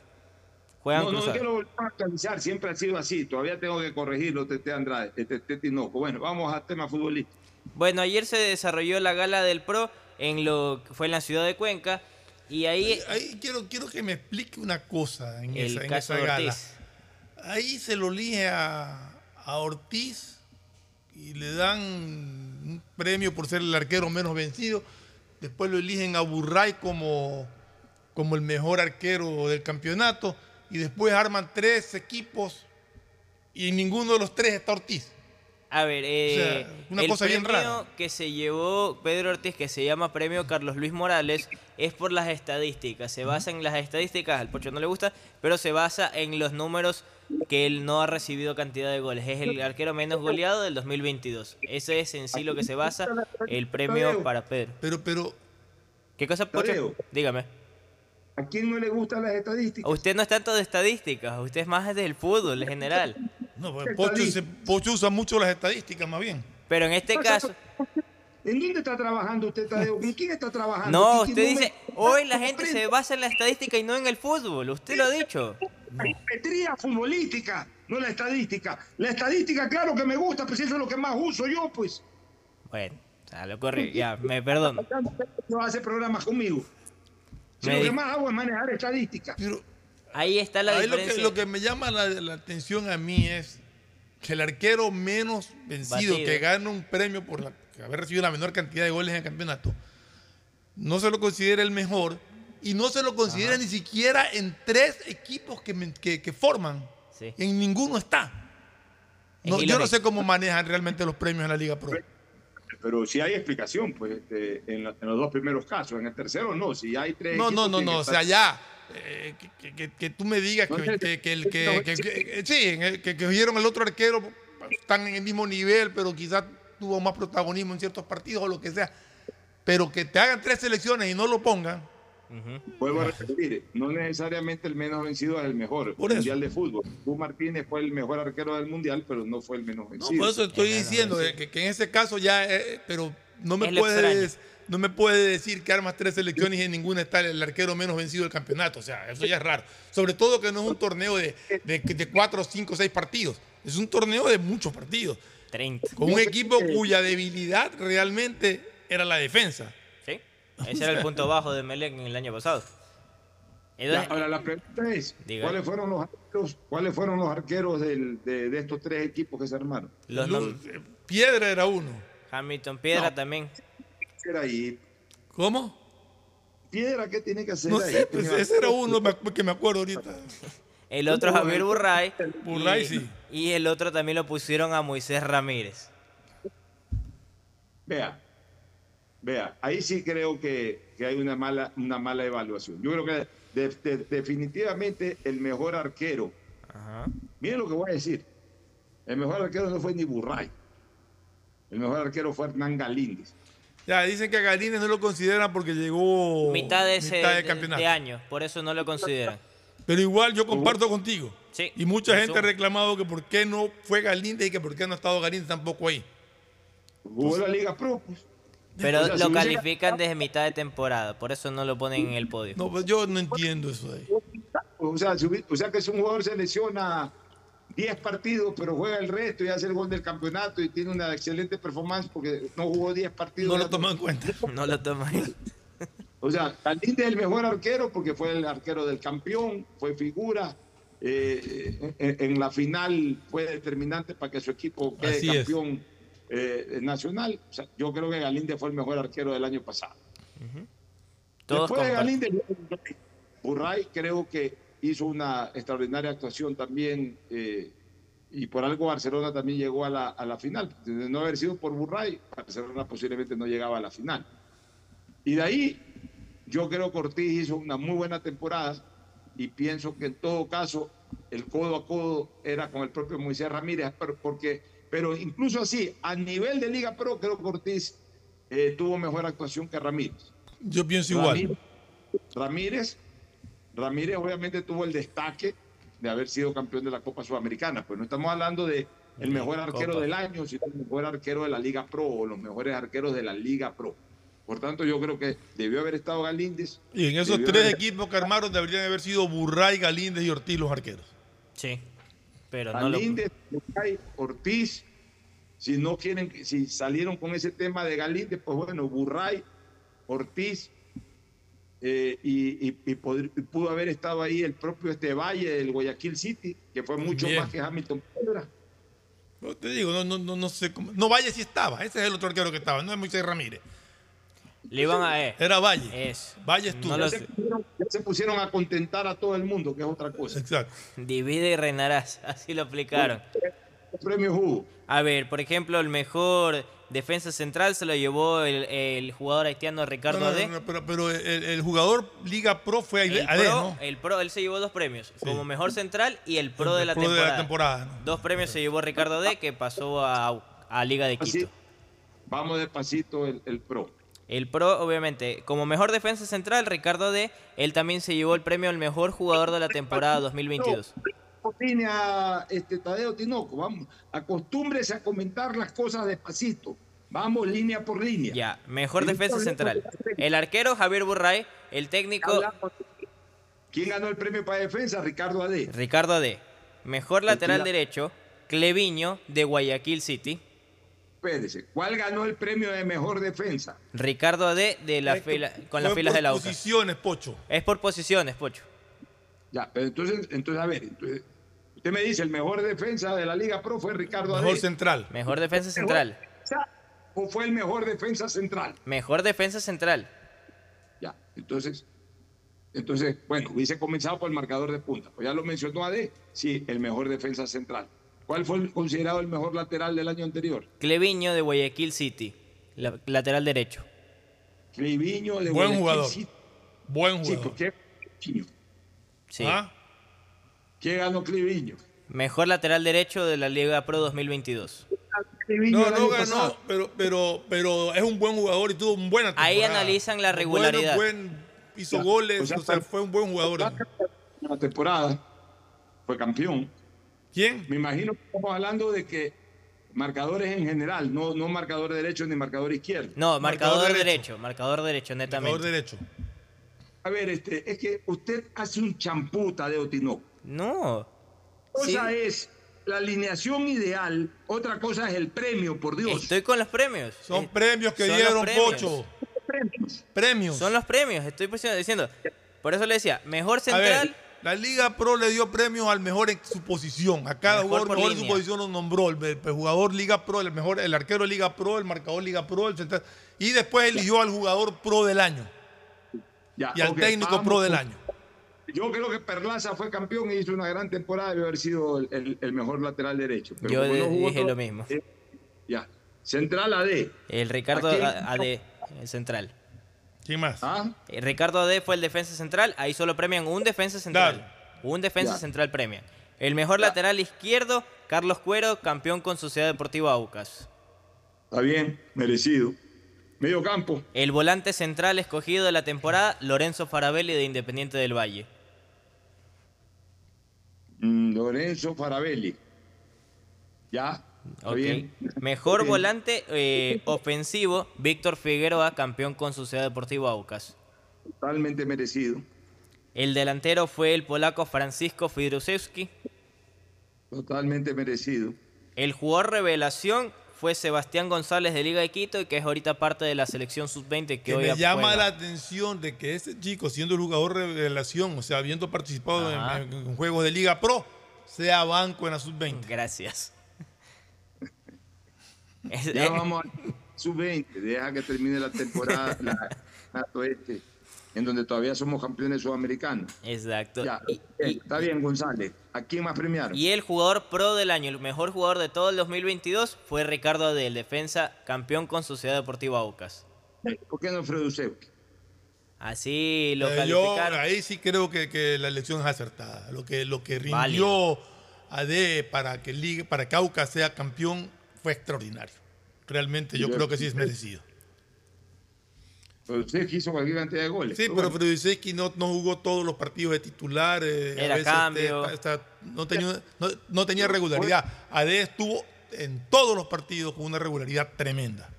Juegan no, no, cruzados. que lo volvamos a actualizar, siempre ha sido así. Todavía tengo que corregirlo, Tete Andrade, Tete Tete Tinoco. Bueno, vamos al tema futbolístico. Bueno, ayer se desarrolló la gala del Pro en lo que fue en la ciudad de Cuenca y ahí Ahí quiero, quiero que me explique una cosa en el esa, en esa de gala. Ortiz. Ahí se lo elige a, a Ortiz y le dan un premio por ser el arquero menos vencido. Después lo eligen a Burray como, como el mejor arquero del campeonato. Y después arman tres equipos y ninguno de los tres está Ortiz. A ver, eh, sea, una el cosa bien premio rara. que se llevó Pedro Ortiz, que se llama Premio Carlos Luis Morales, es por las estadísticas. Se basa en las estadísticas, al Pocho no le gusta, pero se basa en los números que él no ha recibido cantidad de goles. Es el arquero menos goleado del 2022. Ese es en sí lo que se basa el premio para Pedro. Pero, pero... ¿Qué cosa, Pocho? Dígame. ¿A quién no le gustan las estadísticas? Usted no es tanto de estadísticas, usted es más del fútbol en general. No, pues, Pocho, se- Pocho usa mucho las estadísticas más bien. Pero en este caso... ¿En dónde está trabajando usted, Tadeo? ¿Con quién está trabajando? No, ¿Quién- usted dice, me- hoy la gente se basa en la estadística y no en el fútbol. Usted lo ha dicho. Metría futbolística, no la estadística. La estadística, claro que me gusta, pues eso es lo que más uso yo, pues. Bueno, o sea, lo corrí, ya, me perdono. No hace programas conmigo. Si lo que más hago es manejar estadística. Ahí está la Ahí lo que, diferencia. lo que me llama la, la atención a mí es que el arquero menos vencido, Batido. que gana un premio por la- haber recibido la menor cantidad de goles en el campeonato, no se lo considera el mejor y no se lo considera ni siquiera en tres equipos que, me- que- que forman. En ninguno está. No, yo no sé cómo manejan realmente los premios en la Liga Pro. Pero sí hay explicación, pues, este, en, la- en los dos primeros casos. En el tercero, no. Si hay tres. No, no, no, no. O sea, ya. eh, que, que- que tú me digas que, que, que el que, que- sí, que, que vieron el otro arquero están en el mismo nivel, pero quizás tuvo más protagonismo en ciertos partidos o lo que sea. Pero que te hagan tres selecciones y no lo pongan. Vuelvo a repetir, no necesariamente el menos vencido es el mejor. Por eso. mundial de fútbol. Tú Martínez fue el mejor arquero del mundial, pero no fue el menos No, vencido. por eso estoy diciendo que, que en ese caso ya, eh, pero no me puedes, no me puede decir que armas tres selecciones y en ninguna está el arquero menos vencido del campeonato. O sea, eso ya es raro. Sobre todo que no es un torneo de, de, de cuatro, cinco, seis partidos. Es un torneo de muchos partidos. 30. Con un equipo cuya debilidad realmente era la defensa. Ese era el punto bajo de Melec en el año pasado. Entonces, Ya, ahora la pregunta es, Diga. ¿cuáles fueron los arqueros, ¿cuáles fueron los arqueros del- de, de estos tres equipos que se armaron? Los nom- Piedra era uno. Hamilton Piedra No. también. ¿Qué era ahí? ¿Cómo? Piedra, ¿qué tiene que hacer No ahí? sé, pues ese era uno que me acuerdo ahorita. El otro Javier Burray. Burray, y, sí. Y el otro también lo pusieron a Moisés Ramírez. Vea, vea, ahí sí creo que, que hay una mala, una mala evaluación. Yo creo que de- de- definitivamente el mejor arquero, miren lo que voy a decir, el mejor arquero no fue ni Burray, el mejor arquero fue Hernán Galíndez. Ya, dicen que a Galines no lo consideran porque llegó mitad de ese mitad de de- campeonato. de año. Por eso no lo consideran. Pero igual yo comparto contigo. Sí. Y mucha gente ha reclamado que por qué no fue Galíndez y que por qué no ha estado Galíndez tampoco ahí. Jugó la Liga Pro, pues. Pero O sea, si lo hubiese- califican desde mitad de temporada. Por eso no lo ponen en el podio. No, pues yo no entiendo eso de ahí. O sea, si o sea que si un jugador se lesiona 10 partidos, pero juega el resto y hace el gol del campeonato y tiene una excelente performance porque no jugó 10 partidos. No lo toman en cuenta. No lo toman. O sea, Galíndez es el mejor arquero porque fue el arquero del campeón, fue figura. eh, en, en la final fue determinante para que su equipo quede Así es. Campeón eh, nacional. O sea, yo creo que Galíndez fue el mejor arquero del año pasado. Todos Después de. Galíndez, Burray creo que hizo una extraordinaria actuación también eh, y por algo Barcelona también llegó a la, a la final. De no haber sido por Burray, Barcelona posiblemente no llegaba a la final. Y de ahí yo creo que Ortiz hizo una muy buena temporada y pienso que en todo caso el codo a codo era con el propio Moisés Ramírez, porque, pero incluso así, a nivel de Liga Pro, creo que Ortiz eh, tuvo mejor actuación que Ramírez. Yo pienso igual. Ramírez, Ramírez, Ramírez obviamente tuvo el destaque de haber sido campeón de la Copa Sudamericana, pues no estamos hablando de el mejor arquero Copa. del año, sino el mejor arquero de la Liga Pro o los mejores arqueros de la Liga Pro. Por tanto, yo creo que debió haber estado Galíndez. Y en esos tres haber- equipos que armaron deberían haber sido Burray, Galíndez y Ortiz los arqueros. Sí. Pero no lo. Galíndez, Burray, Ortiz, si no quieren, si salieron con ese tema de Galíndez, pues bueno, Burray, Ortiz, eh, y, y- y pod- y pudo haber estado ahí el propio este Valle del Guayaquil City, que fue mucho Bien. más que Hamilton Piedra. No, te digo, no, no, no, no sé cómo. No, Valle sí estaba. Ese es el otro arquero que estaba, no es Moisés Ramírez. Le iban a. eh, Era Valle. Es. Valle estuvo. No Ya se, pusieron, ya se pusieron a contentar a todo el mundo, que es otra cosa. Exacto. Divide y reinarás. Así lo aplicaron. Premio Hugo. A ver, por ejemplo, el mejor defensa central se lo llevó el, el jugador haitiano Ricardo No, no, Ade. no, no, pero, pero el, el jugador Liga Pro fue Ade, El Ade, pro, ¿no? el pro, él se llevó dos premios, como mejor central y el pro, El de, la pro de la temporada. temporada, ¿no? Dos premios se llevó Ricardo D, que pasó a, a Liga de Así, Quito. vamos despacito el, el pro. El pro, obviamente, como mejor defensa central, Ricardo D, él también se llevó el premio al mejor jugador de la temporada 2022. línea, este, Tadeo Tinoco, vamos, acostúmbrese a comentar las cosas despacito. Vamos línea por línea. Ya, mejor defensa central. El arquero Javier Burray, el técnico ¿Quién ganó el premio para defensa? Ricardo Ade. Ricardo Ade. Mejor lateral la- derecho, Cleviño de Guayaquil City. Espérese, ¿cuál ganó el premio de mejor defensa? Ricardo Ade de la fila, con las filas por de la UCA. posiciones, Pocho. Es por posiciones, Pocho. Ya, pero entonces, entonces a ver, entonces, usted me dice, el mejor defensa de la Liga Pro fue Ricardo Ade. Mejor central. Mejor defensa central. ¿O fue el mejor defensa central? Mejor defensa central. Ya, entonces, Entonces, bueno, hubiese comenzado por el marcador de punta. Pues ya lo mencionó AD, sí, el mejor defensa central. ¿Cuál fue el considerado el mejor lateral del año anterior? Cleviño de Guayaquil City, la- lateral derecho. Cliviño de Buen Guayaquil jugador. City. Buen Sí, jugador. ¿qué? Sí. ¿Ah? ¿Quién ganó Cliviño? Mejor lateral derecho de la Liga Pro 2022. Cliviño No, no ganó, pero, pero, pero es un buen jugador y tuvo una buena temporada. Ahí analizan la regularidad. Bueno, buen- hizo Ya. goles, O sea, o sea, fue un buen jugador. La temporada fue campeón. ¿Quién? Me imagino que estamos hablando de que marcadores en general, no, no marcador derecho ni marcador izquierdo. No, marcador, Marcador derecho. derecho. marcador derecho, netamente. Jugador derecho. A ver, este, es que usted hace un champuta de Otinoco. No. Cosa Sí. es la alineación ideal, otra cosa es el premio, por Dios. Estoy con los premios. Son Eh, premios que dieron, premios. Pocho. Premios. Son los premios, estoy pues, diciendo. Por eso le decía, mejor A central. La Liga Pro le dio premios al mejor en su posición. A cada Mejor jugador mejor en su posición lo nombró. El, el jugador Liga Pro, el mejor, el arquero Liga Pro, el marcador Liga Pro, el central. Y después eligió al jugador pro del año. Ya, Y al técnico vamos pro del año. Yo creo que Perlaza fue campeón y hizo una gran temporada, debe haber sido el, el- el mejor lateral derecho. Pero Yo no dije todo- lo mismo. eh, ya. Central AD. El Ricardo AD, el central. ¿Quién más? ¿Ah? Eh, Ricardo AD fue el defensa central, ahí solo premian un defensa central. Un defensa Ya. central premia. El mejor lateral izquierdo, Carlos Cuero, campeón con Sociedad Deportiva Aucas. Está bien, merecido. Medio campo. El volante central escogido de la temporada, Lorenzo Farabelli de Independiente del Valle. Mm, Lorenzo Farabelli. Ya. Está Ok. bien. Mejor volante eh, ofensivo, Víctor Figueroa, campeón con Sociedad Deportiva Aucas. Totalmente merecido. El delantero fue el polaco Francisco Fidrusewski. Totalmente merecido. El jugador revelación fue Sebastián González de Liga de Quito y que es ahorita parte de la selección sub-20 que, Que hoy me llama juega. la atención de que ese chico, siendo el jugador revelación, o sea, habiendo participado en, Ajá. en- en juegos de Liga Pro, sea banco en la sub-20. Gracias. Es- Ya eh, vamos al sub-20. Deja que termine la temporada la, este, en donde todavía somos campeones sudamericanos. Exacto. Ya, Y- bien, está bien, González. ¿A quién más premiaron? Y el jugador pro del año, el mejor jugador de todo el 2022 fue Ricardo del defensa, campeón con Sociedad Deportiva Aucas. ¿Por qué no Fredusewski? Así lo Eh, yo ahí sí creo que, que la elección es acertada. Lo que, lo que rindió Válido. AD para que, Liga, para que Aucas sea campeón fue extraordinario. Realmente yo Yo- creo que sí es merecido. Fredusewski hizo cualquier cantidad de goles. Sí, pero pero bueno. Fredusewski no, no jugó todos los partidos de titular. eh, a Era veces, cambio. este, no, tenía, no, no tenía regularidad. AD estuvo en todos los partidos con una regularidad tremenda.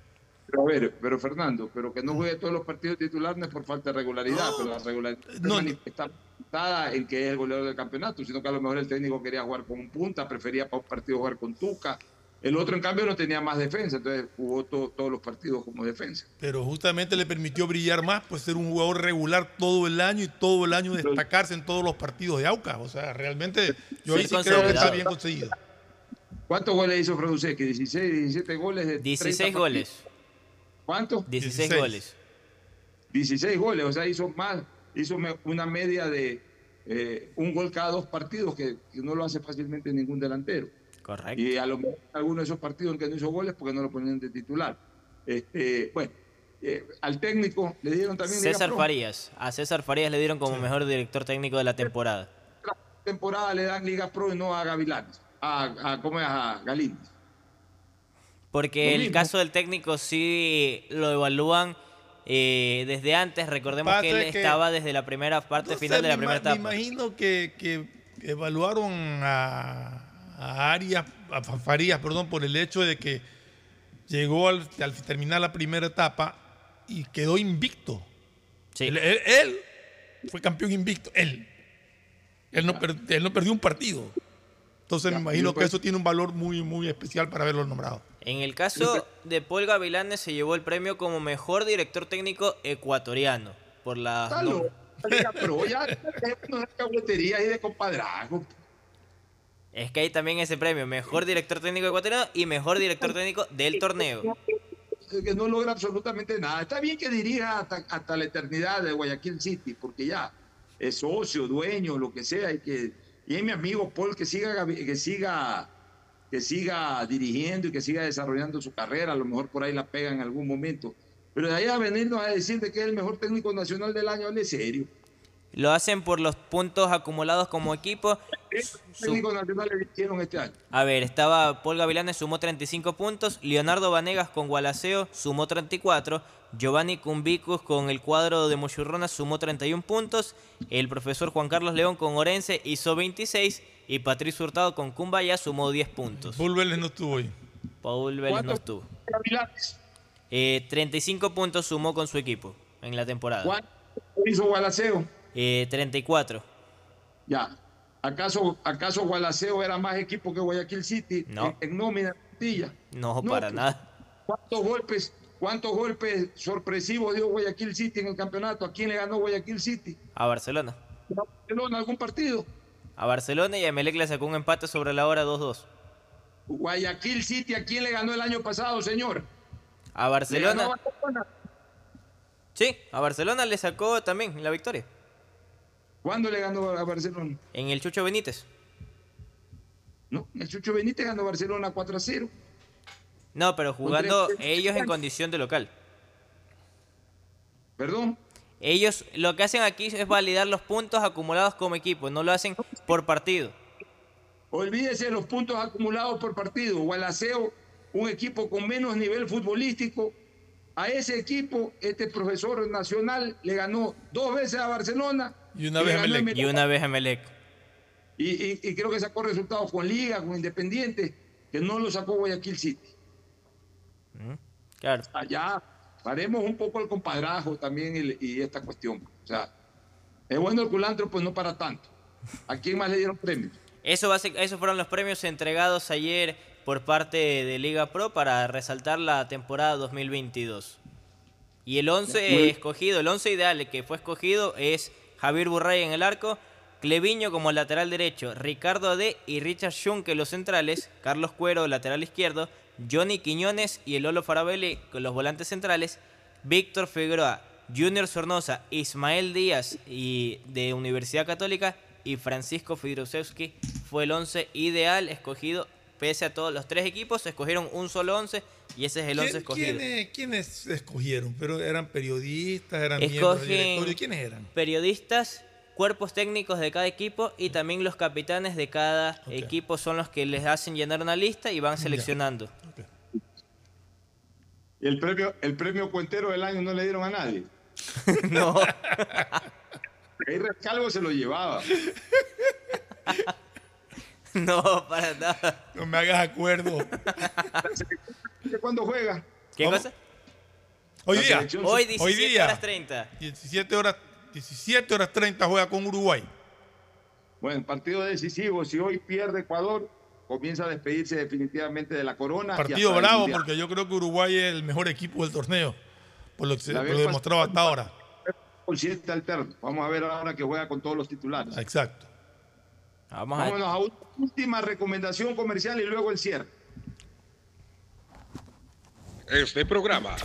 Pero a ver, pero Fernando, pero que no juegue todos los partidos titulares no es por falta de regularidad, pero la regularidad no, está en que es el goleador del campeonato, sino que a lo mejor el técnico quería jugar con un punta, prefería para un partido jugar con Tuca. El otro, en cambio, no tenía más defensa, entonces jugó to- todos los partidos como defensa. Pero justamente le permitió brillar más, pues ser un jugador regular todo el año y todo el año destacarse en todos los partidos de Aucas. O sea, realmente yo ahí Sí, sí creo que está bien conseguido. ¿Cuántos goles hizo Fredusewski? 16, 17 goles de 16 30 goles. partidos. ¿Cuánto? 16, 16. goles. 16 goles, o sea, hizo más, hizo una media de eh, un gol cada dos partidos, que, que no lo hace fácilmente ningún delantero. Correcto. Y a lo mejor algunos de esos partidos en que no hizo goles porque no lo ponían de titular. Este, bueno, eh, al técnico le dieron también César. Farías. A César Farías le dieron como mejor director técnico de la temporada. La temporada le dan Liga Pro y no a Gavilanes, a, a, ¿cómo es? a Galíndez. Porque el caso del técnico sí lo evalúan eh, desde antes. Recordemos Pasa que él que- estaba desde la primera parte No sé, final de la me primera etapa. Me imagino que, que evaluaron a, a Arias, a Fa- Farías, perdón, por el hecho de que llegó al, al terminar la primera etapa y quedó invicto. Sí. Él, él- él fue campeón invicto, él. Él no, per- él no perdió un partido. Entonces me imagino que eso tiene un valor muy, muy especial para haberlo nombrado. En el caso de Paul Gavilanes se llevó el premio como mejor director técnico ecuatoriano. Por la de y de compadrazgo. Es que hay también ese premio, mejor director técnico ecuatoriano y mejor director técnico del torneo. que no logra absolutamente nada. Está bien que dirija hasta, la eternidad de Guayaquil City, porque ya, es socio, dueño, lo que sea, y que y es mi amigo Paul que siga, que siga, que siga dirigiendo y que siga desarrollando su carrera, a lo mejor por ahí la pega en algún momento. Pero de ahí a venirnos a decir de que es el mejor técnico nacional del año, es serio. Lo hacen por los puntos acumulados como equipo. ¿Qué técnico nacional le hicieron este año? A ver, estaba Paul Gavilanes, sumó 35 puntos. Leonardo Vanegas con Gualaceo sumó 34. Giovanni Cumbicus con el cuadro de Mochurrona sumó 31 puntos. El profesor Juan Carlos León con Orense hizo 26. Y Patricio Hurtado con Cumbaya sumó 10 puntos. Paul Vélez no estuvo ahí. Paul Vélez no estuvo. Eh, 35 puntos sumó con su equipo en la temporada. ¿Cuánto hizo Gualaceo? Eh, 34. Ya. ¿Acaso, ¿Acaso Gualaceo era más equipo que Guayaquil City No. en, en nómina? plantilla? No, para pues, nada. ¿Cuántos golpes, ¿Cuántos golpes sorpresivos dio Guayaquil City en el campeonato? ¿A quién le ganó Guayaquil City? A Barcelona. ¿A Barcelona algún partido? A Barcelona y a Emelec le sacó un empate sobre la hora 2-2. Guayaquil City, ¿a quién le ganó el año pasado, señor? A ¿Le Barcelona. ganó a Barcelona? Sí, a Barcelona le sacó también la victoria. ¿Cuándo le ganó a Barcelona? En el Chucho Benítez. No, el Chucho Benítez ganó Barcelona 4 a 0. No, pero jugando ellos en condición de local. ¿Perdón? Ellos lo que hacen aquí es validar los puntos acumulados como equipo, no lo hacen por partido. Olvídese de los puntos acumulados por partido. Gualaceo, un equipo con menos nivel futbolístico. A ese equipo, este profesor nacional le ganó dos veces a Barcelona. Y una vez a ganó Emelec. Y una vez a Melec. Y, y- y creo que sacó resultados con Liga, con Independiente, que no lo sacó Guayaquil City. Claro. Allá paremos un poco el compadrajo también y, y esta cuestión. O sea, es bueno el culantro, pues no para tanto. ¿A quién más le dieron premios? Eso esos fueron los premios entregados ayer por parte de Liga Pro para resaltar la temporada 2022. Y el 11 Muy- escogido, el 11 ideal que fue escogido es Javier Burray en el arco, Cleviño como lateral derecho, Ricardo D y Richard Schunke los centrales, Carlos Cuero lateral izquierdo, Johnny Quiñones y el Lolo Farabelli con los volantes centrales, Víctor Figueroa, Junior Sornosa, Ismael Díaz y de Universidad Católica y Francisco Fidrusewski fue el 11 ideal escogido pese a todos los tres equipos escogieron un solo 11 y ese es el 11 ¿Quién- escogido. ¿quiénes, quiénes escogieron? ¿Pero eran periodistas, eran miembros del Escogen directorio? ¿Quiénes eran? periodistas, cuerpos técnicos de cada equipo y también los capitanes de cada equipo son los que les hacen llenar una lista y van seleccionando. Y el premio, el premio cuentero del año no le dieron a nadie. no. Ahí Rescalvo se lo llevaba. No, para nada. No me hagas acuerdo. ¿Cuándo juega? ¿Qué cosa? Hoy día. Hoy sub- 17 día. horas 30. 17 horas, 17 horas 30 juega con Uruguay. Bueno, partido decisivo. Si hoy pierde Ecuador, comienza a despedirse definitivamente de la corona. Partido bravo porque yo creo que Uruguay es el mejor equipo del torneo. Por lo, que se- por lo demostrado hasta ahora. Con siete alternos. Vamos a ver ahora que juega con todos los titulares. Exacto. Vamos a Vámonos a una última recomendación comercial y luego el cierre. Este programa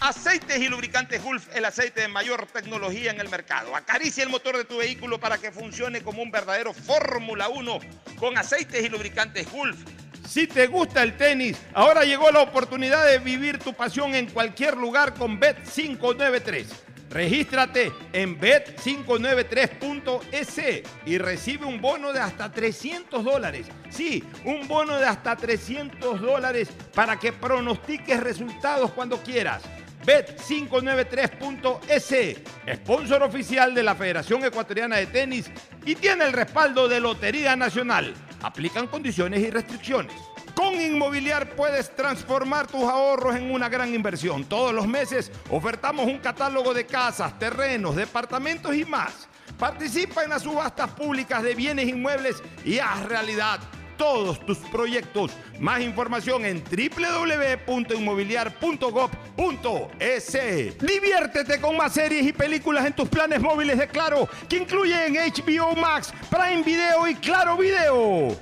Aceites y lubricantes Gulf, el aceite de mayor tecnología en el mercado. Acaricia el motor de tu vehículo para que funcione como un verdadero Fórmula 1 con aceites y lubricantes Gulf. Si te gusta el tenis, ahora llegó la oportunidad de vivir tu pasión en cualquier lugar con Bet593. Regístrate en bet593.es y recibe un bono de hasta 300 dólares. Sí, un bono de hasta 300 dólares para que pronostiques resultados cuando quieras. Bet593.es, sponsor oficial de la Federación Ecuatoriana de Tenis y tiene el respaldo de Lotería Nacional. Aplican condiciones y restricciones. Con Inmobiliar puedes transformar tus ahorros en una gran inversión. Todos los meses ofertamos un catálogo de casas, terrenos, departamentos y más. Participa en las subastas públicas de bienes inmuebles y haz realidad todos tus proyectos. Más información en www.inmobiliar.gov.es. Diviértete con más series y películas en tus planes móviles de Claro, que incluyen HBO Max, Prime Video y Claro Video.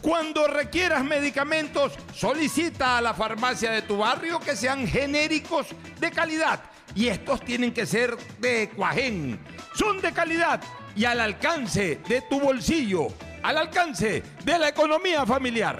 Cuando requieras medicamentos, solicita a la farmacia de tu barrio que sean genéricos de calidad y estos tienen que ser de Cuajén. Son de calidad y al alcance de tu bolsillo, al alcance de la economía familiar.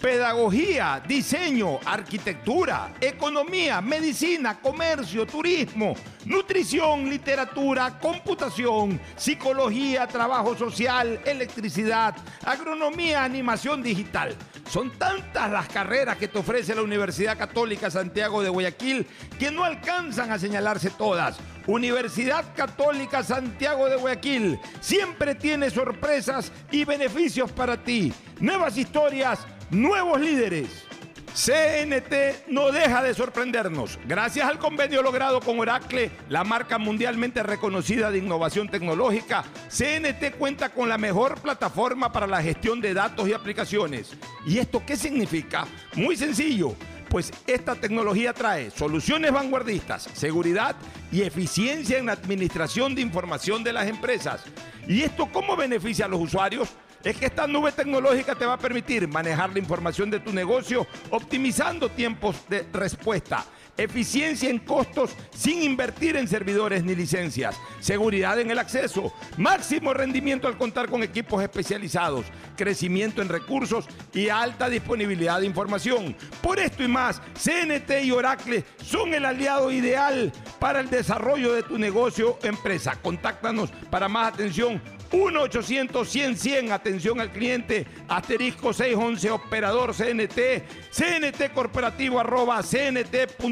Pedagogía, diseño, arquitectura, economía, medicina, comercio, turismo, nutrición, literatura, computación, psicología, trabajo social, electricidad, agronomía, animación digital. Son tantas las carreras que te ofrece la Universidad Católica Santiago de Guayaquil que no alcanzan a señalarse todas. Universidad Católica Santiago de Guayaquil siempre tiene sorpresas y beneficios para ti. Nuevas historias nuevos líderes. CNT no deja de sorprendernos. Gracias al convenio logrado con Oracle, la marca mundialmente reconocida de innovación tecnológica, CNT cuenta con la mejor plataforma para la gestión de datos y aplicaciones. ¿Y esto qué significa? Muy sencillo. Pues esta tecnología trae soluciones vanguardistas, seguridad y eficiencia en la administración de información de las empresas. ¿Y esto cómo beneficia a los usuarios? Es que esta nube tecnológica te va a permitir manejar la información de tu negocio optimizando tiempos de respuesta eficiencia en costos sin invertir en servidores ni licencias, seguridad en el acceso, máximo rendimiento al contar con equipos especializados, crecimiento en recursos y alta disponibilidad de información. Por esto y más, CNT y Oracle son el aliado ideal para el desarrollo de tu negocio o empresa. Contáctanos para más atención 1-800-100-100, atención al cliente, asterisco 611, operador CNT, CNT corporativo arroba cnt.gov.es.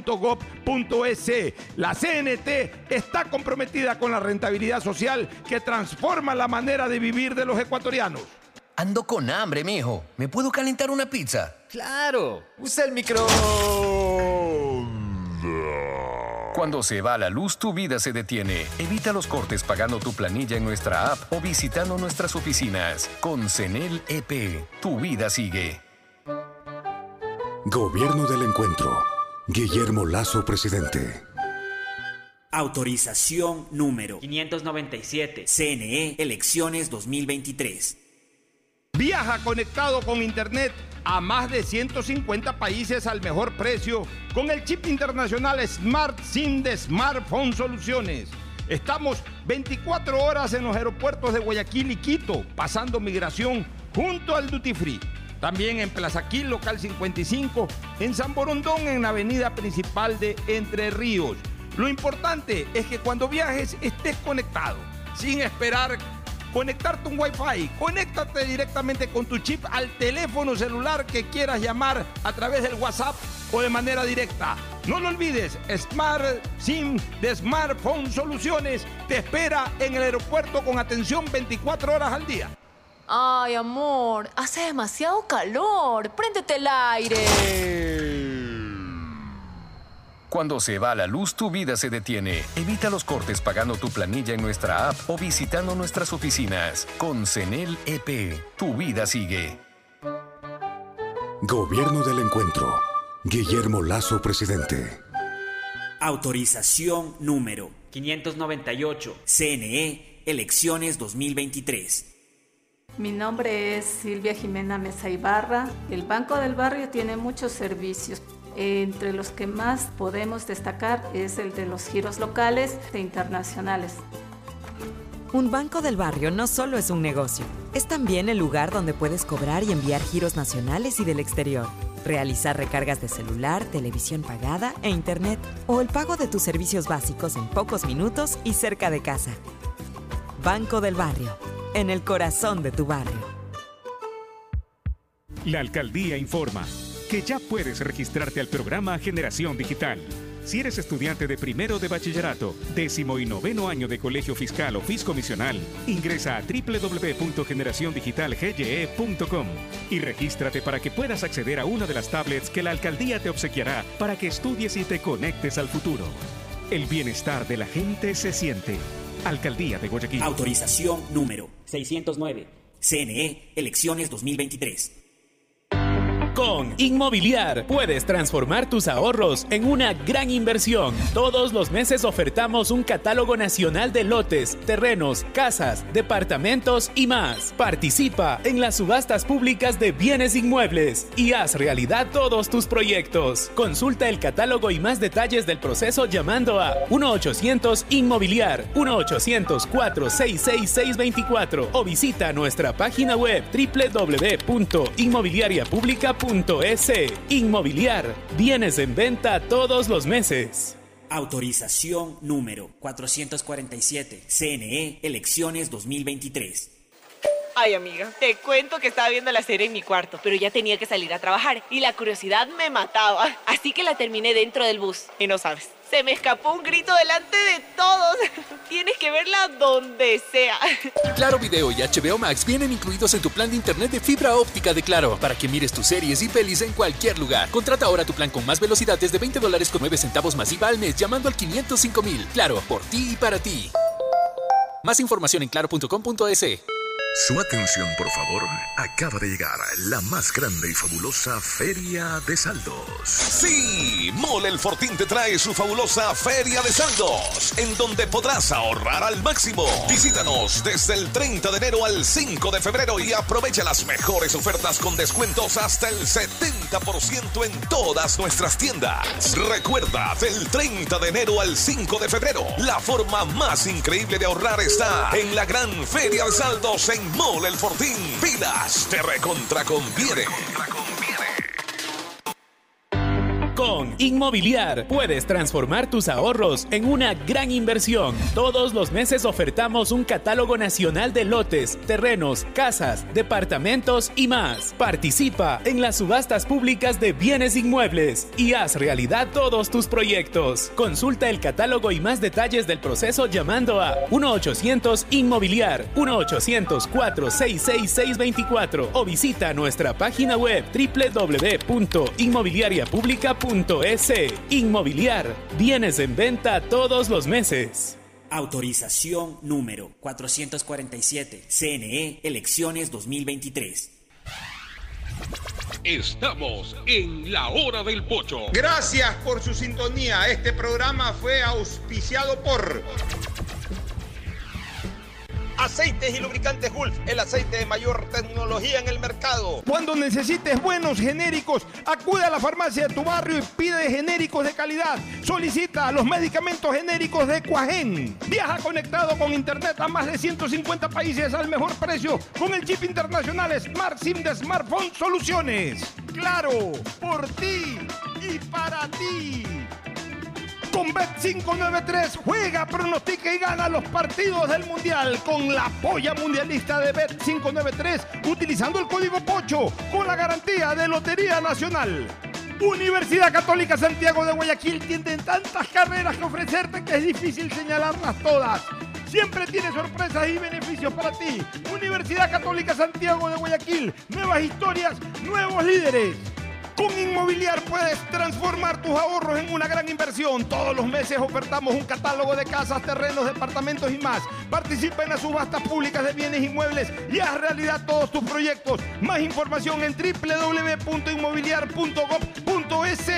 La CNT está comprometida con la rentabilidad social que transforma la manera de vivir de los ecuatorianos. Ando con hambre, mijo. ¿Me puedo calentar una pizza? Claro. Usa el micro. Cuando se va la luz, tu vida se detiene. Evita los cortes pagando tu planilla en nuestra app o visitando nuestras oficinas. Con CENEL EP, tu vida sigue. Gobierno del Encuentro. Guillermo Lazo, presidente. Autorización número 597. CNE Elecciones 2023. Viaja conectado con Internet a más de 150 países al mejor precio con el chip internacional Smart SIM de Smartphone Soluciones. Estamos 24 horas en los aeropuertos de Guayaquil y Quito, pasando migración junto al Duty Free. También en Plaza Quil, local 55, en San Borondón, en la avenida principal de Entre Ríos. Lo importante es que cuando viajes estés conectado, sin esperar conectarte un Wi-Fi. Conéctate directamente con tu chip al teléfono celular que quieras llamar a través del WhatsApp o de manera directa. No lo olvides, Smart SIM de Smartphone Soluciones te espera en el aeropuerto con atención 24 horas al día. Ay, amor, hace demasiado calor. Préndete el aire. Cuando se va la luz, tu vida se detiene. Evita los cortes pagando tu planilla en nuestra app o visitando nuestras oficinas. Con CENEL EP, tu vida sigue. Gobierno del Encuentro. Guillermo Lazo, presidente. Autorización número 598. CNE Elecciones 2023. Mi nombre es Silvia Jimena Mesa Ibarra. El Banco del Barrio tiene muchos servicios entre los que más podemos destacar es el de los giros locales e internacionales. Un banco del barrio no solo es un negocio, es también el lugar donde puedes cobrar y enviar giros nacionales y del exterior, realizar recargas de celular, televisión pagada e internet, o el pago de tus servicios básicos en pocos minutos y cerca de casa. Banco del Barrio, en el corazón de tu barrio. La alcaldía informa que ya puedes registrarte al programa Generación Digital. Si eres estudiante de primero de bachillerato, décimo y noveno año de colegio fiscal o fiscomisional, ingresa a www.generaciondigitalgye.com y regístrate para que puedas acceder a una de las tablets que la alcaldía te obsequiará para que estudies y te conectes al futuro. El bienestar de la gente se siente. Alcaldía de Guayaquil. Autorización número 609. CNE Elecciones 2023. Con Inmobiliar puedes transformar tus ahorros en una gran inversión. Todos los meses ofertamos un catálogo nacional de lotes, terrenos, casas, departamentos y más. Participa en las subastas públicas de bienes inmuebles y haz realidad todos tus proyectos. Consulta el catálogo y más detalles del proceso llamando a 1-800 Inmobiliar 1-800-466-624 o visita nuestra página web www.inmobiliariapublica.com .es. Inmobiliar. Bienes en venta todos los meses. Autorización número 447. CNE Elecciones 2023. Ay, amiga, te cuento que estaba viendo la serie en mi cuarto, pero ya tenía que salir a trabajar y la curiosidad me mataba. Así que la terminé dentro del bus. Y no sabes, se me escapó un grito delante de todos. Tienes que verla donde sea. Claro Video y HBO Max vienen incluidos en tu plan de internet de fibra óptica de Claro para que mires tus series y pelis en cualquier lugar. Contrata ahora tu plan con más velocidad desde 20 dólares con 9 centavos masiva al mes llamando al 505 mil. Claro, por ti y para ti. Más información en claro.com.es. Su atención, por favor. Acaba de llegar la más grande y fabulosa Feria de Saldos. Sí, Mole el Fortín te trae su fabulosa Feria de Saldos, en donde podrás ahorrar al máximo. Visítanos desde el 30 de enero al 5 de febrero y aprovecha las mejores ofertas con descuentos hasta el 70% en todas nuestras tiendas. Recuerda, del 30 de enero al 5 de febrero, la forma más increíble de ahorrar está en la gran Feria de Saldos en Mole el Fortín. Pilas, te recontra conviene. Con Inmobiliar puedes transformar tus ahorros en una gran inversión. Todos los meses ofertamos un catálogo nacional de lotes, terrenos, casas, departamentos y más. Participa en las subastas públicas de bienes inmuebles y haz realidad todos tus proyectos. Consulta el catálogo y más detalles del proceso llamando a 1-800 Inmobiliar 1-800-466-624 o visita nuestra página web www.inmobiliariapublica.com .es. Inmobiliar. Bienes en venta todos los meses. Autorización número 447. CNE Elecciones 2023. Estamos en la hora del pocho. Gracias por su sintonía. Este programa fue auspiciado por Aceites y lubricantes Gulf, el aceite de mayor tecnología en el mercado. Cuando necesites buenos genéricos, acude a la farmacia de tu barrio y pide genéricos de calidad. Solicita los medicamentos genéricos de Cuajén. Viaja conectado con internet a más de 150 países al mejor precio con el chip internacional Smart SIM de Smartphone Soluciones. Claro, por ti y para ti. Con Bet593 juega, pronostica y gana los partidos del Mundial con la polla mundialista de Bet593 utilizando el código POCHO con la garantía de Lotería Nacional. Universidad Católica Santiago de Guayaquil tiene tantas carreras que ofrecerte que es difícil señalarlas todas. Siempre tiene sorpresas y beneficios para ti. Universidad Católica Santiago de Guayaquil, nuevas historias, nuevos líderes. Con Inmobiliar puedes transformar tus ahorros en una gran inversión. Todos los meses ofertamos un catálogo de casas, terrenos, departamentos y más. Participa en las subastas públicas de bienes inmuebles y haz realidad todos tus proyectos. Más información en www.inmobiliar.gov.es.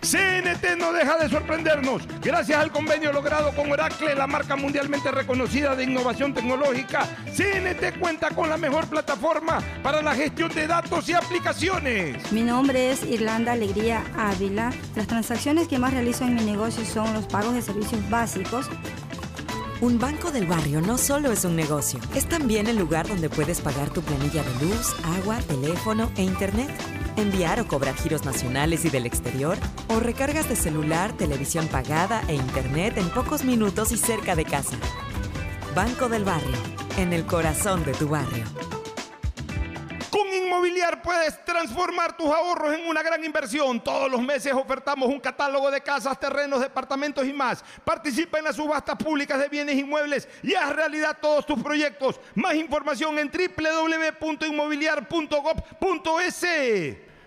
CNT no deja de sorprendernos. Gracias al convenio logrado con Oracle, la marca mundialmente reconocida de innovación tecnológica, CNT cuenta con la mejor plataforma para la gestión de datos y aplicaciones. Mi nombre es Irlanda Alegría Ávila. Las transacciones que más realizo en mi negocio son los pagos de servicios básicos. Un banco del barrio no solo es un negocio, es también el lugar donde puedes pagar tu planilla de luz, agua, teléfono e internet, enviar o cobrar giros nacionales y del exterior, o recargas de celular, televisión pagada e internet en pocos minutos y cerca de casa. Banco del barrio, en el corazón de tu barrio. Con Inmobiliar puedes transformar tus ahorros en una gran inversión. Todos los meses ofertamos un catálogo de casas, terrenos, departamentos y más. Participa en las subastas públicas de bienes inmuebles y haz realidad todos tus proyectos. Más información en www.inmobiliar.gov.es.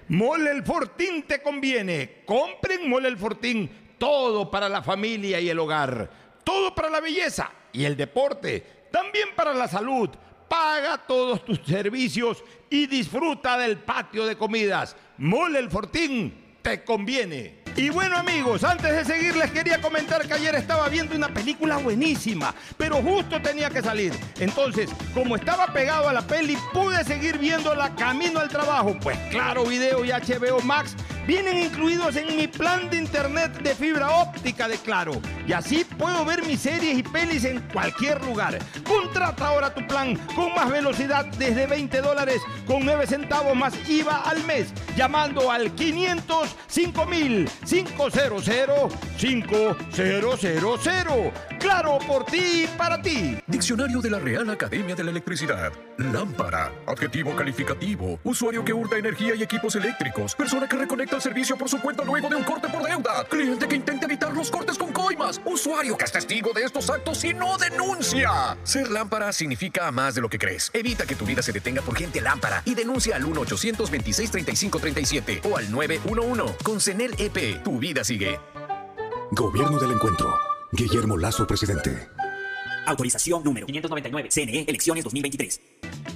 Mole el Fortín te conviene. Compren Mole el Fortín. Todo para la familia y el hogar. Todo para la belleza y el deporte. También para la salud Paga todos tus servicios y disfruta del patio de comidas. Mole el Fortín, te conviene. Y bueno amigos, antes de seguir les quería comentar que ayer estaba viendo una película buenísima, pero justo tenía que salir. Entonces, como estaba pegado a la peli, pude seguir viéndola camino al trabajo. Pues claro, video y HBO Max vienen incluidos en mi plan de internet de fibra óptica de Claro. Y así puedo ver mis series y pelis en cualquier lugar. Contrata ahora tu plan con más velocidad desde 20 dólares con 9 centavos más IVA al mes. Llamando al 505 mil 500 5000. Claro por ti y para ti. Diccionario de la Real Academia de la Electricidad. Lámpara. Adjetivo calificativo. Usuario que hurta energía y equipos eléctricos. Persona que reconecta el servicio por su cuenta luego de un corte por deuda. Cliente que intenta evitar los cortes con coimas. Usuario que es testigo de estos actos y no denuncia. Ser lámpara significa más de lo que crees. Evita que tu vida se detenga por gente lámpara y denuncia al 1-826-3537 o al 911. Con CENEL EP, tu vida sigue. Gobierno del Encuentro. Guillermo Lazo, presidente. Autorización número 599. CNE, elecciones 2023.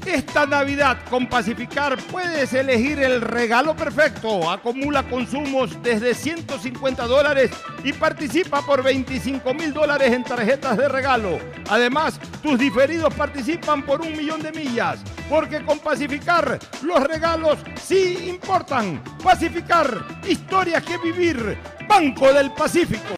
Esta Navidad con Pacificar puedes elegir el regalo perfecto. Acumula consumos desde 150 dólares y participa por 25 mil dólares en tarjetas de regalo. Además, tus diferidos participan por un millón de millas. Porque con Pacificar los regalos sí importan. Pacificar, historias que vivir. Banco del Pacífico.